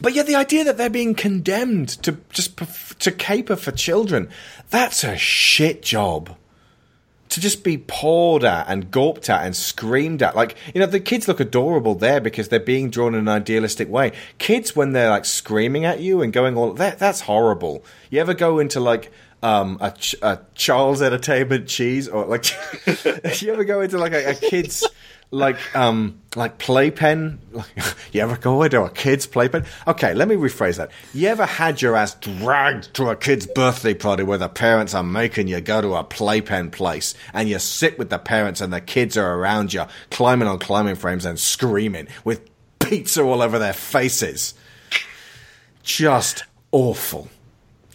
but yeah, the idea that they're being condemned to just perf- to caper for children—that's a shit job. To just be pawed at and gawped at and screamed at, like you know, the kids look adorable there because they're being drawn in an idealistic way. Kids, when they're like screaming at you and going all that—that's horrible. You ever go into like um, a, a Charles Entertainment cheese, or like you ever go into like a, a kid's like um like playpen? You ever go to a kid's playpen? Okay, let me rephrase that. You ever had your ass dragged to a kid's birthday party where the parents are making you go to a playpen place, and you sit with the parents and the kids are around you, climbing on climbing frames and screaming with pizza all over their faces? Just awful.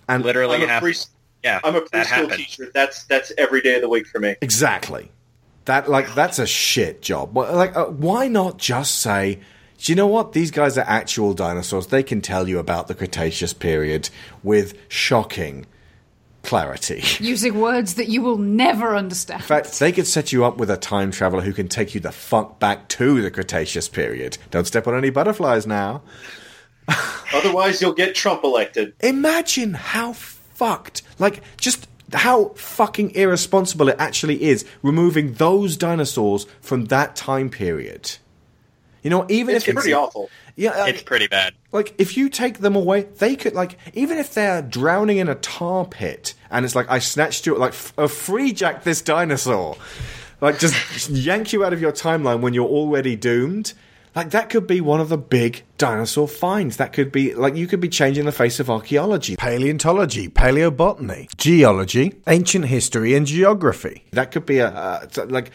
And Literally I'm a pre- Yeah, I'm a preschool happened. teacher. That's that's every day of the week for me. Exactly. That like that's a shit job. Like, uh, why not just say, do you know what? These guys are actual dinosaurs. They can tell you about the Cretaceous period with shocking clarity. Using words that you will never understand. In fact, they could set you up with a time traveler who can take you the fuck back to the Cretaceous period. Don't step on any butterflies now. Otherwise, you'll get Trump elected. Imagine how fucked, like, just how fucking irresponsible it actually is removing those dinosaurs from that time period. You know, even if It's if pretty awful. Yeah, uh, It's pretty bad. like if you take them away, they could like even if they're drowning in a tar pit and it's like I snatched you like f- a free jack this dinosaur, like just yank you out of your timeline when you're already doomed. Like that could be one of the big dinosaur finds. That could be like you could be changing the face of archaeology, paleontology, paleobotany, geology, ancient history, and geography. That could be a, a like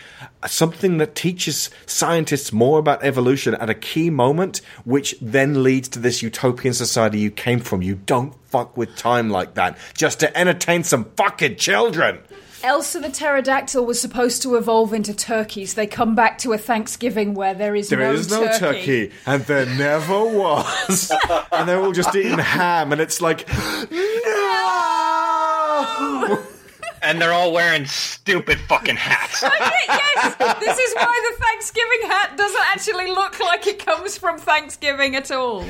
something that teaches scientists more about evolution at a key moment, which then leads to this utopian society you came from. You don't fuck with time like that just to entertain some fucking children. Elsa the pterodactyl was supposed to evolve into turkeys. They come back to a Thanksgiving where there is There no is no turkey. turkey, and there never was. and they're all just eating ham, and it's like, no! And they're all wearing stupid fucking hats. yes, this is why the Thanksgiving hat doesn't actually look like it comes from Thanksgiving at all.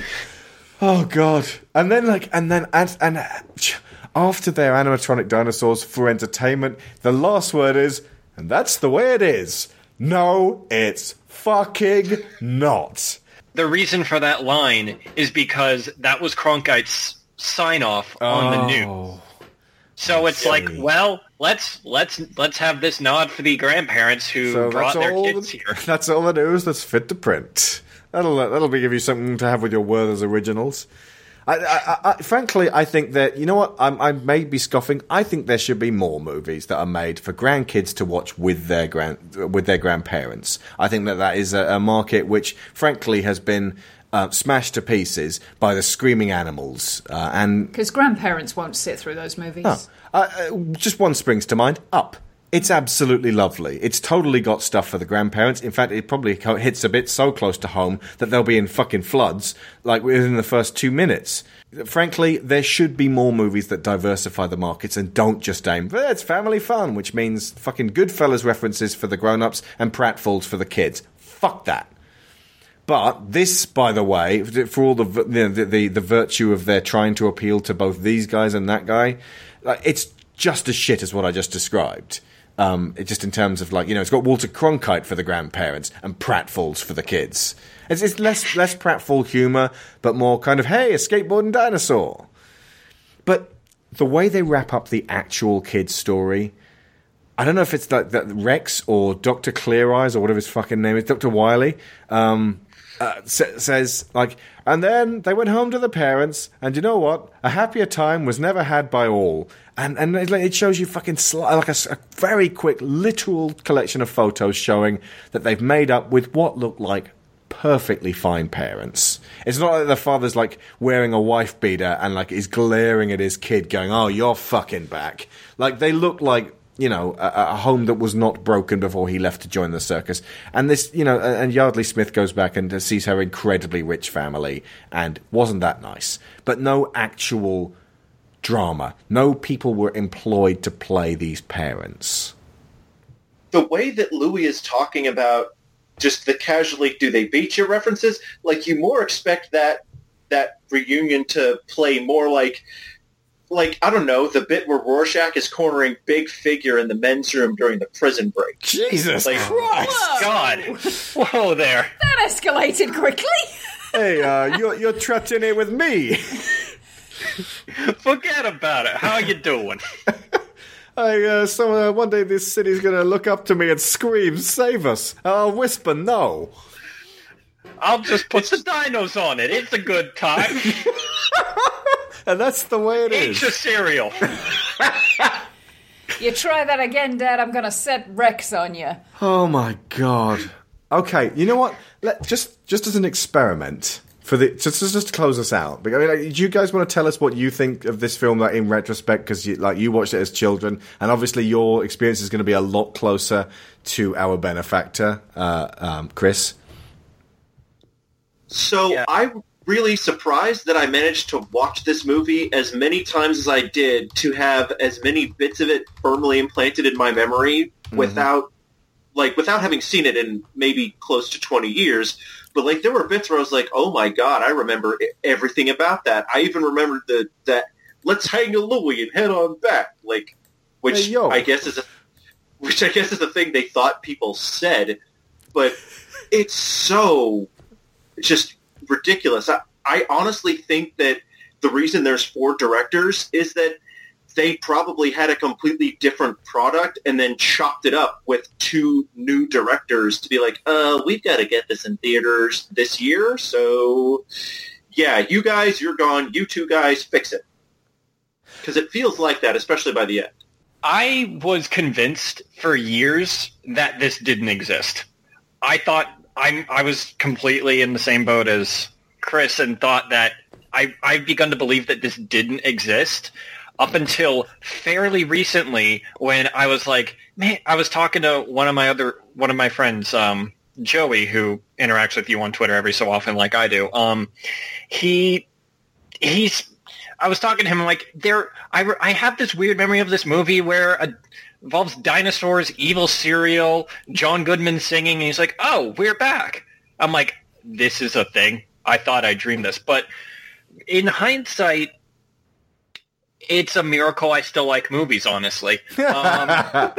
Oh god! And then like, and then and and after their animatronic dinosaurs for entertainment, the last word is, and that's the way it is. No, it's fucking not. The reason for that line is because that was Cronkite's sign off on the oh. news. So it's like, well, let's let's let's have this nod for the grandparents who So brought their kids The, here. that's all the news that's fit to print. That'll that'll be give you something to have with your Werther's originals. I, I, I, frankly, I think that you know what I'm, I may be scoffing. I think there should be more movies that are made for grandkids to watch with their grand with their grandparents. I think that that is a, a market which, frankly, has been uh, smashed to pieces by the screaming animals uh, and Because grandparents won't sit through those movies. Oh, uh, uh, just one springs to mind. Up. It's absolutely lovely. It's totally got stuff for the grandparents. In fact, it probably hits a bit so close to home that they'll be in fucking floods like within the first two minutes. Frankly, there should be more movies that diversify the markets and don't just aim. "Eh, It's family fun, which means fucking Goodfellas references for the grown-ups and pratfalls for the kids. Fuck that. But this, by the way, for all the the, the the virtue of their trying to appeal to both these guys and that guy, it's just as shit as what I just described. Um, just in terms of like you know, it's got Walter Cronkite for the grandparents and pratfalls for the kids. It's, it's less less pratfall humor, but more kind of hey, a skateboarding dinosaur. But the way they wrap up the actual kid's story, I don't know if it's like that Rex or Doctor Clear Eyes or whatever his fucking name is, Doctor Wiley, um, uh, sa- says like, and then they went home to the parents, and you know what? A happier time was never had by all. And and it, like, it shows you fucking sli- like a, a very quick literal collection of photos showing that they've made up with what look like perfectly fine parents. It's not like the father's like wearing a wife beater and like is glaring at his kid, going, "Oh, you're fucking back." Like they look like you know a, a home that was not broken before he left to join the circus. And this, you know, and Yeardley Smith goes back and sees her incredibly rich family, and wasn't that nice? But no actual drama. No people were employed to play these parents. the way that Louis is talking about just the casually do they beat you references, like you more expect that that reunion to play more like like I don't know the bit where Rorschach is cornering Big Figure in the men's room during the prison break. Jesus like, Whoa. God, whoa there. That escalated quickly. hey, uh, you're you're trapped in here with me. Forget about it. How are you doing? I, uh, so uh, one day this city's gonna look up to me and scream, "Save us!" I'll whisper, "No." I'll just put the dinos on it. It's a good time. and that's the way it Eat is. your cereal. You try that again, Dad. I'm gonna set Rex on you. Oh my god. Okay, you know what? Let just just as an experiment for the just just, just to close us out. I mean, like, do you guys want to tell us what you think of this film, like in retrospect? Because you, like you watched it as children, and obviously your experience is going to be a lot closer to our benefactor, uh, um, Chris. So I'm really surprised that I managed to watch this movie as many times as I did to have as many bits of it firmly implanted in my memory without like without having seen it in maybe close to 20 years, but like there were bits where I was like, oh my god, I remember everything about that. I even remembered the that let's hang a Louie and head on back, like which Hey. I guess is a which I guess is a thing they thought people said, but it's so just ridiculous. I, I honestly think that the reason there's four directors is that they probably had a completely different product and then chopped it up with two new directors to be like, uh, we've got to get this in theaters this year. So, yeah, you guys, you're gone. You two guys, fix it. Because it feels like that, especially by the end. I was convinced for years that this didn't exist. I thought I'm I was completely in the same boat as Chris and thought that I I've begun to believe that this didn't exist up until fairly recently when I was like, man, I was talking to one of my other one of my friends, um, Joey, who interacts with you on Twitter every so often, like I do. Um, he he's I was talking to him like there I, I have this weird memory of this movie where a involves dinosaurs, evil cereal, John Goodman singing, and he's like, "Oh, we're back." I'm like, "This is a thing." I thought I dreamed this, but in hindsight, it's a miracle I still like movies. Honestly, um,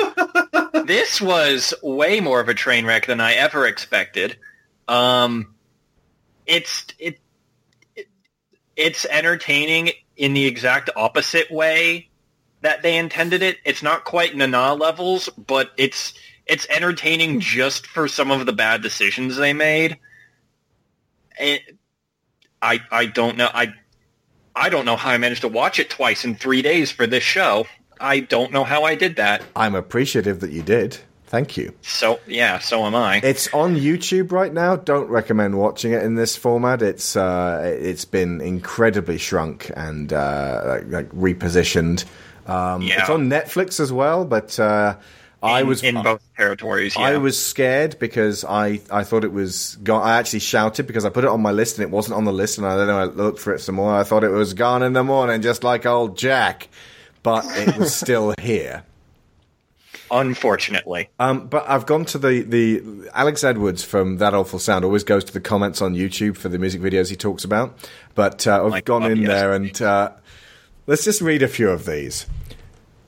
this was way more of a train wreck than I ever expected. Um, it's it, it it's entertaining in the exact opposite way that they intended it. It's not quite Nana levels, but it's it's entertaining just for some of the bad decisions they made. It, I I don't know I I don't know how I managed to watch it twice in three days for this show. I don't know how I did that. I'm appreciative that you did. Thank you. So yeah, so am I. It's on YouTube right now. Don't recommend watching it in this format. It's uh, it's been incredibly shrunk and uh, like, like repositioned. Um, Yeah. It's on Netflix as well, but uh, I was in both territories. Yeah. I was scared because I, I thought it was gone. I actually shouted because I put it on my list and it wasn't on the list, and I then I looked for it some more. I thought it was gone in the morning, just like old Jack, but it was still here. Unfortunately. Um, but I've gone to the, the Alex Edwards from That Awful Sound always goes to the comments on YouTube for the music videos he talks about. But uh, I've gone in there and uh, let's just read a few of these.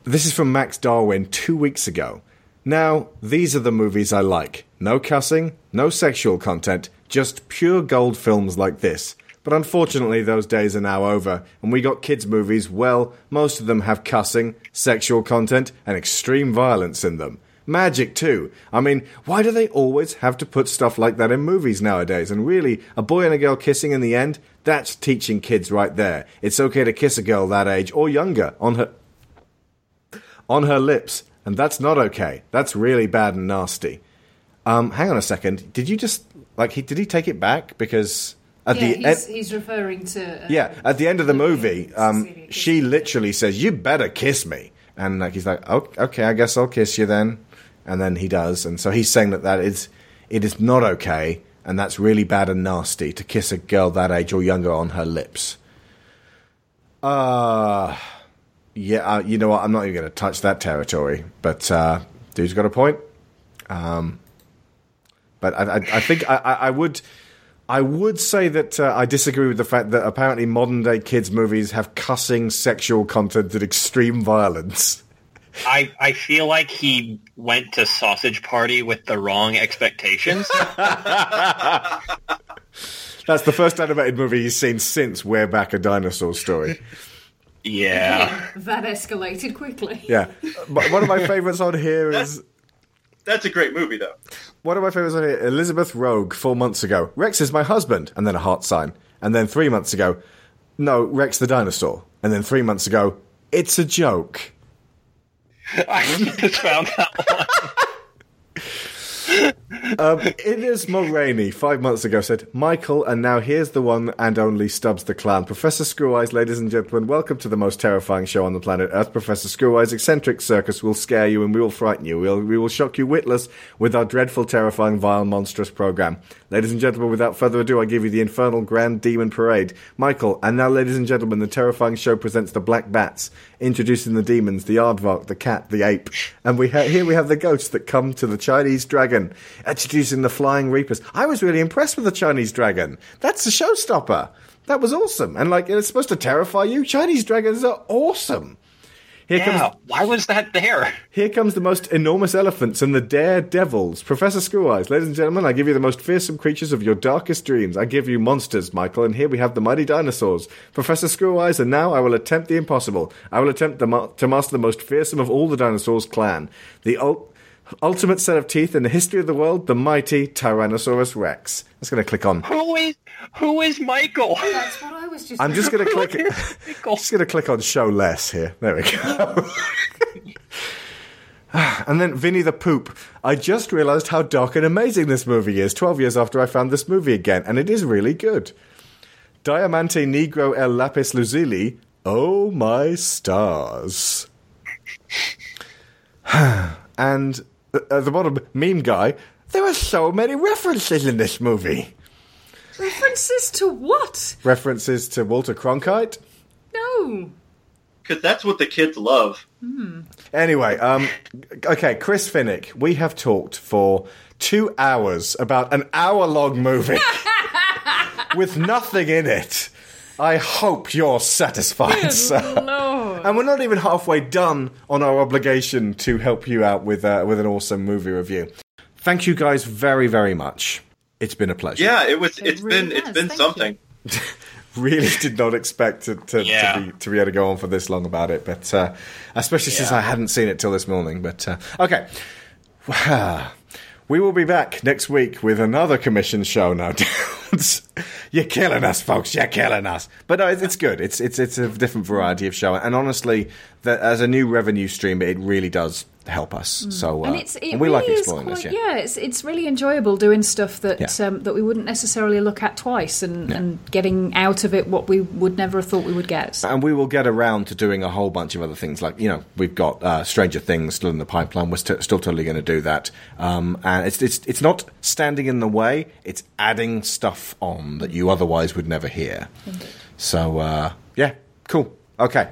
This is from Max Darwin two weeks ago. Now, these are the movies I like. No cussing, no sexual content, just pure gold films like this. But unfortunately, those days are now over, and we got kids' movies, well, most of them have cussing, sexual content, and extreme violence in them. Magic, too. I mean, why do they always have to put stuff like that in movies nowadays? And really, a boy and a girl kissing in the end? That's teaching kids right there. It's okay to kiss a girl that age, or younger, on her on her lips, and that's not okay. That's really bad and nasty. Um, hang on a second. Did you just like he? Did he take it back because at yeah, the he's, end? he's referring to. Uh, Yeah, at the end of the movie, um, she literally says, "You better kiss me," and like he's like, "Oh, "Okay, I guess I'll kiss you then," and then he does, and so he's saying that that is it is not okay, and that's really bad and nasty to kiss a girl that age or younger on her lips. Uh yeah, uh, you know what? I'm not even going to touch that territory, but uh, dude's got a point. Um, but I, I, I think I, I would. I would say that uh, I disagree with the fact that apparently modern day kids' movies have cussing, sexual content, and extreme violence. I, I feel like he went to Sausage Party with the wrong expectations. That's the first animated movie he's seen since We're Back a Dinosaur Story. Yeah. that escalated quickly. Yeah. But one of my favorites on here is. That's a great movie, though. One of my favorites on here, Elizabeth Rogue, four months ago. Rex is my husband, and then a heart sign. And then three months ago, no, Rex the dinosaur. And then three months ago, it's a joke. I just found that one. Um, Mulroney, five months ago, said, Michael, and now here's the one and only Stubbs the Clown. Professor Screweyes, ladies and gentlemen, welcome to the most terrifying show on the planet Earth. Professor Screweyes' eccentric circus will scare you and we will frighten you. We'll, we will shock you witless with our dreadful, terrifying, vile, monstrous program. Ladies and gentlemen, without further ado, I give you the infernal Grand Demon Parade. Michael, and now, ladies and gentlemen, the terrifying show presents the Black Bats. Introducing the demons, the aardvark, the cat, the ape, and we ha- here we have the ghosts that come to the Chinese dragon, introducing the flying reapers. I was really impressed with the Chinese dragon. That's a showstopper. That was awesome, and like it's supposed to terrify you. Chinese dragons are awesome. Here yeah, comes why was that there? here comes the most enormous elephants and the daredevils. Professor Screweyes, ladies and gentlemen, I give you the most fearsome creatures of your darkest dreams. I give you monsters, Michael, and here we have the mighty dinosaurs. Professor Screweyes, and now I will attempt the impossible. I will attempt to, ma- to master the most fearsome of all the dinosaurs' clan. The ul- ultimate set of teeth in the history of the world, the mighty Tyrannosaurus Rex. I'm going to click on. Who is who is Michael? That's what I was just. I'm just going to click. just going to click on show less here. There we go. and then Vinny the Poop. I just realised how dark and amazing this movie is. Twelve years after I found this movie again, and it is really good. Diamante Negro El Lapis Lazuli. Oh my stars. and uh, at the bottom, meme guy. There are so many references in this movie. References to what? References to Walter Cronkite. No. Because that's what the kids love. Anyway, um, okay, Chris Finnick, we have talked for two hours about an hour long movie with nothing in it. I hope you're satisfied, sir. Lord. And we're not even halfway done on our obligation to help you out with uh, with an awesome movie review. Thank you guys very very much. It's been a pleasure. Yeah, it was. It It's really been. It's has, been thank something. really did not expect to to, Yeah. to, be, to be able to go on for this long about it, but uh, especially since I hadn't seen it till this morning. But uh, okay, we will be back next week with another commission show. No doubt, you're killing us, folks. You're killing us. But no, it's, it's good. It's it's it's a different variety of show, and honestly, that as a new revenue stream, it really does help us. So uh, and it's it we really like exploring quite, this. Yeah. yeah, it's it's really enjoyable doing stuff that Yeah. um, that we wouldn't necessarily look at twice, and, and getting out of it what we would never have thought we would get. And we will get around to doing a whole bunch of other things. Like, you know, we've got uh, Stranger Things still in the pipeline. We're st- still totally going to do that. Um, and it's, it's, it's not standing in the way, it's adding stuff on that you otherwise would never hear. So, uh, yeah, cool. Okay.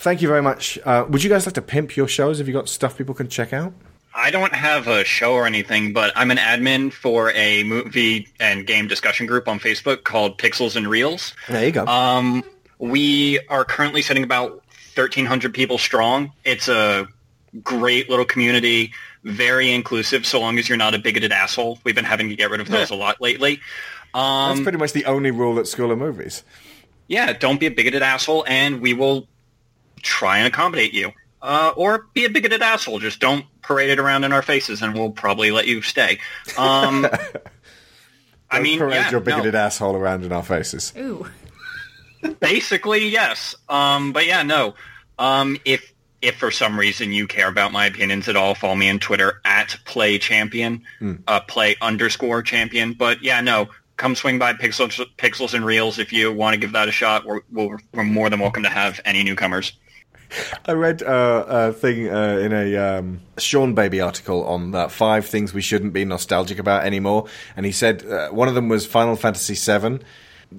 Thank you very much. Uh, would you guys like to pimp your shows? Have you got stuff people can check out? I don't have a show or anything, but I'm an admin for a movie and game discussion group on Facebook called Pixels and Reels. There you go. Um, we are currently sitting about 1,300 people strong. It's a great little community, very inclusive, so long as you're not a bigoted asshole. We've been having to get rid of those a lot lately. That's Um, pretty much the only rule at School of Movies. yeah, don't be a bigoted asshole, and we will try and accommodate you. Uh, or be a bigoted asshole. Just don't parade it around in our faces, and we'll probably let you stay. Um, I Don't mean, parade yeah, your no. bigoted asshole around in our faces. Ooh. Basically, yes. Um, but yeah, no. Um, if if for some reason you care about my opinions at all, follow me on Twitter at play champion, uh, play underscore champion. But yeah, no. Come swing by Pixels, Pixels and Reels if you want to give that a shot. We're, we're, we're more than welcome to have any newcomers. I read uh, a thing uh, in a um, Seanbaby article on uh, five things we shouldn't be nostalgic about anymore, and he said uh, one of them was Final Fantasy VII.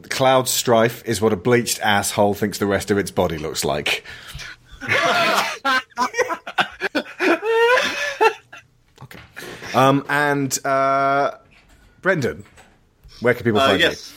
Cloud Strife is what a bleached asshole thinks the rest of its body looks like. okay. Um, and uh, Brendan, where can people Uh, find yes.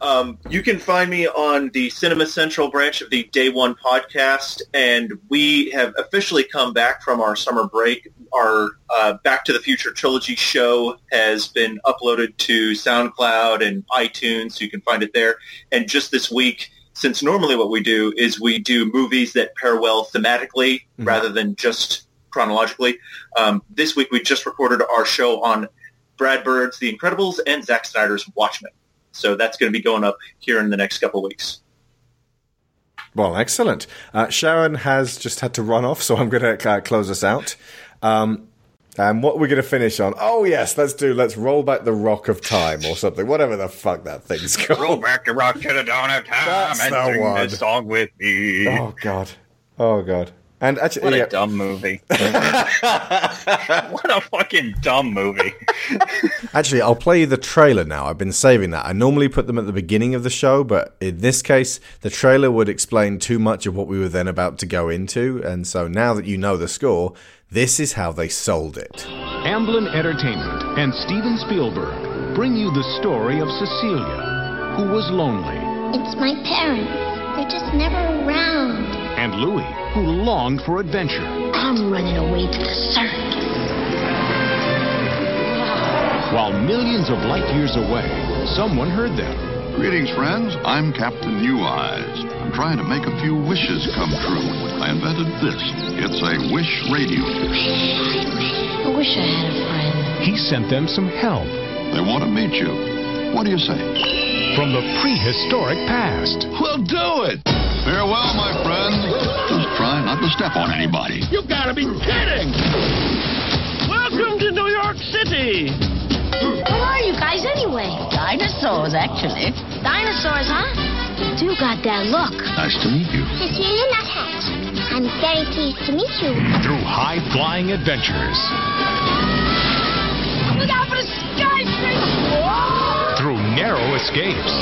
Um, you can find me on the Cinema Central branch of the Day One podcast, and we have officially come back from our summer break. Our uh, Back to the Future trilogy show has been uploaded to SoundCloud and iTunes, so you can find it there. And just this week, since normally what we do is we do movies that pair well thematically rather than just chronologically, um, this week we just recorded our show on Brad Bird's The Incredibles and Zack Snyder's Watchmen. So that's going to be going up here in the next couple of weeks. Well, excellent. Uh, Sharon has just had to run off, so I'm going to uh, close us out. Um, and what we're going to finish on? Oh yes, let's do. Let's roll back the rock of time or something. Whatever the fuck that thing's called. Roll back the rock to the dawn of time That's and sing one. this song with me. Oh god. Oh god. And actually, What yeah, a dumb movie. what a fucking dumb movie. Actually, I'll play you the trailer now. I've been saving that. I normally put them at the beginning of the show, but in this case, the trailer would explain too much of what we were then about to go into. And so now that you know the score, this is how they sold it. Amblin Entertainment and Steven Spielberg bring you the story of Cecilia, who was lonely, It's my parents. They're just never around. And Louis, who longed for adventure. I'm running away to the circus. While millions of light years away, someone heard them. Greetings, friends. I'm Captain Neweyes. I'm trying to make a few wishes come true. I invented this. It's a wish radio. I wish I had a friend. He sent them some help They want to meet you. What do you say? from the prehistoric past. We'll do it. Farewell, my friends. Just try not to step on anybody. You gotta be kidding! Welcome to New York City! What are you guys anyway? Dinosaurs, actually. Dinosaurs, huh? You got that look. Nice to meet you. Cecilia Nuthatch. I'm very pleased to meet you. Through high flying adventures, Look out for the skyscraper! Through narrow escapes,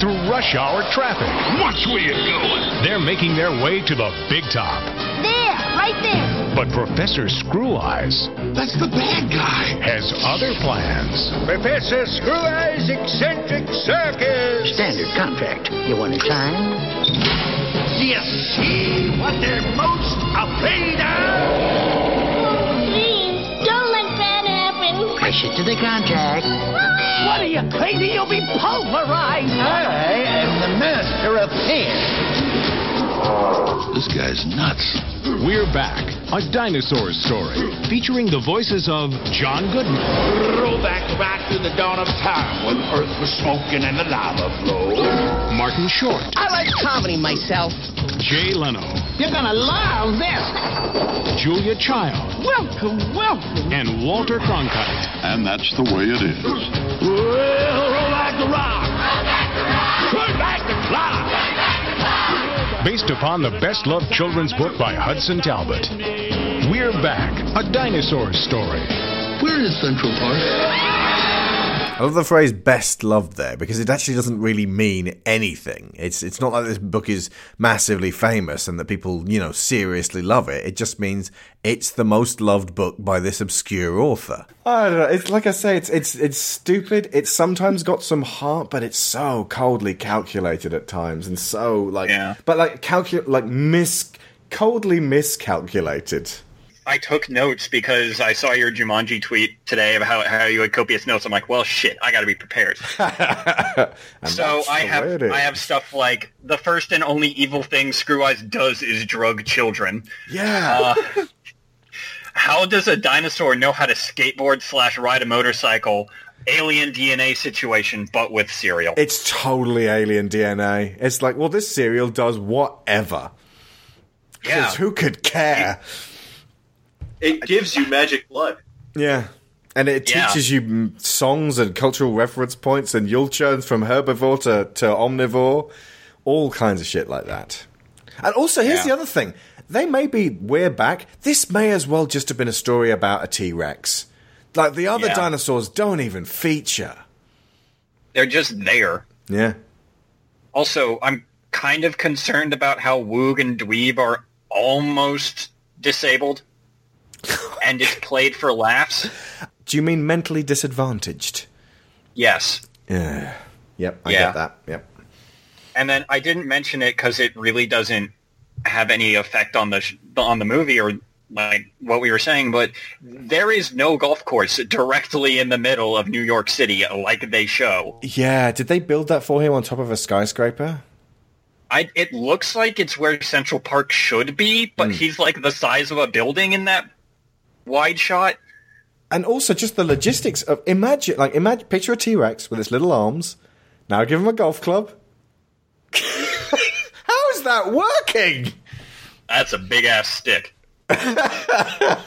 through rush hour traffic. Watch where you're going. They're making their way to the big top. There, right there. But Professor Screweyes That's the bad guy. has other plans. Professor Screweyes Eccentric Circus! Standard contract. You want to sign? Do you see what they're most afraid of? Happen. Pressure to the contract. What are you crazy? You'll be pulverized! I am the master of pain. This guy's nuts. We're back, a dinosaur story featuring the voices of John Goodman, Roll back back to the dawn of time when Earth was smoking and the lava flowed. Martin Short, I like comedy myself. Jay Leno, You're gonna love this. Julia Child, Welcome, welcome. and Walter Cronkite. And that's the way it is. Well, roll back the rock! Turn back the clock! Based upon the best loved children's book by Hudson Talbott. We're back, a dinosaur story. Where is Central Park? I love the phrase "best loved" there because it actually doesn't really mean anything. It's it's not like this book is massively famous and that people you know seriously love it. It just means it's the most loved book by this obscure author. I don't know. It's like I say, it's it's it's stupid. It's sometimes got some heart, but it's so coldly calculated at times and so like, Yeah. but like calcu like mis coldly miscalculated. I took notes because I saw your Jumanji tweet today of how, how you had copious notes. I'm like, well, shit, I got to be prepared. So I have. I have stuff like the first and only evil thing Screweyes does is drug children. yeah. Uh, how does a dinosaur know how to skateboard slash ride a motorcycle? Alien DNA situation, but with cereal. It's totally alien DNA. It's like, well, this cereal does whatever. yeah, who could care? It gives you magic blood. Yeah. And it Yeah. teaches you songs and cultural reference points and you'll from herbivore to, to omnivore, all kinds of shit like that. And also, here's Yeah. the other thing. They may be we're back. This may as well just have been a story about a T Rex. Like the other Yeah. dinosaurs don't even feature. they're just there. Yeah. Also, I'm kind of concerned about how Woog and Dweeb are almost disabled, and it's played for laughs. Do you mean mentally disadvantaged? Yes. Yeah. Yep, I Yeah. get that. Yep. And then I didn't mention it because it really doesn't have any effect on the sh- on the movie or like what we were saying. But there is no golf course directly in the middle of New York City, like they show. Yeah, did they build that for him on top of a skyscraper? I, it looks like it's where Central Park should be, but hmm. he's like the size of a building in that wide shot. And also just the logistics of imagine like imagine picture a T Rex with its little arms. Now give him a golf club. How is that working? That's a big ass stick. Yeah,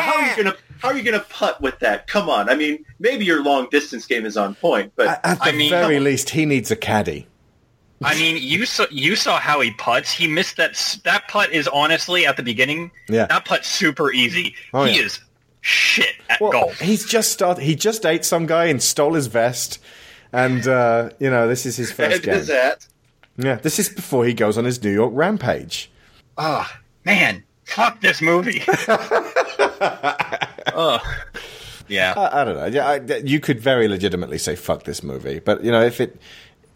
how are you gonna how are you gonna putt with that? Come on. I mean, maybe your long distance game is on point, but At the very least, he needs a caddy. I mean, you saw you saw how he puts. He missed that. That putt is honestly at the beginning. Yeah. that putt's super easy. Oh, he yeah. is shit at Well, golf. he's just started. He just ate some guy and stole his vest, and uh, you know this is his first game. his hat. Yeah, this is before he goes on his New York rampage. Oh man, fuck this movie. oh, yeah. I, I don't know. Yeah, I, you could very legitimately say "fuck this movie," but you know if it.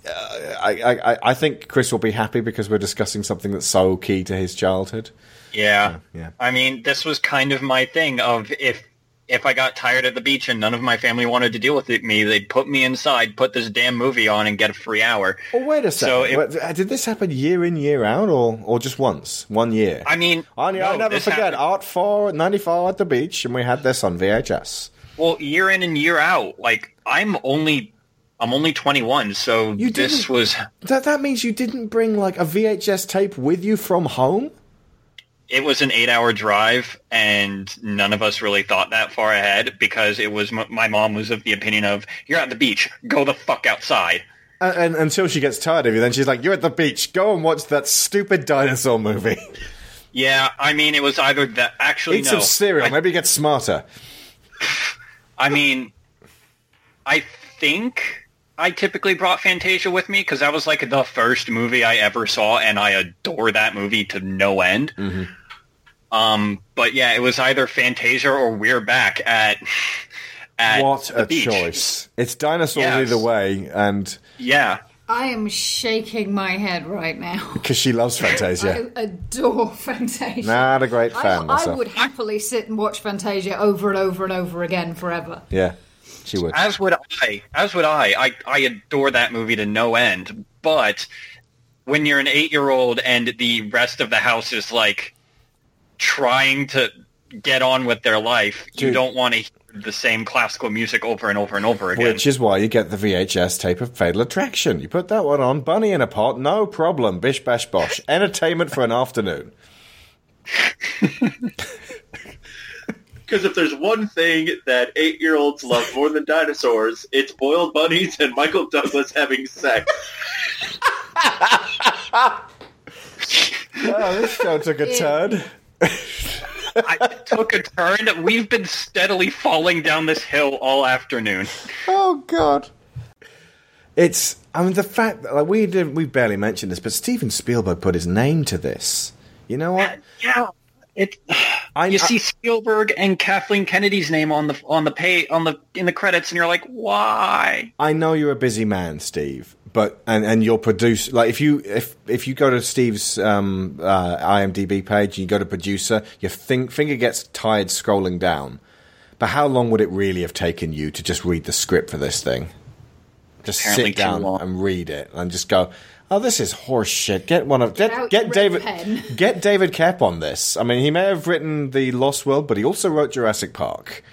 I, I, I think Chris will be happy because we're discussing something that's so key to his childhood. Yeah. Yeah. I mean, this was kind of my thing of if if I got tired at the beach and none of my family wanted to deal with it, me, they'd put me inside, put this damn movie on, and get a free hour. Well, wait a second. So it- uh, did this happen year in, year out, or, or just once? One year? I mean, I, I no, never forget happened- Art 4 94 at the beach, and we had this on VHS. Well, year in and year out, like I'm only I'm only 21, so You this was That, that means you didn't bring like a VHS tape with you from home? it was an eight hour drive, and none of us really thought that far ahead because it was m- my mom was of the opinion of you're at the beach, go the fuck outside. And, and until she gets tired of you, then she's like, "You're at the beach. Go and watch that stupid dinosaur movie. Yeah, I mean it was either that actually Eat no. some cereal. Maybe get smarter." I mean, I think I typically brought Fantasia with me because that was like the first movie I ever saw, and I adore that movie to no end. Mm-hmm. Um, but yeah, it was either Fantasia or We're Back at at What the a beach. choice! It's dinosaurs Yes. either way, and Yeah, I am shaking my head right now. because she loves Fantasia. I adore Fantasia. Not a great fan I, I would happily sit and watch Fantasia over and over and over again forever. Yeah, she would. as would I. As would I. I I adore that movie to no end. But when you're an eight year old and the rest of the house is like trying to get on with their life, you don't want to hear the same classical music over and over and over again. Which is why you get the VHS tape of Fatal Attraction. You put that one on, bunny in a pot, no problem. Bish bash bosh. Entertainment for an afternoon. Because if there's one thing that eight-year-olds love more than dinosaurs, it's boiled bunnies and Michael Douglas having sex. Oh, this show took a turn. I took a turn. We've been steadily falling down this hill all afternoon. Oh God! It's I mean the fact that like, we did we barely mentioned this, but Steven Spielberg put his name to this. You know what? Yeah, it. I, You see Spielberg and Kathleen Kennedy's name on the on the pay on the in the credits, and you're like, why? I know you're a busy man, Steve, but and and you're produce like if you if if you go to Steve's um, uh, IMDb page and you go to producer, your thing, finger gets tired scrolling down. But how long would it really have taken you to just read the script for this thing? Just Apparently sit down and read it and just go. Oh, this is horse shit. Get one of get out get David red pen. get David Koepp on this. I mean, he may have written the Lost World, but he also wrote Jurassic Park.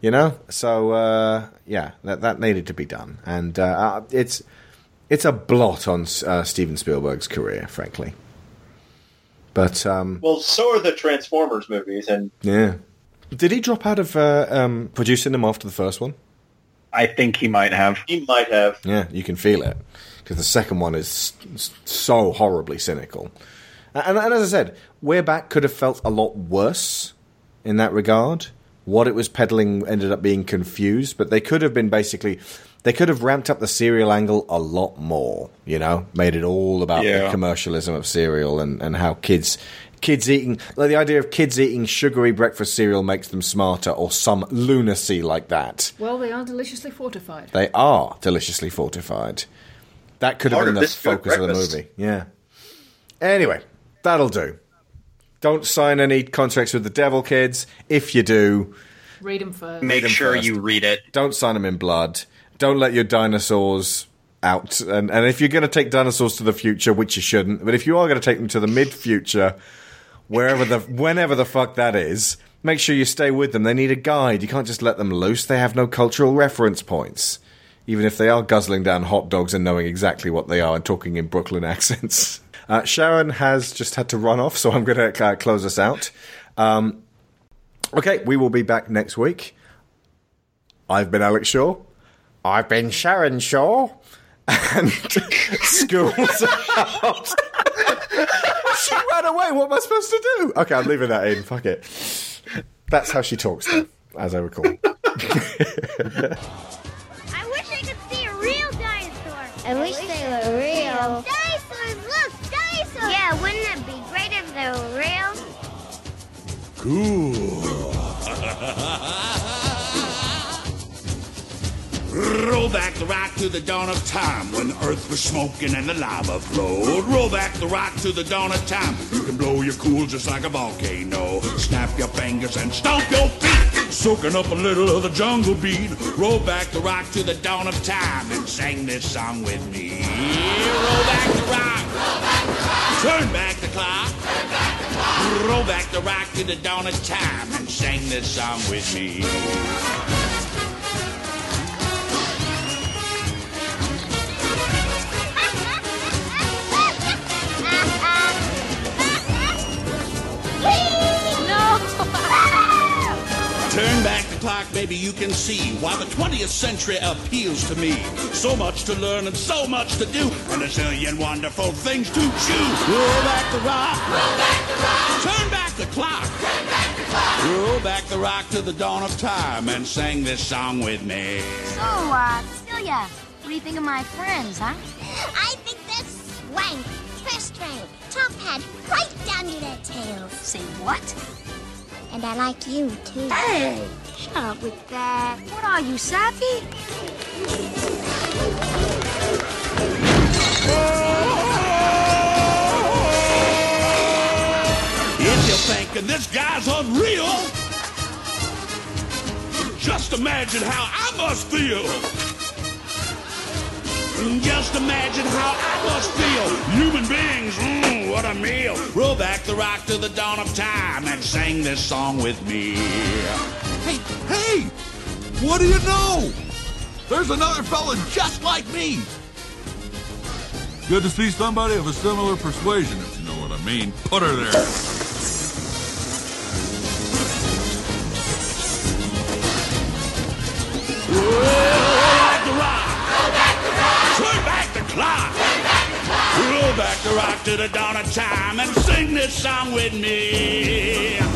You know, so uh, yeah, that that needed to be done, and uh, uh, it's it's a blot on uh, Steven Spielberg's career, frankly. But um, Well, so are the Transformers movies, and yeah, did he drop out of uh, um, producing them after the first one? I think he might have. he might have. Yeah, you can feel it because the second one is so horribly cynical. And, and as I said, We're Back could have felt a lot worse in that regard. What it was peddling ended up being confused, but they could have been basically. They could have ramped up the cereal angle a lot more, you know, made it all about the commercialism of cereal and, and how kids kids eating like the idea of kids eating sugary breakfast cereal makes them smarter or some lunacy like that. Well, they are deliciously fortified. They are deliciously fortified. That could have been the focus of the movie. Yeah. Anyway, that'll do. Don't sign any contracts with the devil, kids. If you do, Read them first. Make them sure first. you read it. don't sign them in blood. Don't let your dinosaurs out. And, and if you're going to take dinosaurs to the future, which you shouldn't, but if you are going to take them to the mid future, wherever the whenever the fuck that is, make sure you stay with them. They need a guide. You can't just let them loose. They have no cultural reference points. Even if they are guzzling down hot dogs and knowing exactly what they are and talking in Brooklyn accents. Uh, Sharon has just had to run off, so I'm going to uh, close us out. Um, okay, we will be back next week. I've been Alex Shaw. I've been Sharon Shaw. and schools out. she ran away. What am I supposed to do? Okay, I'm leaving that in. Fuck it. That's how she talks, though, as I recall. Dinosaur. I, wish, they were real. Dinosaurs, look, dinosaurs. Yeah, wouldn't it be great if they were real? Cool. Roll back the rock to the dawn of time when the earth was smoking and the lava flowed. Roll back the rock to the dawn of time. You can blow your cool just like a volcano. Snap your fingers and stomp your feet. Soaking up a little of the jungle beat. Roll back the rock to the dawn of time and sing this song with me. Roll back the rock. Turn back the clock. Roll back the rock to the dawn of time and sing this song with me. Turn back the clock, maybe you can see why the 20th century appeals to me. So much to learn and so much to do, and a zillion wonderful things to chew. Roll back the rock. Roll back the rock. Turn back the clock. Turn back the clock. Roll back the rock to the dawn of time and sing this song with me. So, uh, Celia, what do you think of my friends, huh? I think they're swank, first-rank, top-hat, right down to their tails. Say what? And I like you, too. Hey! Shut up with that. What are you, sappy? If you're thinking this guy's unreal, just imagine how I must feel. Just imagine how I must feel. Human beings, mm, what a meal. Roll back the rock to the dawn of time and sing this song with me. Hey, hey! What do you know? There's another fella just like me. Good to see somebody of a similar persuasion, if you know what I mean. Put her there. Roll clock. Roll back the rock to the dawn of time and sing this song with me.